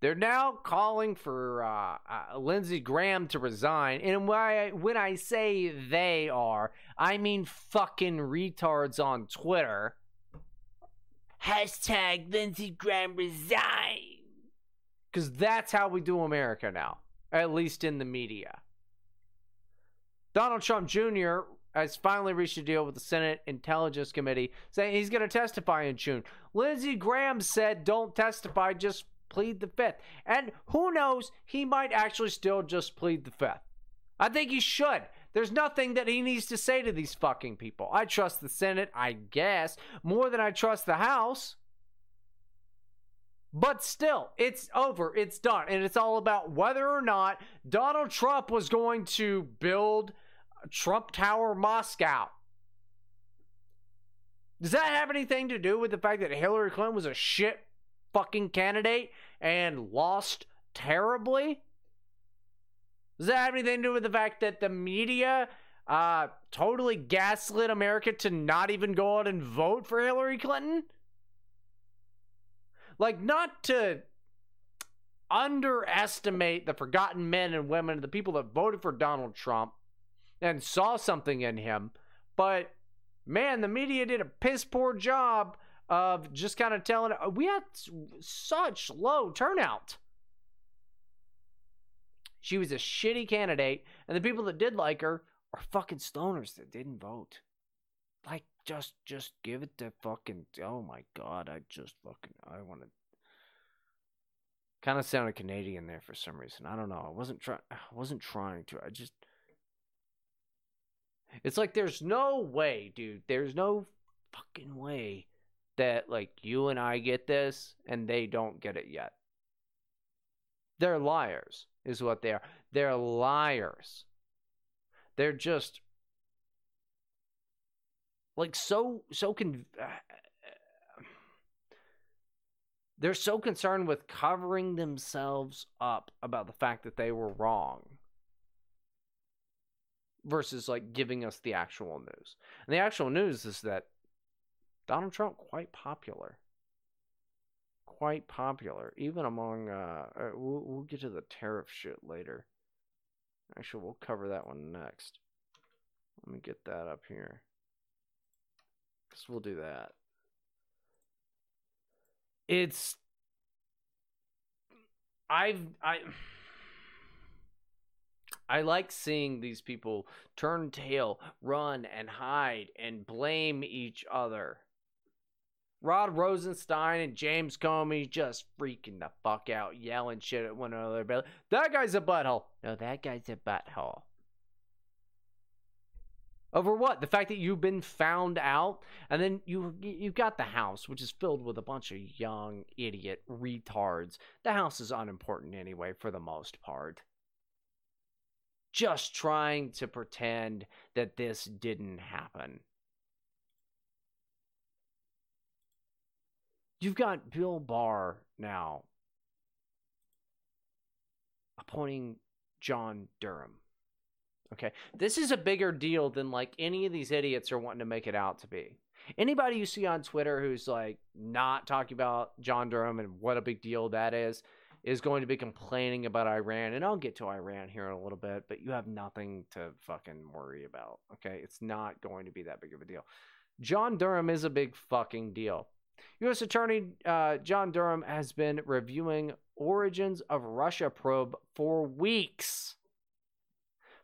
They're now calling for uh, uh, Lindsey Graham to resign. And I, when I say they are, I mean fucking retards on Twitter. Hashtag Lindsey Graham resign. Because that's how we do America now, at least in the media. Donald Trump Jr. has finally reached a deal with the Senate Intelligence Committee saying he's going to testify in June. Lindsey Graham said, don't testify, just plead the fifth. And who knows, he might actually still just plead the fifth. I think he should. There's nothing that he needs to say to these fucking people. I trust the Senate, I guess, more than I trust the House. But still, it's over. It's done. And it's all about whether or not Donald Trump was going to build Trump Tower Moscow. Does that have anything to do with the fact that Hillary Clinton was a shit fucking candidate and lost terribly? Does that have anything to do with the fact that the media uh, totally gaslit America to not even go out and vote for Hillary Clinton? Like, not to underestimate the forgotten men and women, the people that voted for Donald Trump and saw something in him, but man, the media did a piss poor job of just kind of telling we had such low turnout. She was a shitty candidate, and the people that did like her are fucking stoners that didn't vote. Like, just, just give it to fucking. Oh my god, I just fucking, I want to. Kind of sounded Canadian there for some reason. I don't know. I wasn't trying. I wasn't trying to. I just. It's like there's no way, dude. There's no fucking way that like you and I get this and they don't get it yet. They're liars, is what they are. They're liars. They're just like so so con- they're so concerned with covering themselves up about the fact that they were wrong versus like giving us the actual news. And the actual news is that Donald Trump quite popular. Quite popular, even among. Uh, uh, we'll, we'll get to the tariff shit later. Actually, we'll cover that one next. Let me get that up here. Because we'll do that. It's. I've. I. I like seeing these people turn tail, run and hide, and blame each other. Rod Rosenstein and James Comey just freaking the fuck out, yelling shit at one another. But that guy's a butthole. No, that guy's a butthole. Over what? The fact that you've been found out, and then you you've got the house, which is filled with a bunch of young idiot retards. The house is unimportant anyway, for the most part. Just trying to pretend that this didn't happen. You've got Bill Barr now appointing John Durham. Okay. This is a bigger deal than like any of these idiots are wanting to make it out to be. Anybody you see on Twitter who's like not talking about John Durham and what a big deal that is, is going to be complaining about Iran. And I'll get to Iran here in a little bit, but you have nothing to fucking worry about. Okay. It's not going to be that big of a deal. John Durham is a big fucking deal. U.S. Attorney uh, John Durham has been reviewing origins of Russia probe for weeks.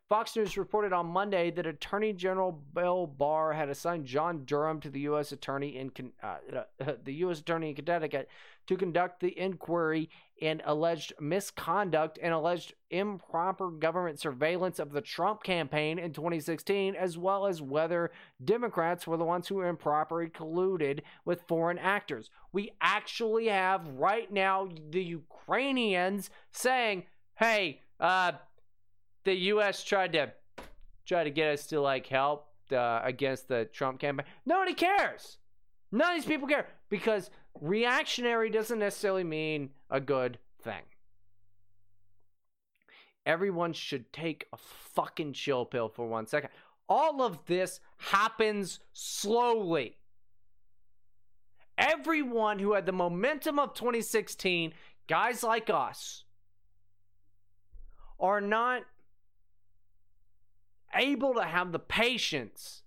Fox News reported on Monday that Attorney General Bill Barr had assigned John Durham to the U.S. Attorney in uh, uh, the U.S. Attorney in Connecticut to conduct the inquiry in alleged misconduct and alleged improper government surveillance of the Trump campaign in 2016, as well as whether Democrats were the ones who improperly colluded with foreign actors. We actually have right now the Ukrainians saying, "Hey, uh." The U.S. tried to try to get us to like help uh, against the Trump campaign. Nobody cares. None of these people care because reactionary doesn't necessarily mean a good thing. Everyone should take a fucking chill pill for one second. All of this happens slowly. Everyone who had the momentum of 2016, guys like us, are not able to have the patience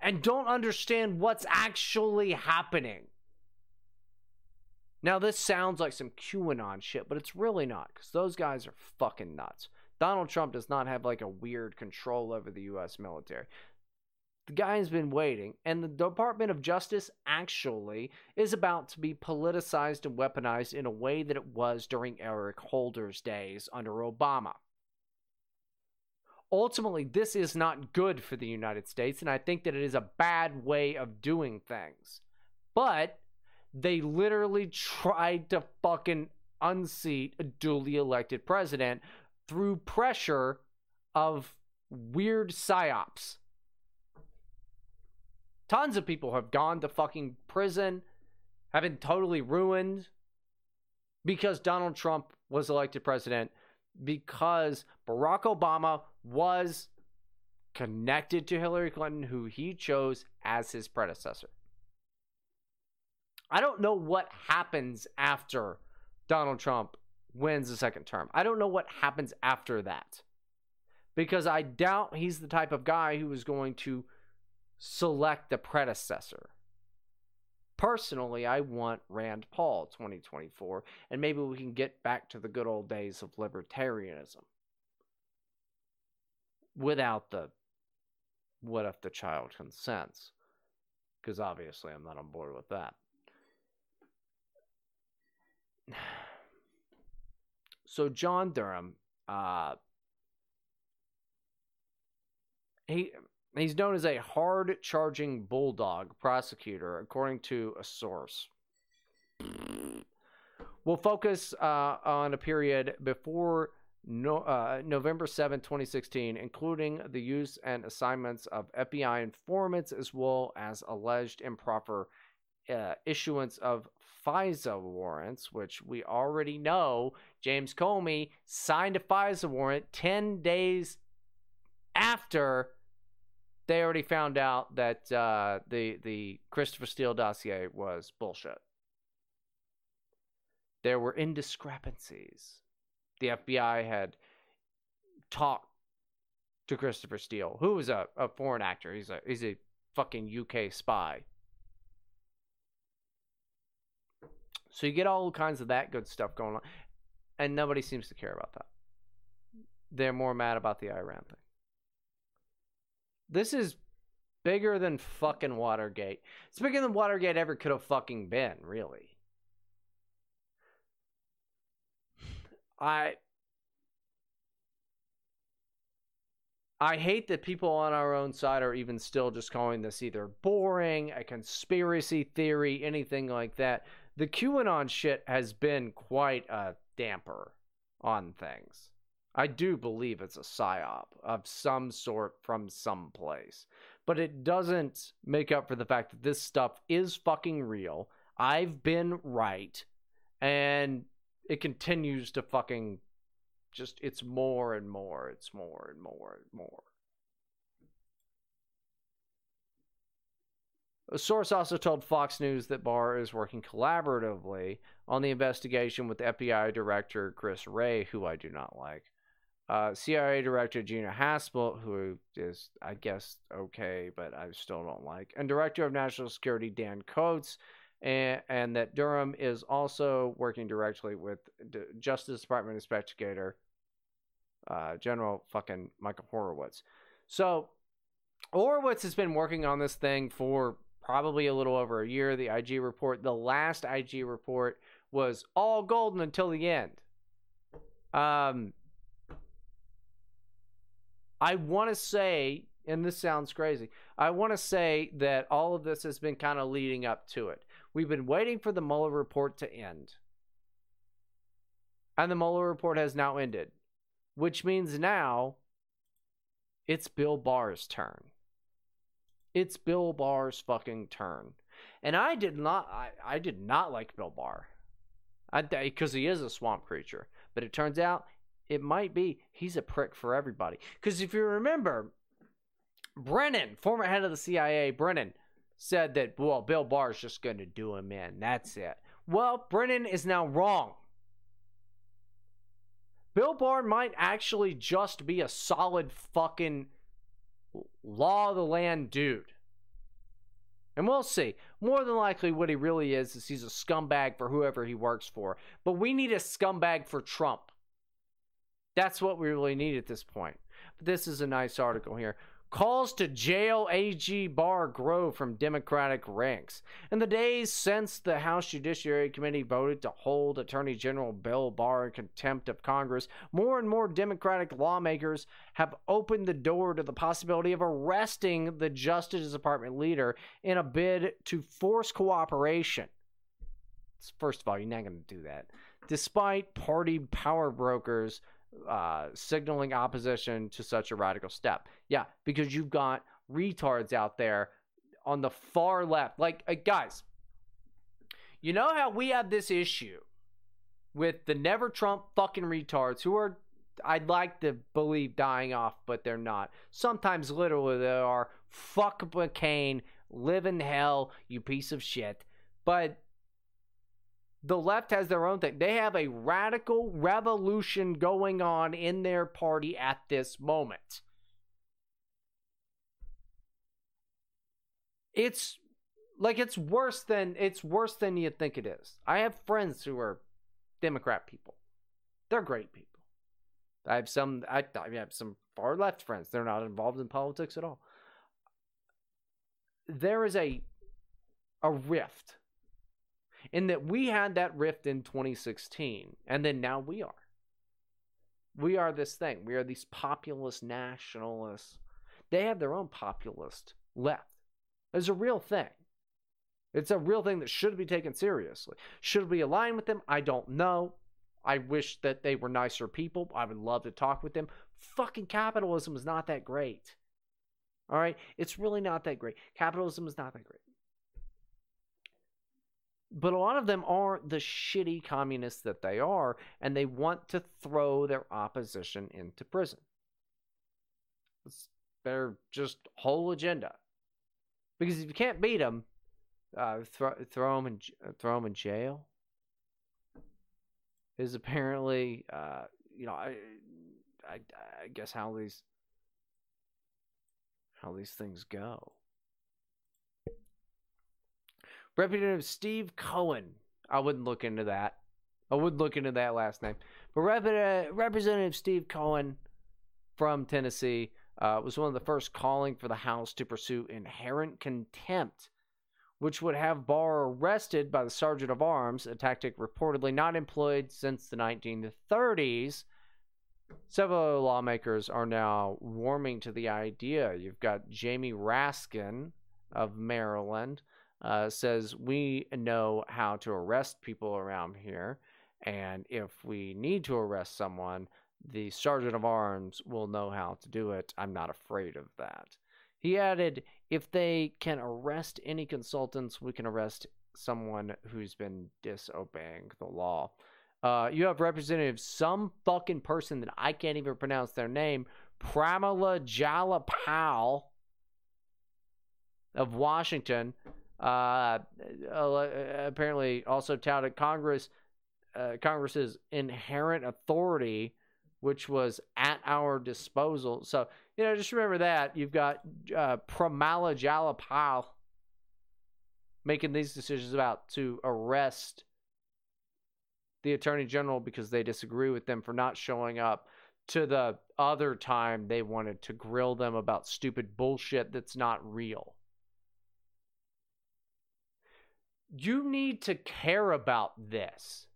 and don't understand what's actually happening. Now, this sounds like some QAnon shit, but it's really not because those guys are fucking nuts. Donald Trump does not have like a weird control over the U.S. military. The guy has been waiting, and the Department of Justice actually is about to be politicized and weaponized in a way that it was during Eric Holder's days under Obama ultimately, this is not good for the United States, and I think that it is a bad way of doing things. But they literally tried to fucking unseat a duly elected president through pressure of weird psyops. Tons of people have gone to fucking prison, have been totally ruined because Donald Trump was elected president because Barack Obama was connected to Hillary Clinton, who he chose as his predecessor. I don't know what happens after Donald Trump wins the second term. I don't know what happens after that. Because I doubt he's the type of guy who is going to select a predecessor. Personally, I want Rand Paul 2024, and maybe we can get back to the good old days of libertarianism without the what if the child consents? Because obviously, I'm not on board with that. So, John Durham, uh, he he's known as a hard charging bulldog prosecutor, according to a source. We'll focus uh, on a period before no, uh, November 7, 2016, including the use and assignments of FBI informants as well as alleged improper uh, issuance of FISA warrants, which we already know James Comey signed a FISA warrant 10 days after they already found out that uh, the the Christopher Steele dossier was bullshit. There were indiscrepancies. The FBI had talked to Christopher Steele, who was a, a foreign actor. He's a he's a fucking UK spy. So you get all kinds of that good stuff going on, and nobody seems to care about that. They're more mad about the Iran thing. This is bigger than fucking Watergate. It's bigger than Watergate ever could have fucking been, really. I I hate that people on our own side are even still just calling this either boring, a conspiracy theory, anything like that. The QAnon shit has been quite a damper on things. I do believe it's a psyop of some sort from some place. But it doesn't make up for the fact that this stuff is fucking real. I've been right. And it continues to fucking just, it's more and more, it's more and more and more. A source also told Fox News that Barr is working collaboratively on the investigation with FBI Director Chris Wray, who I do not like, uh, CIA Director Gina Haspel, who is, I guess, okay, but I still don't like, and Director of National Security Dan Coats, and, and that Durham is also working directly with D- Justice Department investigator uh, General fucking Michael Horowitz. So Horowitz has been working on this thing for probably a little over a year. The IG report, the last IG report was all golden until the end. Um, I want to say, and this sounds crazy, I want to say that all of this has been kind of leading up to it. We've been waiting for the Mueller report to end. And the Mueller report has now ended, which means now it's Bill Barr's turn. It's Bill Barr's fucking turn. And I did not I, I did not like Bill Barr. because he is a swamp creature. But it turns out it might be he's a prick for everybody. Because if you remember, Brennan, former head of the CIA, Brennan, said that, well, Bill Barr is just going to do him in. That's it. Well, Brennan is now wrong. Bill Barr might actually just be a solid fucking law of the land dude. And we'll see. More than likely, what he really is is he's a scumbag for whoever he works for. But we need a scumbag for Trump. That's what we really need at this point. But this is a nice article here. Calls to jail AG Barr grow from Democratic ranks. In the days since the House Judiciary Committee voted to hold Attorney General Bill Barr in contempt of Congress, more and more Democratic lawmakers have opened the door to the possibility of arresting the Justice Department leader in a bid to force cooperation. First of all, you're not going to do that. Despite party power brokers uh, signaling opposition to such a radical step. Yeah, because you've got retards out there on the far left. Like, uh, guys, you know how we have this issue with the never Trump fucking retards who are, I'd like to believe, dying off, but they're not. Sometimes literally they are. Fuck McCain, live in hell, you piece of shit. But The left has their own thing. They have a radical revolution going on in their party at this moment. It's like it's worse than it's worse than you think it is. I have friends who are Democrat people. They're great people. I have some I, I have some far left friends. They're not involved in politics at all. There is a a rift in that we had that rift in 2016 and then now we are. We are this thing. We are these populist nationalists. They have their own populist left. It's a real thing. It's a real thing that should be taken seriously. Should we align with them? I don't know. I wish that they were nicer people. I would love to talk with them. Fucking capitalism is not that great. All right? It's really not that great. Capitalism is not that great. But a lot of them are the shitty communists that they are, and they want to throw their opposition into prison. It's their just whole agenda. Because if you can't beat them, uh, throw throw them in throw them in jail. Is apparently, uh, you know, I, I, I guess how these how these things go. Representative Steve Cohen. I wouldn't look into that. I wouldn't look into that last name. But Rep- Representative Steve Cohen from Tennessee uh, was one of the first calling for the House to pursue inherent contempt, which would have Barr arrested by the Sergeant of Arms, a tactic reportedly not employed since the 1930s. Several lawmakers are now warming to the idea. You've got Jamie Raskin of Maryland uh, says we know how to arrest people around here, and if we need to arrest someone, the sergeant of arms will know how to do it. I'm not afraid of that. He added, if they can arrest any consultants, we can arrest someone who's been disobeying the law. Uh, you have Representative some fucking person that I can't even pronounce their name, Pramila Jayapal of Washington, uh, uh, apparently also touted Congress uh, Congress's inherent authority, which was at our disposal. So you know, just remember that you've got uh, Pramila making these decisions about to arrest the attorney general because they disagree with them for not showing up to the other time they wanted to grill them about stupid bullshit that's not real. You need to care about this.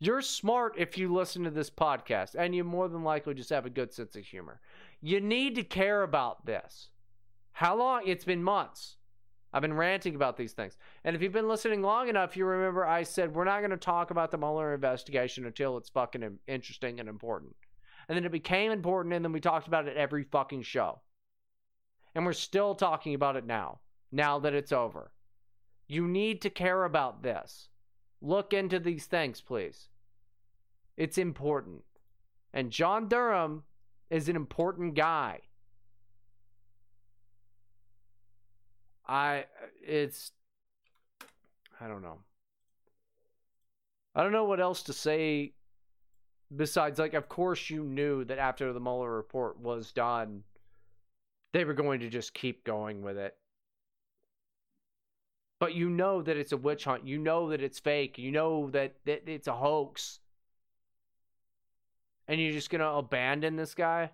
You're smart if you listen to this podcast, and you more than likely just have a good sense of humor. You need to care about this. How long? It's been months. I've been ranting about these things. And if you've been listening long enough, you remember I said we're not going to talk about the Mueller investigation until it's fucking interesting and important. And then it became important, and then we talked about it every fucking show. And we're still talking about it now, now that it's over. You need to care about this. Look into these things, please. It's important. And John Durham is an important guy. I it's I don't know. I don't know what else to say besides like of course you knew that after the Mueller report was done they were going to just keep going with it but you know that it's a witch hunt. You know that it's fake. You know that, that it's a hoax. And you're just going to abandon this guy?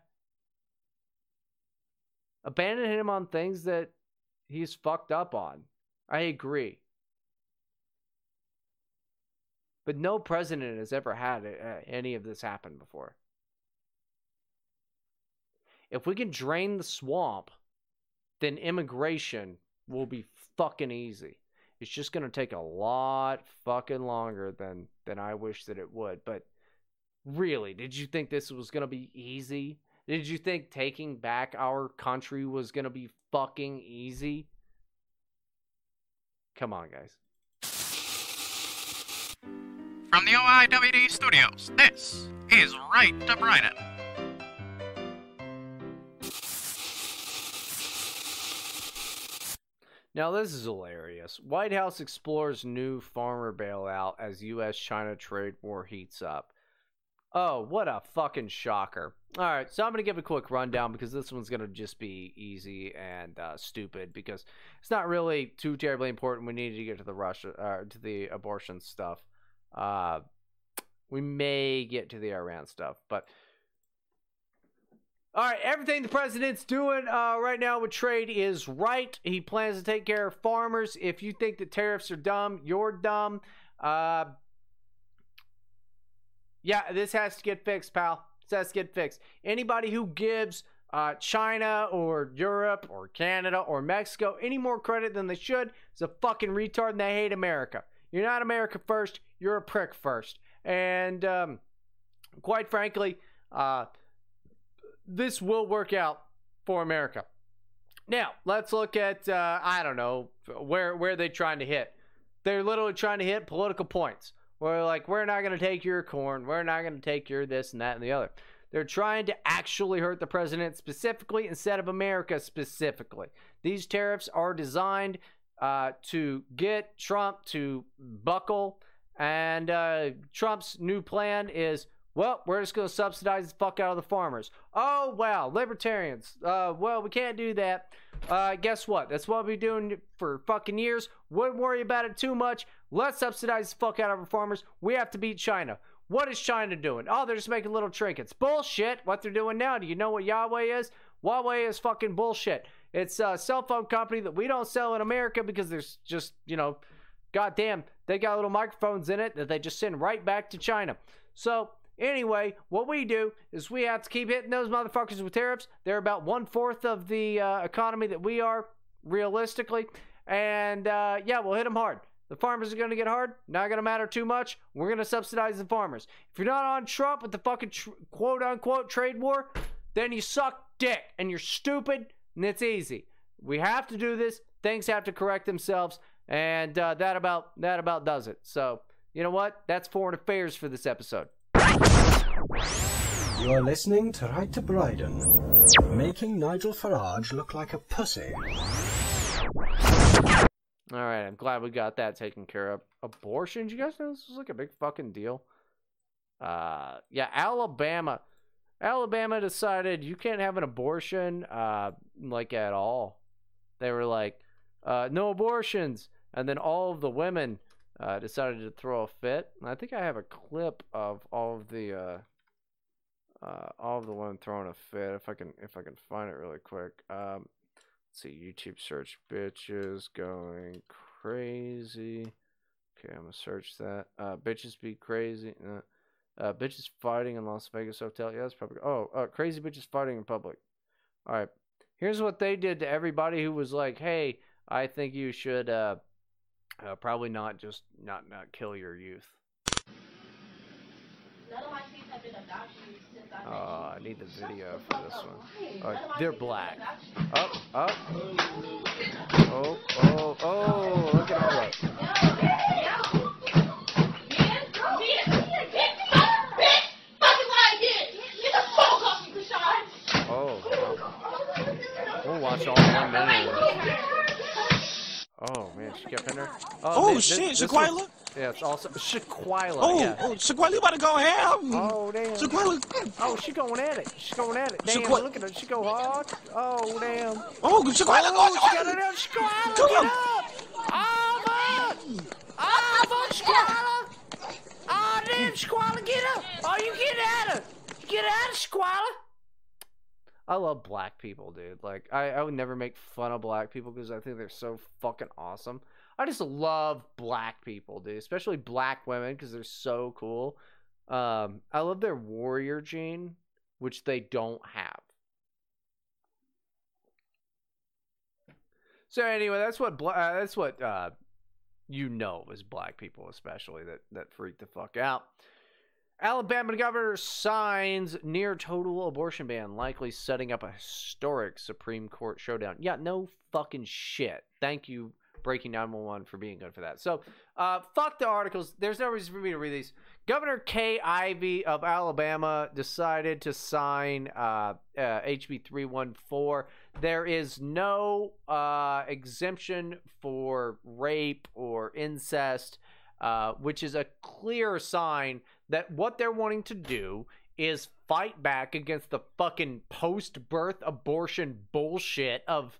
Abandon him on things that he's fucked up on. I agree. But no president has ever had any of this happen before. If we can drain the swamp, then immigration will be fucking easy. It's just going to take a lot fucking longer than than I wish that it would. But really, did you think this was going to be easy? Did you think taking back our country was going to be fucking easy? Come on, guys. From the OIWD studios, this is Right to Brighton. Now, this is hilarious. White House explores new farmer bailout as U.S. China trade war heats up. Oh, what a fucking shocker. All right, so I'm going to give a quick rundown because this one's going to just be easy and uh, stupid because it's not really too terribly important. We need to get to the Russia, uh, to the abortion stuff. Uh, we may get to the Iran stuff, but all right, everything the president's doing uh, right now with trade is right. He plans to take care of farmers. If you think that tariffs are dumb, you're dumb. Uh, yeah, this has to get fixed, pal. This has to get fixed. Anybody who gives uh, China or Europe or Canada or Mexico any more credit than they should is a fucking retard and they hate America. You're not America first, you're a prick first. And um, quite frankly, uh, this will work out for America. Now, let's look at uh, I don't know where where they trying to hit. They're literally trying to hit political points. We're like, we're not going to take your corn. We're not going to take your this and that and the other. They're trying to actually hurt the president specifically instead of America specifically. These tariffs are designed uh, to get Trump to buckle. And uh, Trump's new plan is well, we're just going to subsidize the fuck out of the farmers. Oh, wow, libertarians. Uh, well, we can't do that. Uh, guess what? That's what we've been doing for fucking years. Wouldn't worry about it too much. Let's subsidize the fuck out of our farmers. We have to beat China. What is China doing? Oh, they're just making little trinkets. Bullshit. What they're doing now. Do you know what Huawei is? Huawei is fucking bullshit. It's a cell phone company that we don't sell in America because there's just, you know, goddamn, they got little microphones in it that they just send right back to China. So Anyway, what we do is we have to keep hitting those motherfuckers with tariffs. They're about one fourth of the uh, economy that we are, realistically. And uh, yeah, we'll hit them hard. The farmers are going to get hard. Not going to matter too much. We're going to subsidize the farmers. If you're not on Trump with the fucking tr- quote unquote trade war, then you suck dick and you're stupid and it's easy. We have to do this. Things have to correct themselves, and uh, that about that about does it. So you know what? That's foreign affairs for this episode. You're listening to Right to Bryden, making Nigel Farage look like a pussy. All right, I'm glad we got that taken care of. Abortions, you guys know this was like a big fucking deal. Uh, yeah, Alabama, Alabama decided you can't have an abortion, uh, like at all. They were like, uh, no abortions, and then all of the women uh, decided to throw a fit. I think I have a clip of all of the uh, all of the women throwing a fit. If I can if I can find it really quick. Um, let's see. YouTube search bitches going crazy. Okay, I'm gonna search that. Uh, bitches be crazy. Uh, uh, bitches fighting in Las Vegas hotel. Yeah, that's probably. Oh, uh, crazy bitches fighting in public. All right. Here's what they did to everybody who was like, "Hey, I think you should uh, uh, probably not just not not kill your youth. Oh, I need the video for this one. Uh, they're black. Up, up. Oh, oh, oh! Look at all that. Oh. We'll watch all one minute. Oh man, she kept in there. Oh, shit, this Shaquilla? was- Yeah, it's also Shaquilla. Oh, yeah. oh, Shaquilla, you about to go ham? Oh damn. Shaquilla. Oh, she going at it. She's going at it. Damn, Shaquilla. look at her. She go hard. Oh damn. Oh, Shaquilla, oh, go, she got it up. Shaquilla, Come get on. up. Oh, man. Oh, fuck Shaquilla. Oh, damn, Shaquilla, get up. Oh, you get at her. Get at her, Shaquilla. I love black people, dude. Like, I, I would never make fun of black people because I think they're so fucking awesome. I just love black people, dude. Especially black women because they're so cool. Um, I love their warrior gene, which they don't have. So anyway, that's what bla- uh, that's what uh, you know as black people, especially that that freak the fuck out. Alabama governor signs near total abortion ban, likely setting up a historic Supreme Court showdown. Yeah, no fucking shit. Thank you, breaking 911 for being good for that. So, uh, fuck the articles. There's no reason for me to read these. Governor Kay Ivey of Alabama decided to sign uh, uh, HB 314. There is no uh, exemption for rape or incest, uh, which is a clear sign that what they're wanting to do is fight back against the fucking post birth abortion bullshit of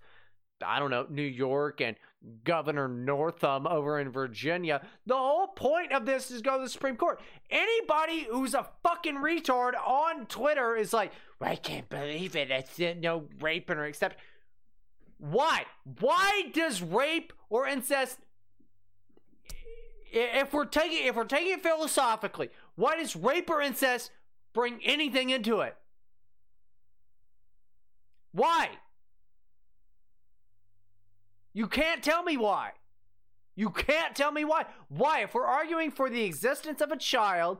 I don't know, New York and Governor Northam over in Virginia. The whole point of this is go to the Supreme Court. Anybody who's a fucking retard on Twitter is like, I can't believe it. It's uh, no rape or except. Why? Why does rape or incest if we're taking if we're taking it philosophically, why does rape or incest bring anything into it? Why? You can't tell me why. You can't tell me why. Why? If we're arguing for the existence of a child,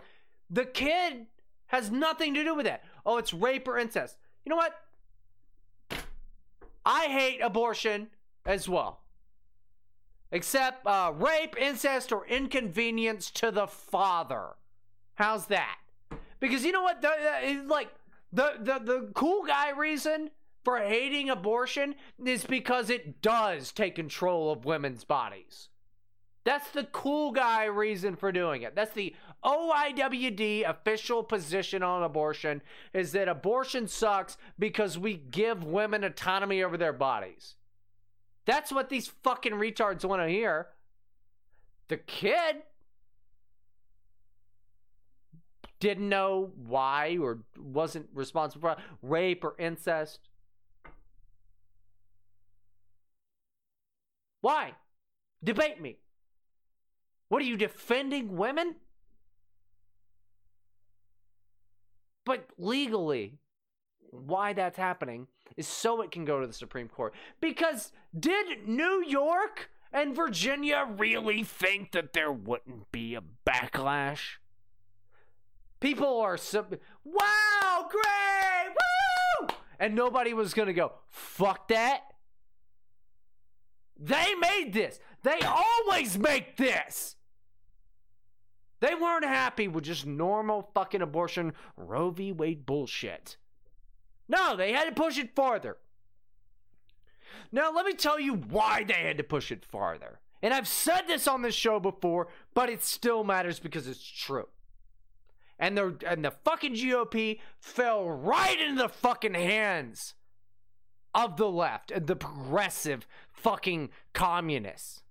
the kid has nothing to do with that. Oh, it's rape or incest. You know what? I hate abortion as well. Except uh, rape, incest, or inconvenience to the father. How's that? Because you know what? The, uh, like the, the the cool guy reason for hating abortion is because it does take control of women's bodies. That's the cool guy reason for doing it. That's the OIWD official position on abortion is that abortion sucks because we give women autonomy over their bodies. That's what these fucking retards want to hear. The kid didn't know why or wasn't responsible for rape or incest. Why? Debate me. What are you defending women? But legally, why that's happening is so it can go to the Supreme Court. Because did New York and Virginia really think that there wouldn't be a backlash? People are so, wow, great, woo! And nobody was to go, fuck that. They made this. They always make this. They weren't happy with just normal fucking abortion Roe v. Wade bullshit. No, they had to push it farther. Now, let me tell you why they had to push it farther. And I've said this on this show before, but it still matters because it's true. And the and the fucking GOP fell right into the fucking hands of the left the progressive fucking communists.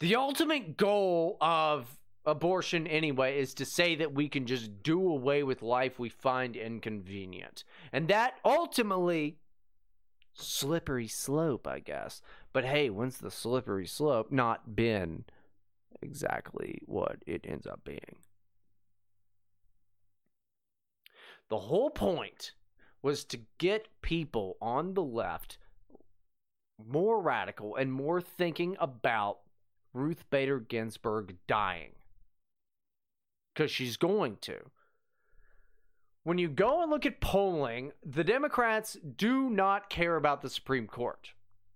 The ultimate goal of abortion, anyway, is to say that we can just do away with life we find inconvenient. And that ultimately, slippery slope, I guess. But hey, when's the slippery slope not been exactly what it ends up being? The whole point was to get people on the left more radical and more thinking about Ruth Bader Ginsburg dying. Because she's going to. When you go and look at polling, the Democrats do not care about the Supreme Court.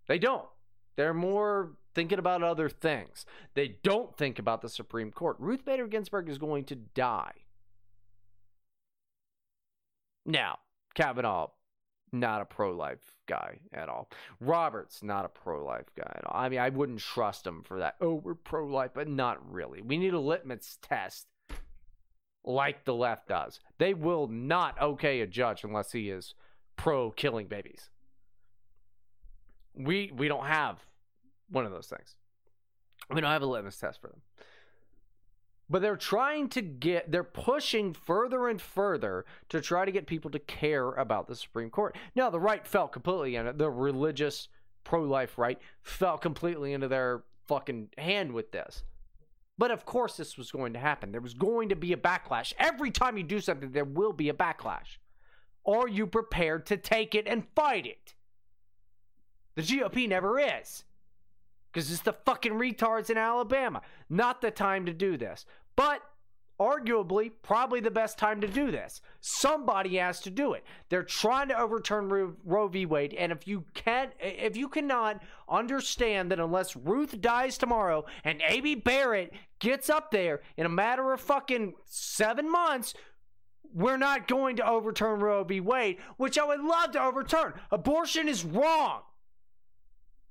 They don't. They're more thinking about other things. They don't think about the Supreme Court. Ruth Bader Ginsburg is going to die. Now, Kavanaugh, not a pro life guy at all. Roberts, not a pro life guy at all. I mean, I wouldn't trust him for that. Oh, we're pro life, but not really. We need a litmus test like the left does. They will not okay a judge unless he is pro killing babies. We we don't have one of those things. We don't have a litmus test for them. But they're trying to get, they're pushing further and further to try to get people to care about the Supreme Court. Now, the right fell completely in it. The religious, pro life right fell completely into their fucking hand with this. But of course, this was going to happen. There was going to be a backlash. Every time you do something, there will be a backlash. Are you prepared to take it and fight it? The GOP never is because it's the fucking retards in Alabama. Not the time to do this. But arguably probably the best time to do this. Somebody has to do it. They're trying to overturn Roe, v. Wade, and if you can't, if you cannot understand that unless Ruth dies tomorrow and Amy Barrett gets up there in a matter of fucking seven months. We're not going to overturn Roe v. Wade, which I would love to overturn. Abortion is wrong.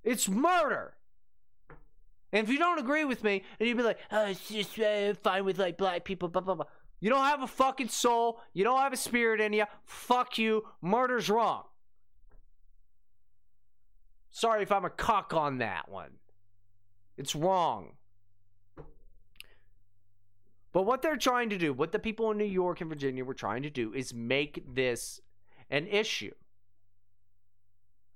It's murder. And if you don't agree with me, and you'd be like, oh, it's just uh, fine with like black people, blah, blah, blah. You don't have a fucking soul. You don't have a spirit in you. Fuck you. Murder's wrong. Sorry if I'm a cock on that one. It's wrong. But what they're trying to do, what the people in New York and Virginia were trying to do, is make this an issue.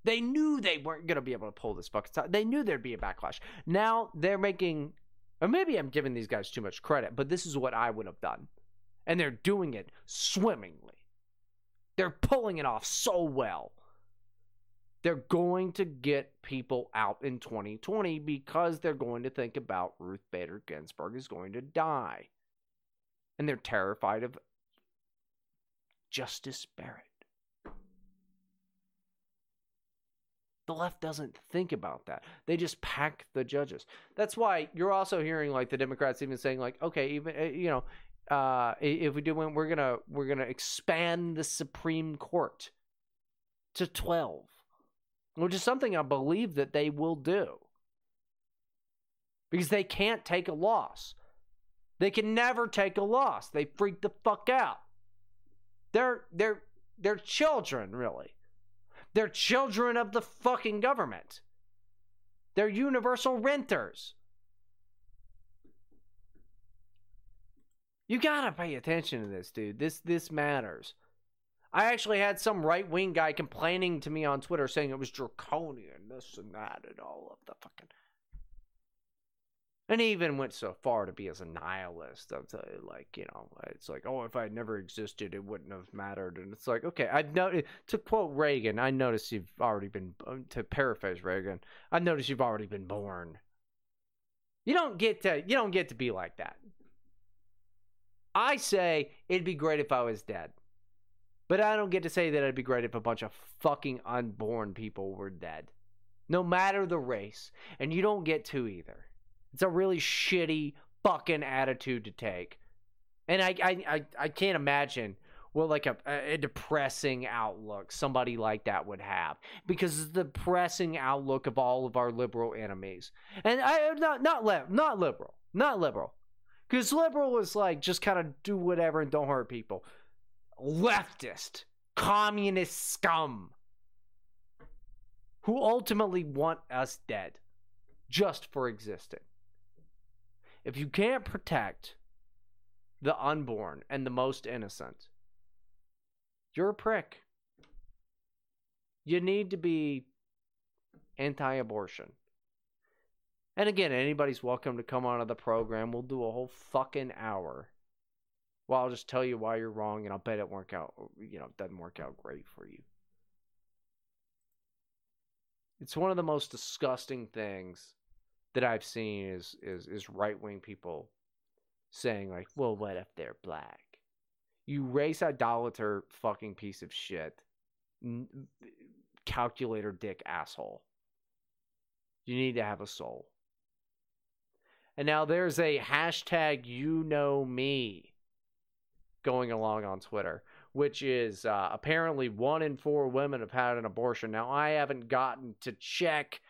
They knew they weren't going to be able to pull this stuff. They knew there'd be a backlash. Now they're making, or maybe I'm giving these guys too much credit, but this is what I would have done. And they're doing it swimmingly. They're pulling it off so well. They're going to get people out in 2020 because they're going to think about Ruth Bader Ginsburg is going to die. And they're terrified of Justice Barrett. The left doesn't think about that. They just pack the judges. That's why you're also hearing like the Democrats even saying like, okay, even uh, you know, uh, if we do win, we're gonna we're gonna expand the Supreme Court to twelve, which is something I believe that they will do because they can't take a loss. They can never take a loss. They freak the fuck out. They're they're they're children, really. They're children of the fucking government. They're universal renters. You gotta pay attention to this, dude. This this matters. I actually had some right wing guy complaining to me on Twitter saying it was draconian, this and that, and all of the fucking. And he even went so far to be as a nihilist. Of like, you know, it's like, oh, if I had never existed, it wouldn't have mattered. And it's like, okay, I know. To quote Reagan, I notice you've already been. Um, to paraphrase Reagan, I notice you've already been born. You don't get to. You don't get to be like that. I say it'd be great if I was dead. But I don't get to say that it'd be great if a bunch of fucking unborn people were dead. No matter the race. And you don't get to either. It's a really shitty fucking attitude to take. And I I, I, I can't imagine what like a, a depressing outlook somebody like that would have because it's the depressing outlook of all of our liberal enemies. And I not not li- not liberal, not liberal. Because liberal is like just kind of do whatever and don't hurt people. Leftist, communist scum who ultimately want us dead just for existing. If you can't protect the unborn and the most innocent, you're a prick. You need to be anti abortion. And again, anybody's welcome to come onto the program. We'll do a whole fucking hour. Well, I'll just tell you why you're wrong, and I'll bet it work out. You know, doesn't work out great for you. It's one of the most disgusting things that I've seen is is is right wing people saying like, "Well, what if they're black?" You race idolater, fucking piece of shit, calculator dick asshole. You need to have a soul. And now there's a hashtag you know me going along on Twitter, which is uh, apparently one in four women have had an abortion. Now, I haven't gotten to check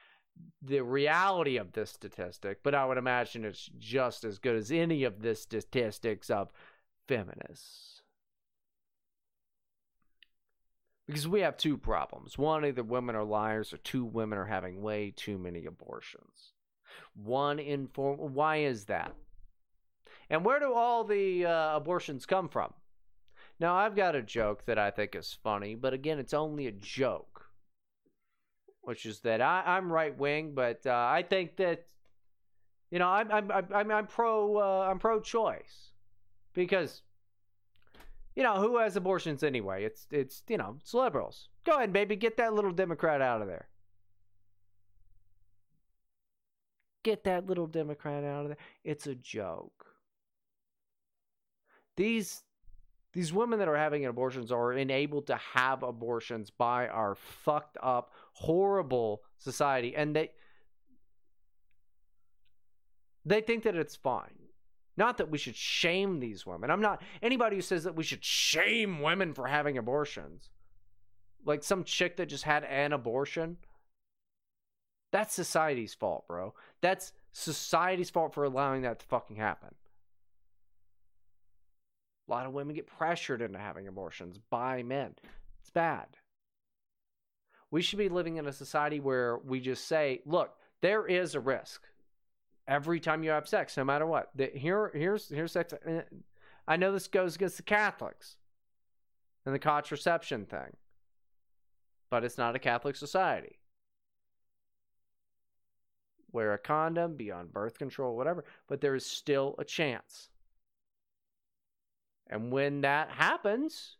the reality of this statistic, but I would imagine it's just as good as any of the statistics of feminists. Because we have two problems. One, either women are liars, or two, women are having way too many abortions. One in four. Why is that? And where do all the uh, abortions come from? Now, I've got a joke that I think is funny, but again, it's only a joke, which is that I, am right wing, but uh, I think that you know I'm I'm I'm, I'm pro uh, I'm pro choice because you know who has abortions anyway? It's it's you know it's liberals. Go ahead, baby, get that little Democrat out of there. Get that little Democrat out of there. It's a joke. these these women that are having abortions are enabled to have abortions by our fucked up, horrible society, and they they think that it's fine. Not that we should shame these women. I'm not anybody who says that we should shame women for having abortions. Like some chick that just had an abortion. That's society's fault, bro. That's society's fault for allowing that to fucking happen. A lot of women get pressured into having abortions by men. It's bad. We should be living in a society where we just say, look, there is a risk every time you have sex, no matter what. Here, here's here's sex. uh, I know this goes against the Catholics and the contraception thing, but it's not a Catholic society. Wear a condom, be on birth control, whatever, but there is still a chance. And when that happens,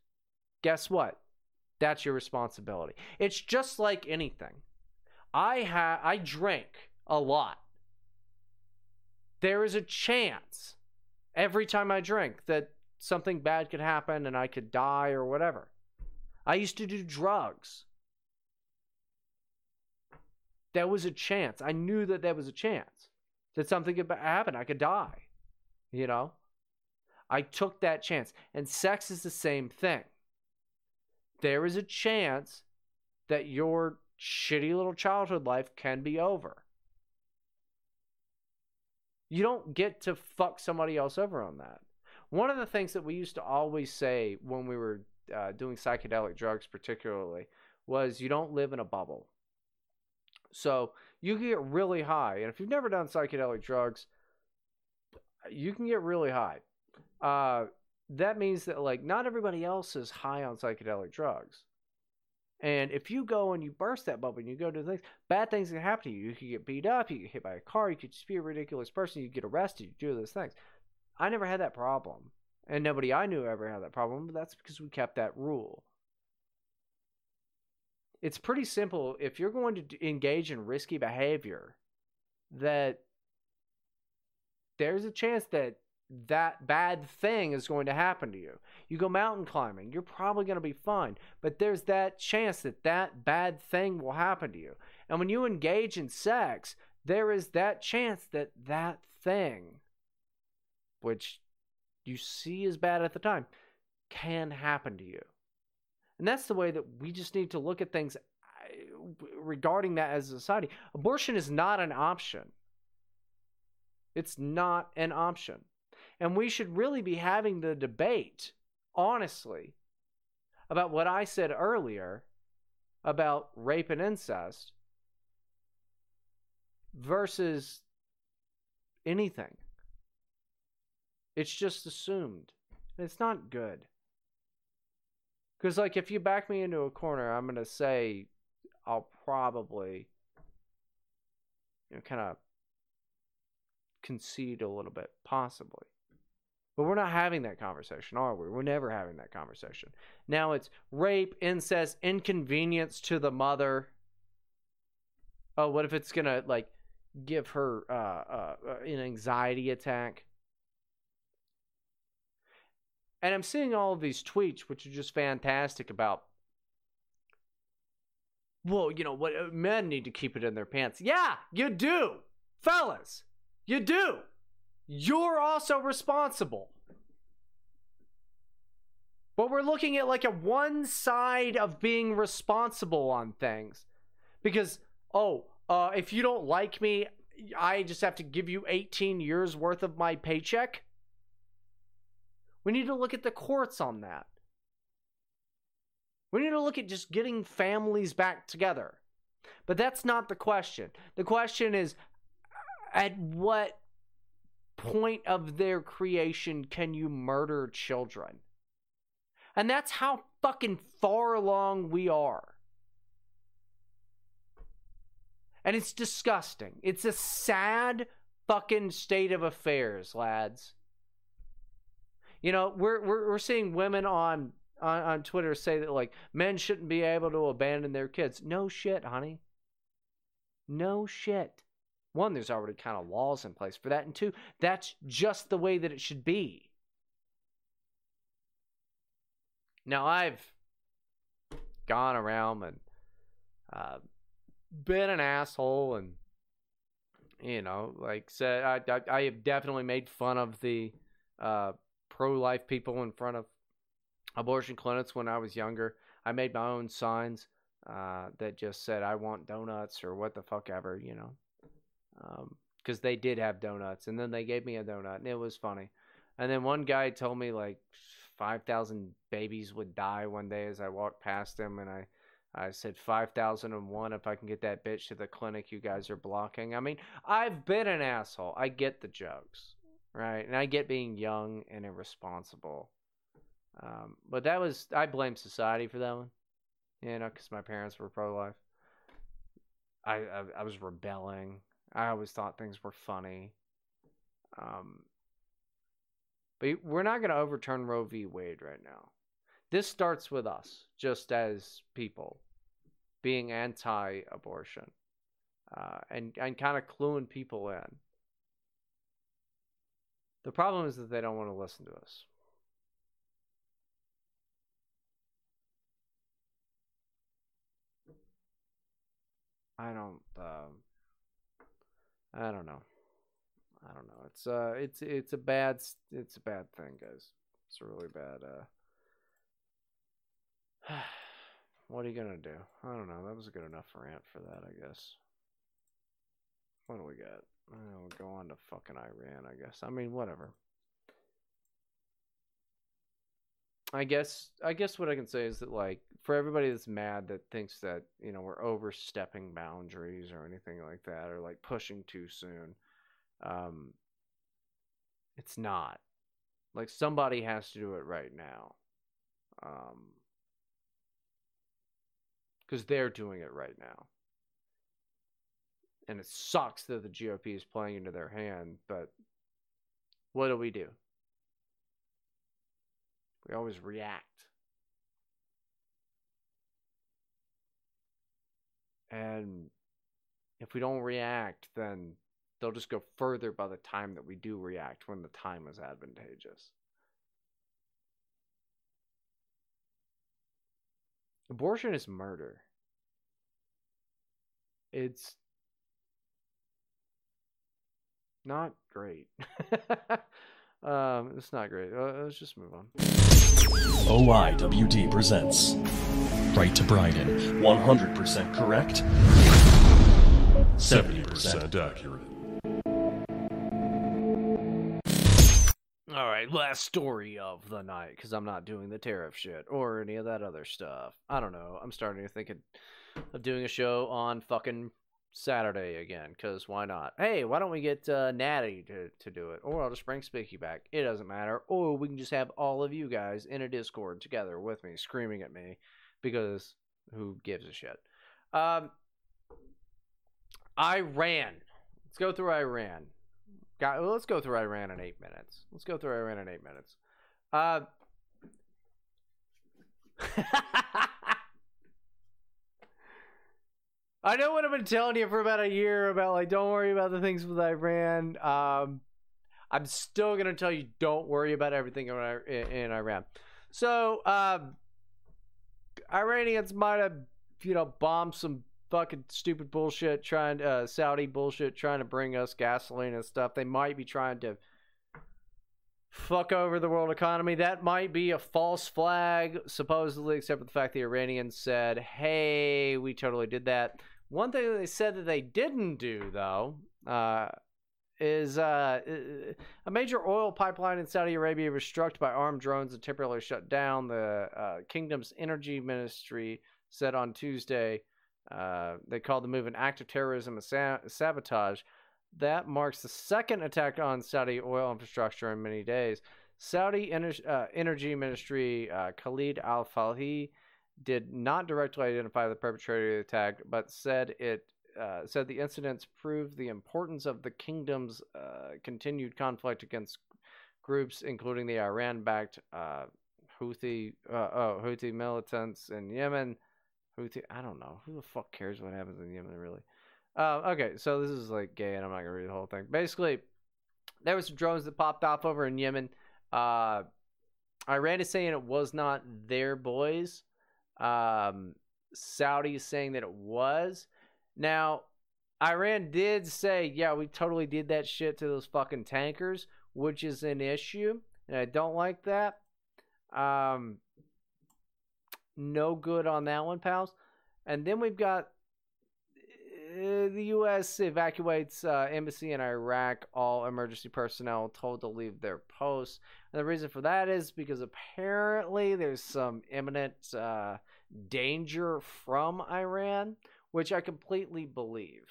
guess what? That's your responsibility. It's just like anything. I ha- I drank a lot. There is a chance every time I drink that something bad could happen and I could die or whatever. I used to do drugs. There was a chance. I knew that there was a chance that something could happen. I could die. You know? I took that chance. And sex is the same thing. There is a chance that your shitty little childhood life can be over. You don't get to fuck somebody else over on that. One of the things that we used to always say when we were uh, doing psychedelic drugs, particularly, was you don't live in a bubble. So you can get really high. And if you've never done psychedelic drugs, you can get really high. Uh, that means that like not everybody else is high on psychedelic drugs. And if you go and you burst that bubble and you go to things, bad things can happen to you. You could get beat up, you get hit by a car, you could just be a ridiculous person, you get arrested, you do those things. I never had that problem. And nobody I knew ever had that problem, but that's because we kept that rule. It's pretty simple. If you're going to engage in risky behavior, that there's a chance that that bad thing is going to happen to you. You go mountain climbing, you're probably going to be fine, but there's that chance that that bad thing will happen to you. And when you engage in sex, there is that chance that that thing, which you see as bad at the time, can happen to you. And that's the way that we just need to look at things uh, regarding that as a society. Abortion is not an option. It's not an option. And we should really be having the debate, honestly, about what I said earlier about rape and incest versus anything. It's just assumed. It's not good. Because, like, if you back me into a corner, I'm going to say I'll probably, you know, kind of concede a little bit, possibly. But we're not having that conversation, are we? We're never having that conversation. Now it's rape, incest, inconvenience to the mother. Oh, what if it's gonna like give her uh, uh, an anxiety attack? And I'm seeing all of these tweets, which are just fantastic about. Well, you know what? uh, Men need to keep it in their pants. Yeah, you do, fellas. You do. You're also responsible. But we're looking at like a one side of being responsible on things. Because, oh, uh, if you don't like me, I just have to give you 18 years worth of my paycheck. We need to look at the courts on that. We need to look at just getting families back together. But that's not the question. The question is at what point of their creation can you murder children? And that's how fucking far along we are. And it's disgusting. It's a sad fucking state of affairs, lads. You know, we're we're, we're seeing women on, on on Twitter say that like men shouldn't be able to abandon their kids. No shit, honey. No shit. One, there's already kind of laws in place for that, and two, that's just the way that it should be. Now I've gone around and uh, been an asshole and you know, like said, I, I, I have definitely made fun of the uh, pro-life people in front of abortion clinics when I was younger. I made my own signs uh, that just said "I want donuts" or what the fuck ever, you know, because they did have donuts, and then they gave me a donut, and it was funny. And then one guy told me like five thousand babies would die one day as I walked past him, and I I said 5001 if I can get that bitch to the clinic you guys are blocking. I mean, I've been an asshole. I get the jokes, right? And I get being young and irresponsible. Um, but that was, I blame society for that one, you know, because my parents were pro life. I, I, I was rebelling. I always thought things were funny. Um, but we're not going to overturn Roe v. Wade right now this starts with us just as people being anti-abortion uh, and and kind of cluing people in the problem is that they don't want to listen to us i don't um, i don't know i don't know it's uh it's it's a bad it's a bad thing guys it's a really bad uh what are you gonna do? I don't know. That was a good enough rant for that, I guess. What do we got? We'll go on to fucking Iran, I guess. I mean, whatever. I guess I guess what I can say is that like for everybody that's mad that thinks that, you know, we're overstepping boundaries or anything like that or like pushing too soon. Um it's not. Like somebody has to do it right now. Um because they're doing it right now. And it sucks that the GOP is playing into their hand, but what do we do? We always react. And if we don't react, then they'll just go further by the time that we do react when the time is advantageous. Abortion is murder. It's not great. um, it's not great. Uh, let's just move on. OIWD presents Right to Bryden. 100% correct, 70% accurate. All right, last story of the night because I'm not doing the tariff shit or any of that other stuff. I don't know. I'm starting to think of, of doing a show on fucking Saturday again because why not? Hey, why don't we get uh, Natty to, to do it? Or I'll just bring Spicky back. It doesn't matter. Or we can just have all of you guys in a Discord together with me screaming at me because who gives a shit? Um, Iran. Let's go through Iran. Got, well, let's go through Iran in eight minutes. Let's go through Iran in eight minutes. Uh, I know what I've been telling you for about a year about like don't worry about the things with Iran. Um, I'm still gonna tell you don't worry about everything in, Iran. So um, Iranians might have you know bombed some fucking stupid bullshit trying uh, Saudi bullshit trying to bring us gasoline and stuff. They might be trying to fuck over the world economy. That might be a false flag, supposedly, except for the fact the Iranians said, "Hey, we totally did that." One thing that they said that they didn't do, though, uh, is uh, a major oil pipeline in Saudi Arabia was struck by armed drones and temporarily shut down. The uh, kingdom's energy ministry said on Tuesday uh, they called the move an act of terrorism and sa- sabotage. That marks the second attack on Saudi oil infrastructure in many days. Saudi Ener- uh, Energy Ministry uh, Khalid Al Falih did not directly identify the perpetrator of the attack, but said it uh, said the incidents proved the importance of the kingdom's uh, continued conflict against groups, including the Iran-backed uh, Houthi oh, Houthi militants in Yemen Houthi. I don't know. Who the fuck cares what happens in Yemen, really? Uh, okay, so this is like gay, and I'm not gonna read the whole thing. Basically, there were some drones that popped off over in Yemen. Uh, Iran is saying it was not their boys. Um, Saudi is saying that it was. Now, Iran did say, yeah, we totally did that shit to those fucking tankers, which is an issue, and I don't like that. Um, no good on that one, pals. And then we've got uh, the U.S. evacuates uh, embassy in Iraq. All emergency personnel told to leave their posts. And the reason for that is because apparently there's some imminent uh, danger from Iran, which I completely believe.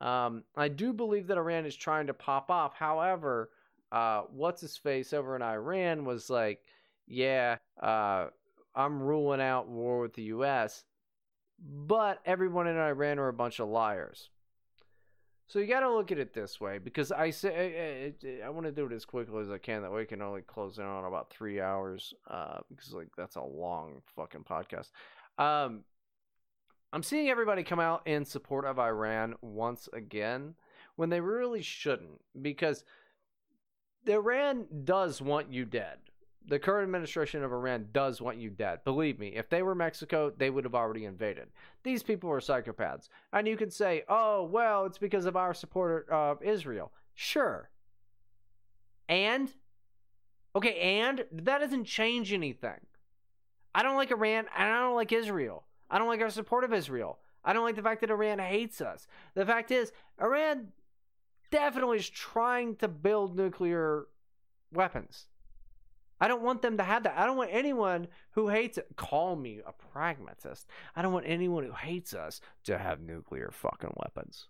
Um, I do believe that Iran is trying to pop off. However, uh, what's his face over in Iran was like, yeah, uh, I'm ruling out war with the U.S but everyone in Iran are a bunch of liars. So you got to look at it this way because I say I, I, I want to do it as quickly as I can. That way, I can only close in on about three hours uh, because like that's a long fucking podcast. Um, I'm seeing everybody come out in support of Iran once again when they really shouldn't because Iran does want you dead the current administration of Iran does want you dead. Believe me, if they were Mexico, they would have already invaded. These people are psychopaths. And you can say, oh, well, it's because of our support of Israel. Sure. And? Okay, and? That doesn't change anything. I don't like Iran, and I don't like Israel. I don't like our support of Israel. I don't like the fact that Iran hates us. The fact is, Iran definitely is trying to build nuclear weapons. I don't want them to have that. I don't want anyone who hates it. Call me a pragmatist. I don't want anyone who hates us to have nuclear fucking weapons.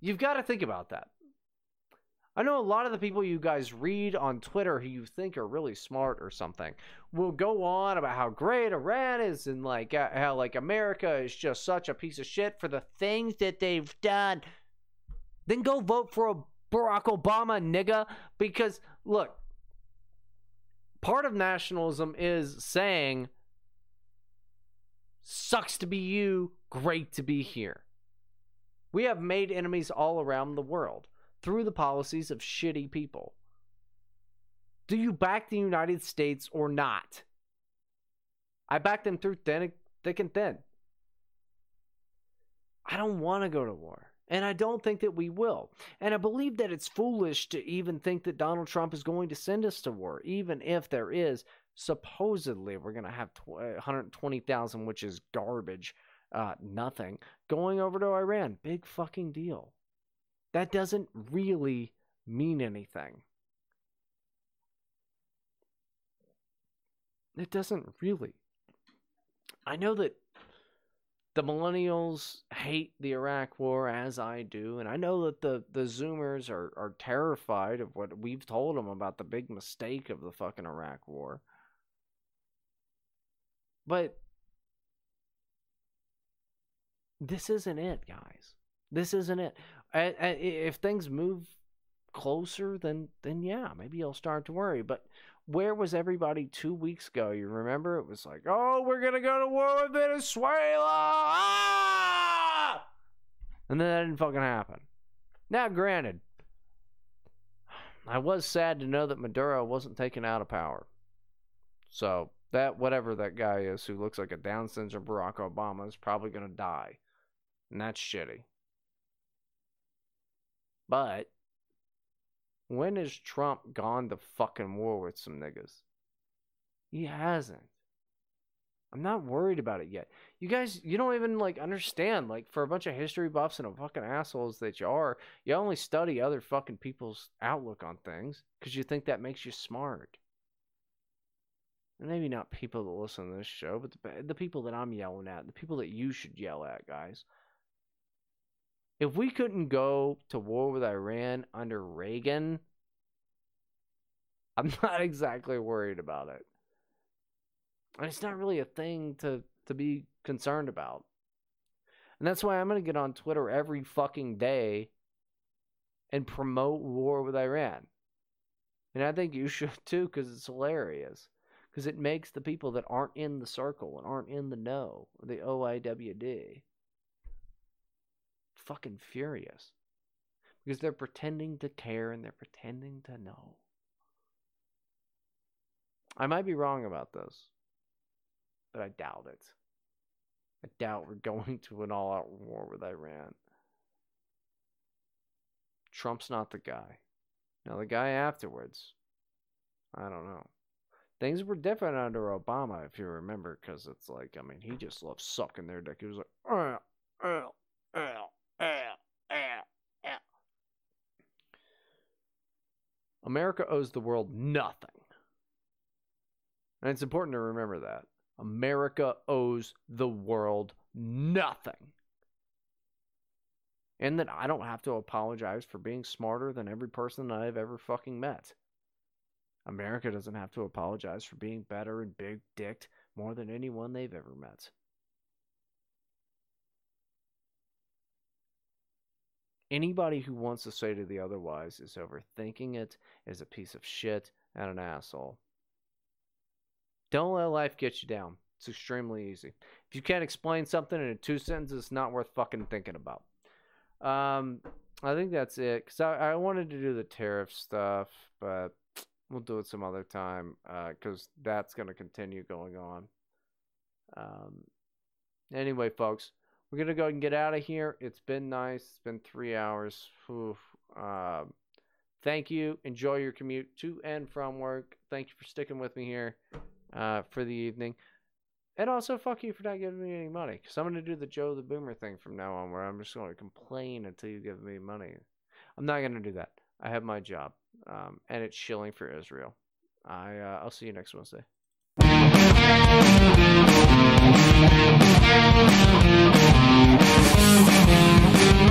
You've got to think about that. I know a lot of the people you guys read on Twitter who you think are really smart or something will go on about how great Iran is and like how like America is just such a piece of shit for the things that they've done. Then go vote for a Barack Obama, nigga. Because look, part of nationalism is saying, sucks to be you, great to be here. We have made enemies all around the world through the policies of shitty people. Do you back the United States or not? I back them through thin, thick and thin. I don't want to go to war. And I don't think that we will. And I believe that it's foolish to even think that Donald Trump is going to send us to war, even if there is supposedly we're going to have 120,000, uh, which is garbage, uh, nothing, going over to Iran. Big fucking deal. That doesn't really mean anything. It doesn't really. I know that the millennials hate the Iraq war as I do, and I know that the, the Zoomers are, are terrified of what we've told them about the big mistake of the fucking Iraq war. But this isn't it, guys. This isn't it. If things move closer, then then yeah, maybe you'll start to worry. But where was everybody two weeks ago? You remember? It was like, oh, we're gonna go to war with Venezuela, ah! and then that didn't fucking happen. Now, granted, I was sad to know that Maduro wasn't taken out of power. So that whatever that guy is who looks like a Down syndrome Barack Obama is probably gonna die, and that's shitty. But when has Trump gone to fucking war with some niggas? He hasn't. I'm not worried about it yet. You guys, you don't even like understand. Like for a bunch of history buffs and a fucking assholes that you are, you only study other fucking people's outlook on things because you think that makes you smart. And maybe not people that listen to this show, but the, the people that I'm yelling at, the people that you should yell at, guys. If we couldn't go to war with Iran under Reagan, I'm not exactly worried about it. And it's not really a thing to, to be concerned about. And that's why I'm going to get on Twitter every fucking day and promote war with Iran. And I think you should too, because it's hilarious. Because it makes the people that aren't in the circle and aren't in the know, the OIWD, fucking furious because they're pretending to care and they're pretending to know. I might be wrong about this, but I doubt it. I doubt we're going to an all out war with Iran. Trump's not the guy. Now, the guy afterwards, I don't know. Things were different under Obama, if you remember, because it's like, I mean, he just loved sucking their dick. He was like, uh, uh, uh, uh, uh, uh. America owes the world nothing. And it's important to remember that. America owes the world nothing. And that I don't have to apologize for being smarter than every person that I've ever fucking met. America doesn't have to apologize for being better and big dicked more than anyone they've ever met. Anybody who wants to say to the otherwise is overthinking it, is a piece of shit, and an asshole. Don't let life get you down. It's extremely easy. If you can't explain something in two sentences, it's not worth fucking thinking about. Um, I think that's it. Cause I, I wanted to do the tariff stuff, but we'll do it some other time. Uh, cause that's gonna continue going on. Um, anyway, folks, we're gonna go and get out of here. It's been nice. It's been three hours. Um, thank you. Enjoy your commute to and from work. Thank you for sticking with me here uh, for the evening. And also, fuck you for not giving me any money. Because I'm going to do the Joe the Boomer thing from now on, where I'm just going to complain until you give me money. I'm not going to do that. I have my job, um, and it's shilling for Israel. I uh, I'll see you next Wednesday.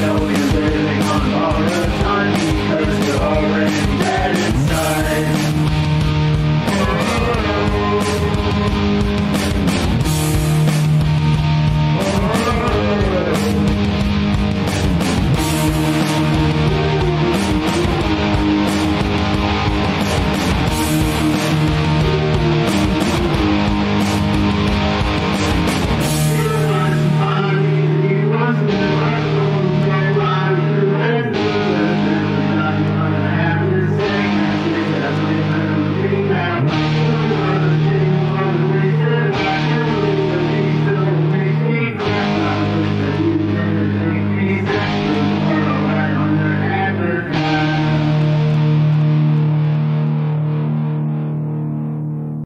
know you're living on borrowed time Cause you're already dead inside